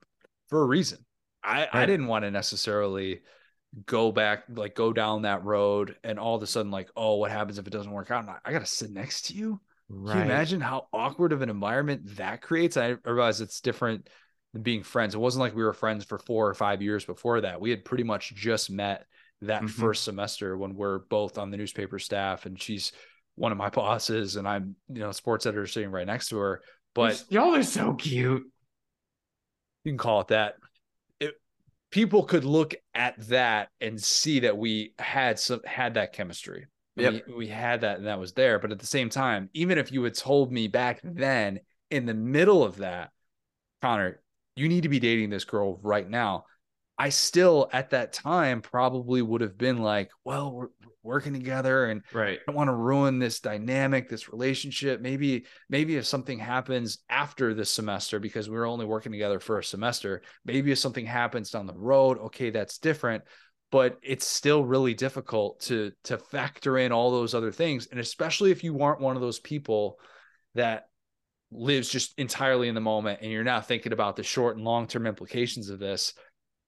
for a reason. I right. I didn't want to necessarily go back like go down that road and all of a sudden like oh what happens if it doesn't work out I got to sit next to you right. can you imagine how awkward of an environment that creates I realize it's different than being friends it wasn't like we were friends for four or five years before that we had pretty much just met that mm-hmm. first semester when we're both on the newspaper staff and she's one of my bosses and I'm you know sports editor sitting right next to her but y'all are so cute you can call it that people could look at that and see that we had some had that chemistry. Yep. We, we had that and that was there. But at the same time, even if you had told me back then in the middle of that, Connor, you need to be dating this girl right now. I still at that time probably would have been like, well, we're, working together and right. I don't want to ruin this dynamic, this relationship. Maybe, maybe if something happens after this semester, because we are only working together for a semester, maybe if something happens down the road, okay, that's different. But it's still really difficult to to factor in all those other things. And especially if you aren't one of those people that lives just entirely in the moment and you're not thinking about the short and long-term implications of this.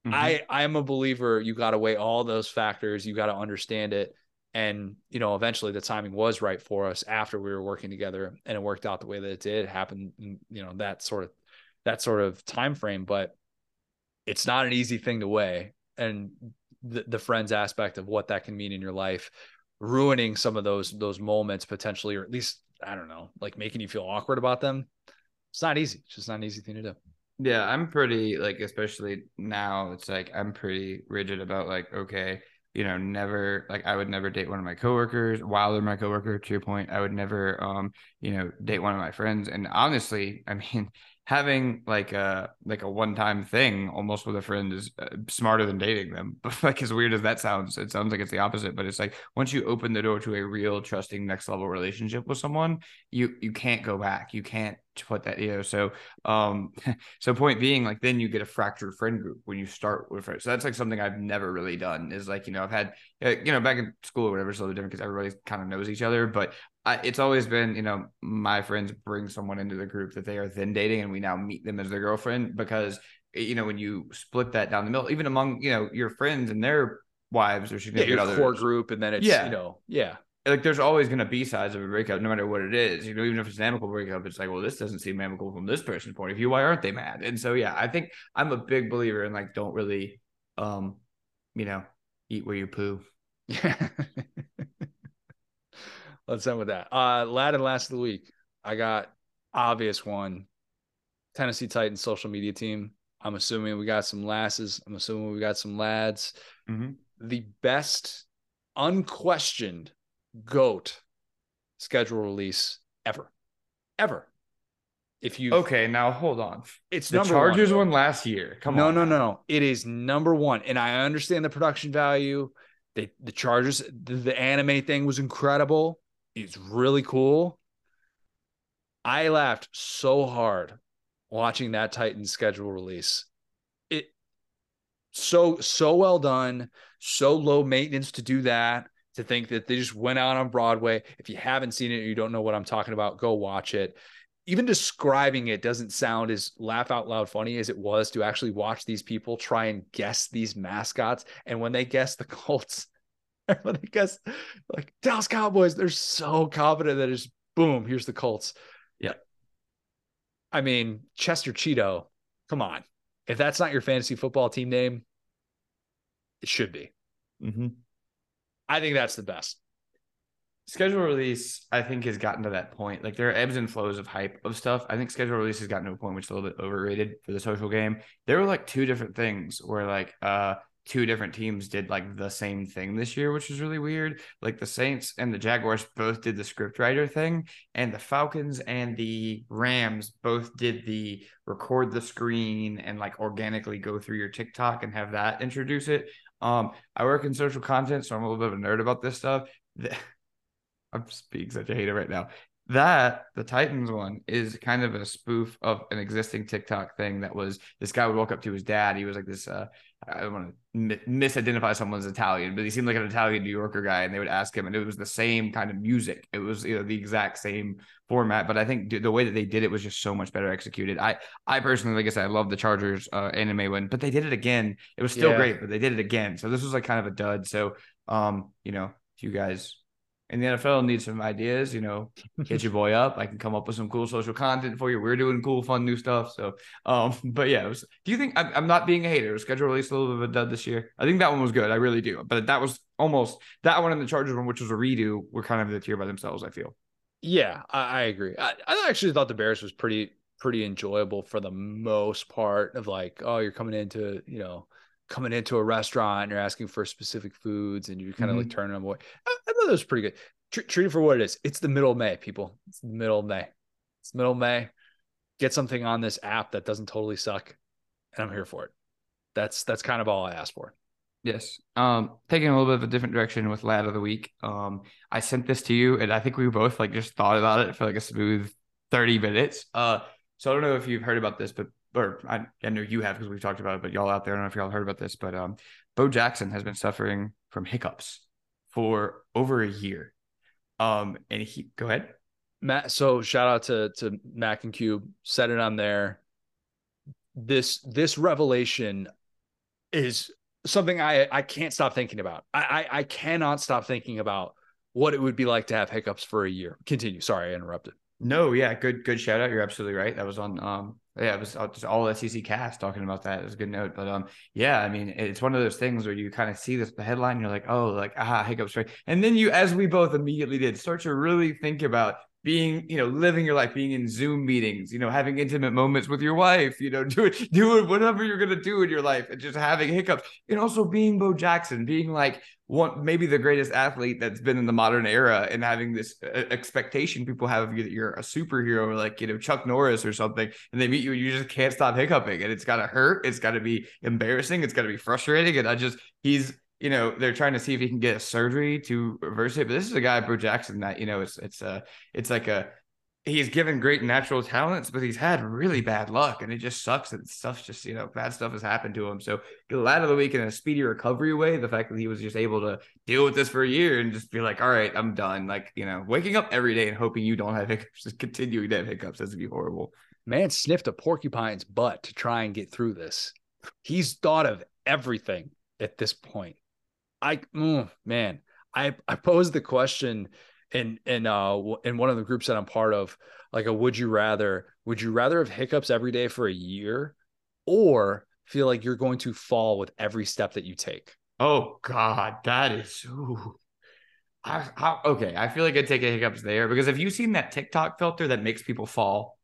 Mm-hmm. I I'm a believer you got to weigh all those factors, you got to understand it. And you know eventually the timing was right for us after we were working together and it worked out the way that it did happen you know that sort of that sort of time frame but it's not an easy thing to weigh. And the, the friends aspect of what that can mean in your life ruining some of those those moments potentially or at least i don't know like making you feel awkward about them it's not easy. It's just not an easy thing to do yeah i'm pretty like especially now it's like i'm pretty rigid about like okay you know, never like I would never date one of my coworkers while they're my coworker. To your point, I would never, um, you know, date one of my friends. And honestly, I mean, having like a like a one time thing almost with a friend is uh, smarter than dating them. But like as weird as that sounds, it sounds like it's the opposite. But it's like once you open the door to a real trusting next level relationship with someone, you you can't go back. You can't put that you know. So um, so point being, like then you get a fractured friend group when you start with friends. So that's like something I've never really done. Is like you know I've had you know back in school or whatever, it's a little different because everybody kind of knows each other. But I, it's always been, you know, my friends bring someone into the group that they are then dating, and we now meet them as their girlfriend because, you know, when you split that down the middle, even among you know your friends and their wives or significant yeah, your core group, and then it's yeah. you know, yeah, like there's always going to be sides of a breakup, no matter what it is. You know, even if it's an amicable breakup, it's like, well, this doesn't seem amicable from this person's point of view. Why aren't they mad? And so, yeah, I think I'm a big believer in like, don't really, um, you know, eat where you poo. Yeah. Let's end with that. Uh, lad and last of the week. I got obvious one. Tennessee Titans social media team. I'm assuming we got some lasses. I'm assuming we got some lads. Mm-hmm. The best, unquestioned goat schedule release ever, ever. If you okay, now hold on. It's the Chargers one, one last year. Come no, on, no, no, no. It is number one, and I understand the production value. They, the Chargers, the, the anime thing was incredible. It's really cool. I laughed so hard watching that Titan schedule release. It so so well done, so low maintenance to do that. To think that they just went out on Broadway. If you haven't seen it, you don't know what I'm talking about. Go watch it. Even describing it doesn't sound as laugh out loud funny as it was to actually watch these people try and guess these mascots. And when they guess the Colts, when they guess like Dallas Cowboys, they're so confident that it's boom, here's the Colts. Yeah. I mean, Chester Cheeto, come on. If that's not your fantasy football team name, it should be. Mm-hmm. I think that's the best. Schedule release, I think, has gotten to that point. Like there are ebbs and flows of hype of stuff. I think schedule release has gotten to a point which is a little bit overrated for the social game. There were like two different things where like uh two different teams did like the same thing this year, which is really weird. Like the Saints and the Jaguars both did the scriptwriter thing, and the Falcons and the Rams both did the record the screen and like organically go through your TikTok and have that introduce it. Um, I work in social content, so I'm a little bit of a nerd about this stuff. I'm being such a hater right now. that the Titans one is kind of a spoof of an existing TikTok thing that was this guy would walk up to his dad. He was like this uh, I don't want to misidentify someone's Italian, but he seemed like an Italian New Yorker guy, and they would ask him, and it was the same kind of music. It was you know the exact same format, but I think the way that they did it was just so much better executed. I I personally, like I said, I love the Chargers uh, anime one, but they did it again. It was still yeah. great, but they did it again. So this was like kind of a dud. So um, you know, if you guys and the NFL needs some ideas, you know, hit your boy up. I can come up with some cool social content for you. We're doing cool, fun, new stuff. So, um, but yeah, was, do you think I'm, I'm, not being a hater? Schedule release a little bit of a dud this year. I think that one was good. I really do. But that was almost that one and the Chargers one, which was a redo, were kind of the tier by themselves. I feel. Yeah, I, I agree. I, I actually thought the Bears was pretty pretty enjoyable for the most part. Of like, oh, you're coming into you know coming into a restaurant and you're asking for specific foods and you're kind of mm-hmm. like turning them away. I, I thought that was pretty good. Tr- treat it for what it is. It's the middle of May, people. It's the middle of May. It's middle of May. Get something on this app that doesn't totally suck, and I'm here for it. That's that's kind of all I asked for. Yes. Um, taking a little bit of a different direction with lad of the week. Um, I sent this to you, and I think we both like just thought about it for like a smooth 30 minutes. Uh, so I don't know if you've heard about this, but or I, I know you have because we've talked about it, but y'all out there, I don't know if y'all heard about this, but um, Bo Jackson has been suffering from hiccups for over a year. Um, and he go ahead. Matt, so shout out to to Mac and Cube, set it on there. This this revelation is something I I can't stop thinking about. I, I I cannot stop thinking about what it would be like to have hiccups for a year. Continue. Sorry, I interrupted. No, yeah, good good shout out. You're absolutely right. That was on um yeah, it was just all SEC cast talking about that. It was a good note. But um, yeah, I mean, it's one of those things where you kind of see this the headline, you're like, oh, like ah, hiccups, right? And then you, as we both immediately did, start to really think about being, you know, living your life, being in Zoom meetings, you know, having intimate moments with your wife, you know, doing doing whatever you're gonna do in your life, and just having hiccups, and also being Bo Jackson, being like, one maybe the greatest athlete that's been in the modern era and having this uh, expectation people have of you that you're a superhero or like you know Chuck Norris or something and they meet you and you just can't stop hiccuping and it's got to hurt it's got to be embarrassing it's got to be frustrating and I just he's you know they're trying to see if he can get a surgery to reverse it but this is a guy Bo Jackson that you know it's it's a it's like a he's given great natural talents, but he's had really bad luck, and it just sucks that stuff's just you know bad stuff has happened to him. So glad of the week in a speedy recovery way. The fact that he was just able to deal with this for a year and just be like, all right, I'm done. Like you know, waking up every day and hoping you don't have hiccups, just continuing to have hiccups, to be horrible. Man sniffed a porcupine's butt to try and get through this. He's thought of everything at this point. I, mm, man, I I posed the question in in uh in one of the groups that I'm part of, like a would you rather, would you rather have hiccups every day for a year or feel like you're going to fall with every step that you take? Oh God, that is ooh. I, I, okay, I feel like I'd take a hiccups there because have you seen that TikTok filter that makes people fall?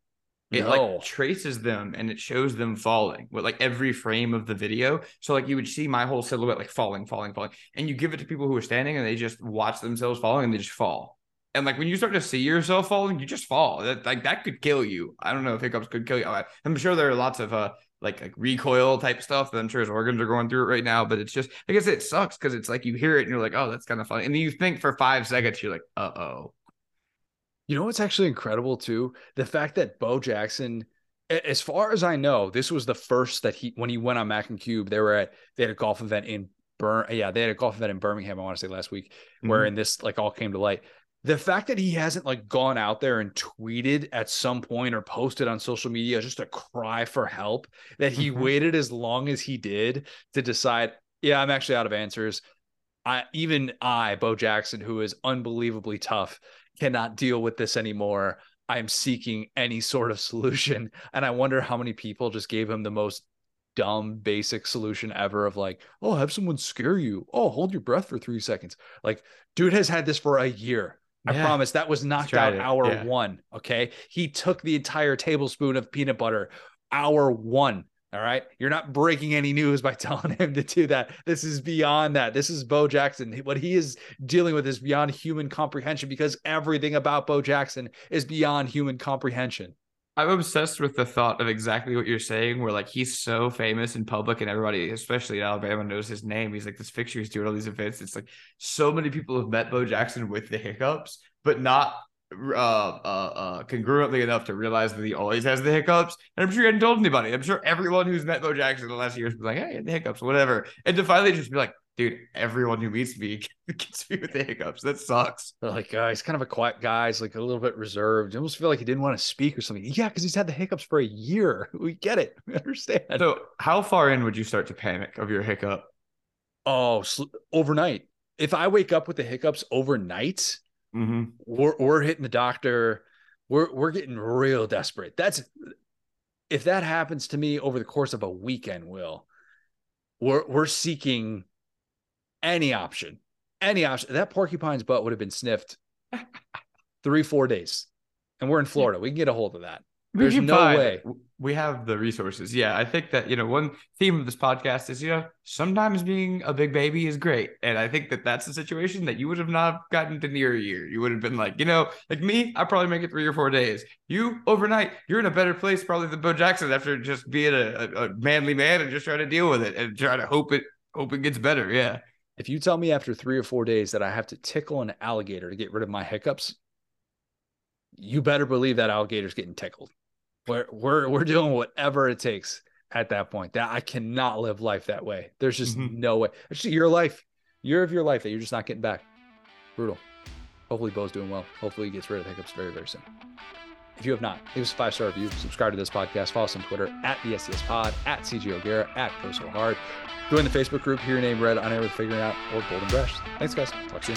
It no. like traces them and it shows them falling with like every frame of the video. So like you would see my whole silhouette like falling, falling, falling, and you give it to people who are standing and they just watch themselves falling and they just fall. And like when you start to see yourself falling, you just fall. That like that could kill you. I don't know if hiccups could kill you. I, am sure there are lots of uh like like recoil type stuff that I'm sure his organs are going through it right now. But it's just I guess it sucks because it's like you hear it and you're like, oh, that's kind of funny. And then you think for five seconds, you're like, uh oh. You know what's actually incredible too? The fact that Bo Jackson, as far as I know, this was the first that he when he went on Mac and Cube, they were at they had a golf event in Burn. Yeah, they had a golf event in Birmingham. I want to say last week, mm-hmm. wherein this like all came to light the fact that he hasn't like gone out there and tweeted at some point or posted on social media just a cry for help that he mm-hmm. waited as long as he did to decide yeah i'm actually out of answers i even i bo jackson who is unbelievably tough cannot deal with this anymore i'm seeking any sort of solution and i wonder how many people just gave him the most dumb basic solution ever of like oh have someone scare you oh hold your breath for three seconds like dude has had this for a year I yeah. promise that was knocked out hour yeah. one. Okay. He took the entire tablespoon of peanut butter, hour one. All right. You're not breaking any news by telling him to do that. This is beyond that. This is Bo Jackson. What he is dealing with is beyond human comprehension because everything about Bo Jackson is beyond human comprehension. I'm obsessed with the thought of exactly what you're saying, where like he's so famous in public and everybody, especially in Alabama, knows his name. He's like this picture he's doing all these events. It's like so many people have met Bo Jackson with the hiccups, but not uh, uh, uh, congruently enough to realize that he always has the hiccups. And I'm sure he hadn't told anybody. I'm sure everyone who's met Bo Jackson in the last years was like, hey, the hiccups, whatever. And to finally just be like, dude, everyone who meets me gets me with the hiccups. That sucks. They're like, uh, he's kind of a quiet guy. He's like a little bit reserved. You almost feel like he didn't want to speak or something. Yeah, because he's had the hiccups for a year. We get it. We understand. So, how far in would you start to panic of your hiccup? Oh, sl- overnight. If I wake up with the hiccups overnight, Mm-hmm. we're we're hitting the doctor. We're we're getting real desperate. That's if that happens to me over the course of a weekend, will we're we're seeking any option, any option. That porcupine's butt would have been sniffed three, four days. And we're in Florida. We can get a hold of that. There's no find way. We have the resources. Yeah, I think that you know one theme of this podcast is you know sometimes being a big baby is great, and I think that that's a situation that you would have not gotten to near a year. You would have been like, you know, like me, I probably make it three or four days. You overnight, you're in a better place probably than Bo Jackson after just being a, a, a manly man and just trying to deal with it and try to hope it hope it gets better. Yeah. If you tell me after three or four days that I have to tickle an alligator to get rid of my hiccups, you better believe that alligator's getting tickled. We're we're we're doing whatever it takes at that point. That I cannot live life that way. There's just Mhm. no way. It's your life, year of your life that you're just not getting back. Brutal. Hopefully Bo's doing well. Hopefully he gets rid of hiccups very, very soon. If you have not, leave us a five star review. Subscribe to this podcast. Follow us on Twitter at the SCS Pod, at CG O'Gara, at Go So Hard. Join the Facebook group. Hear your name read on air with Figuring Out or Golden Brush. Thanks, guys. Talk soon.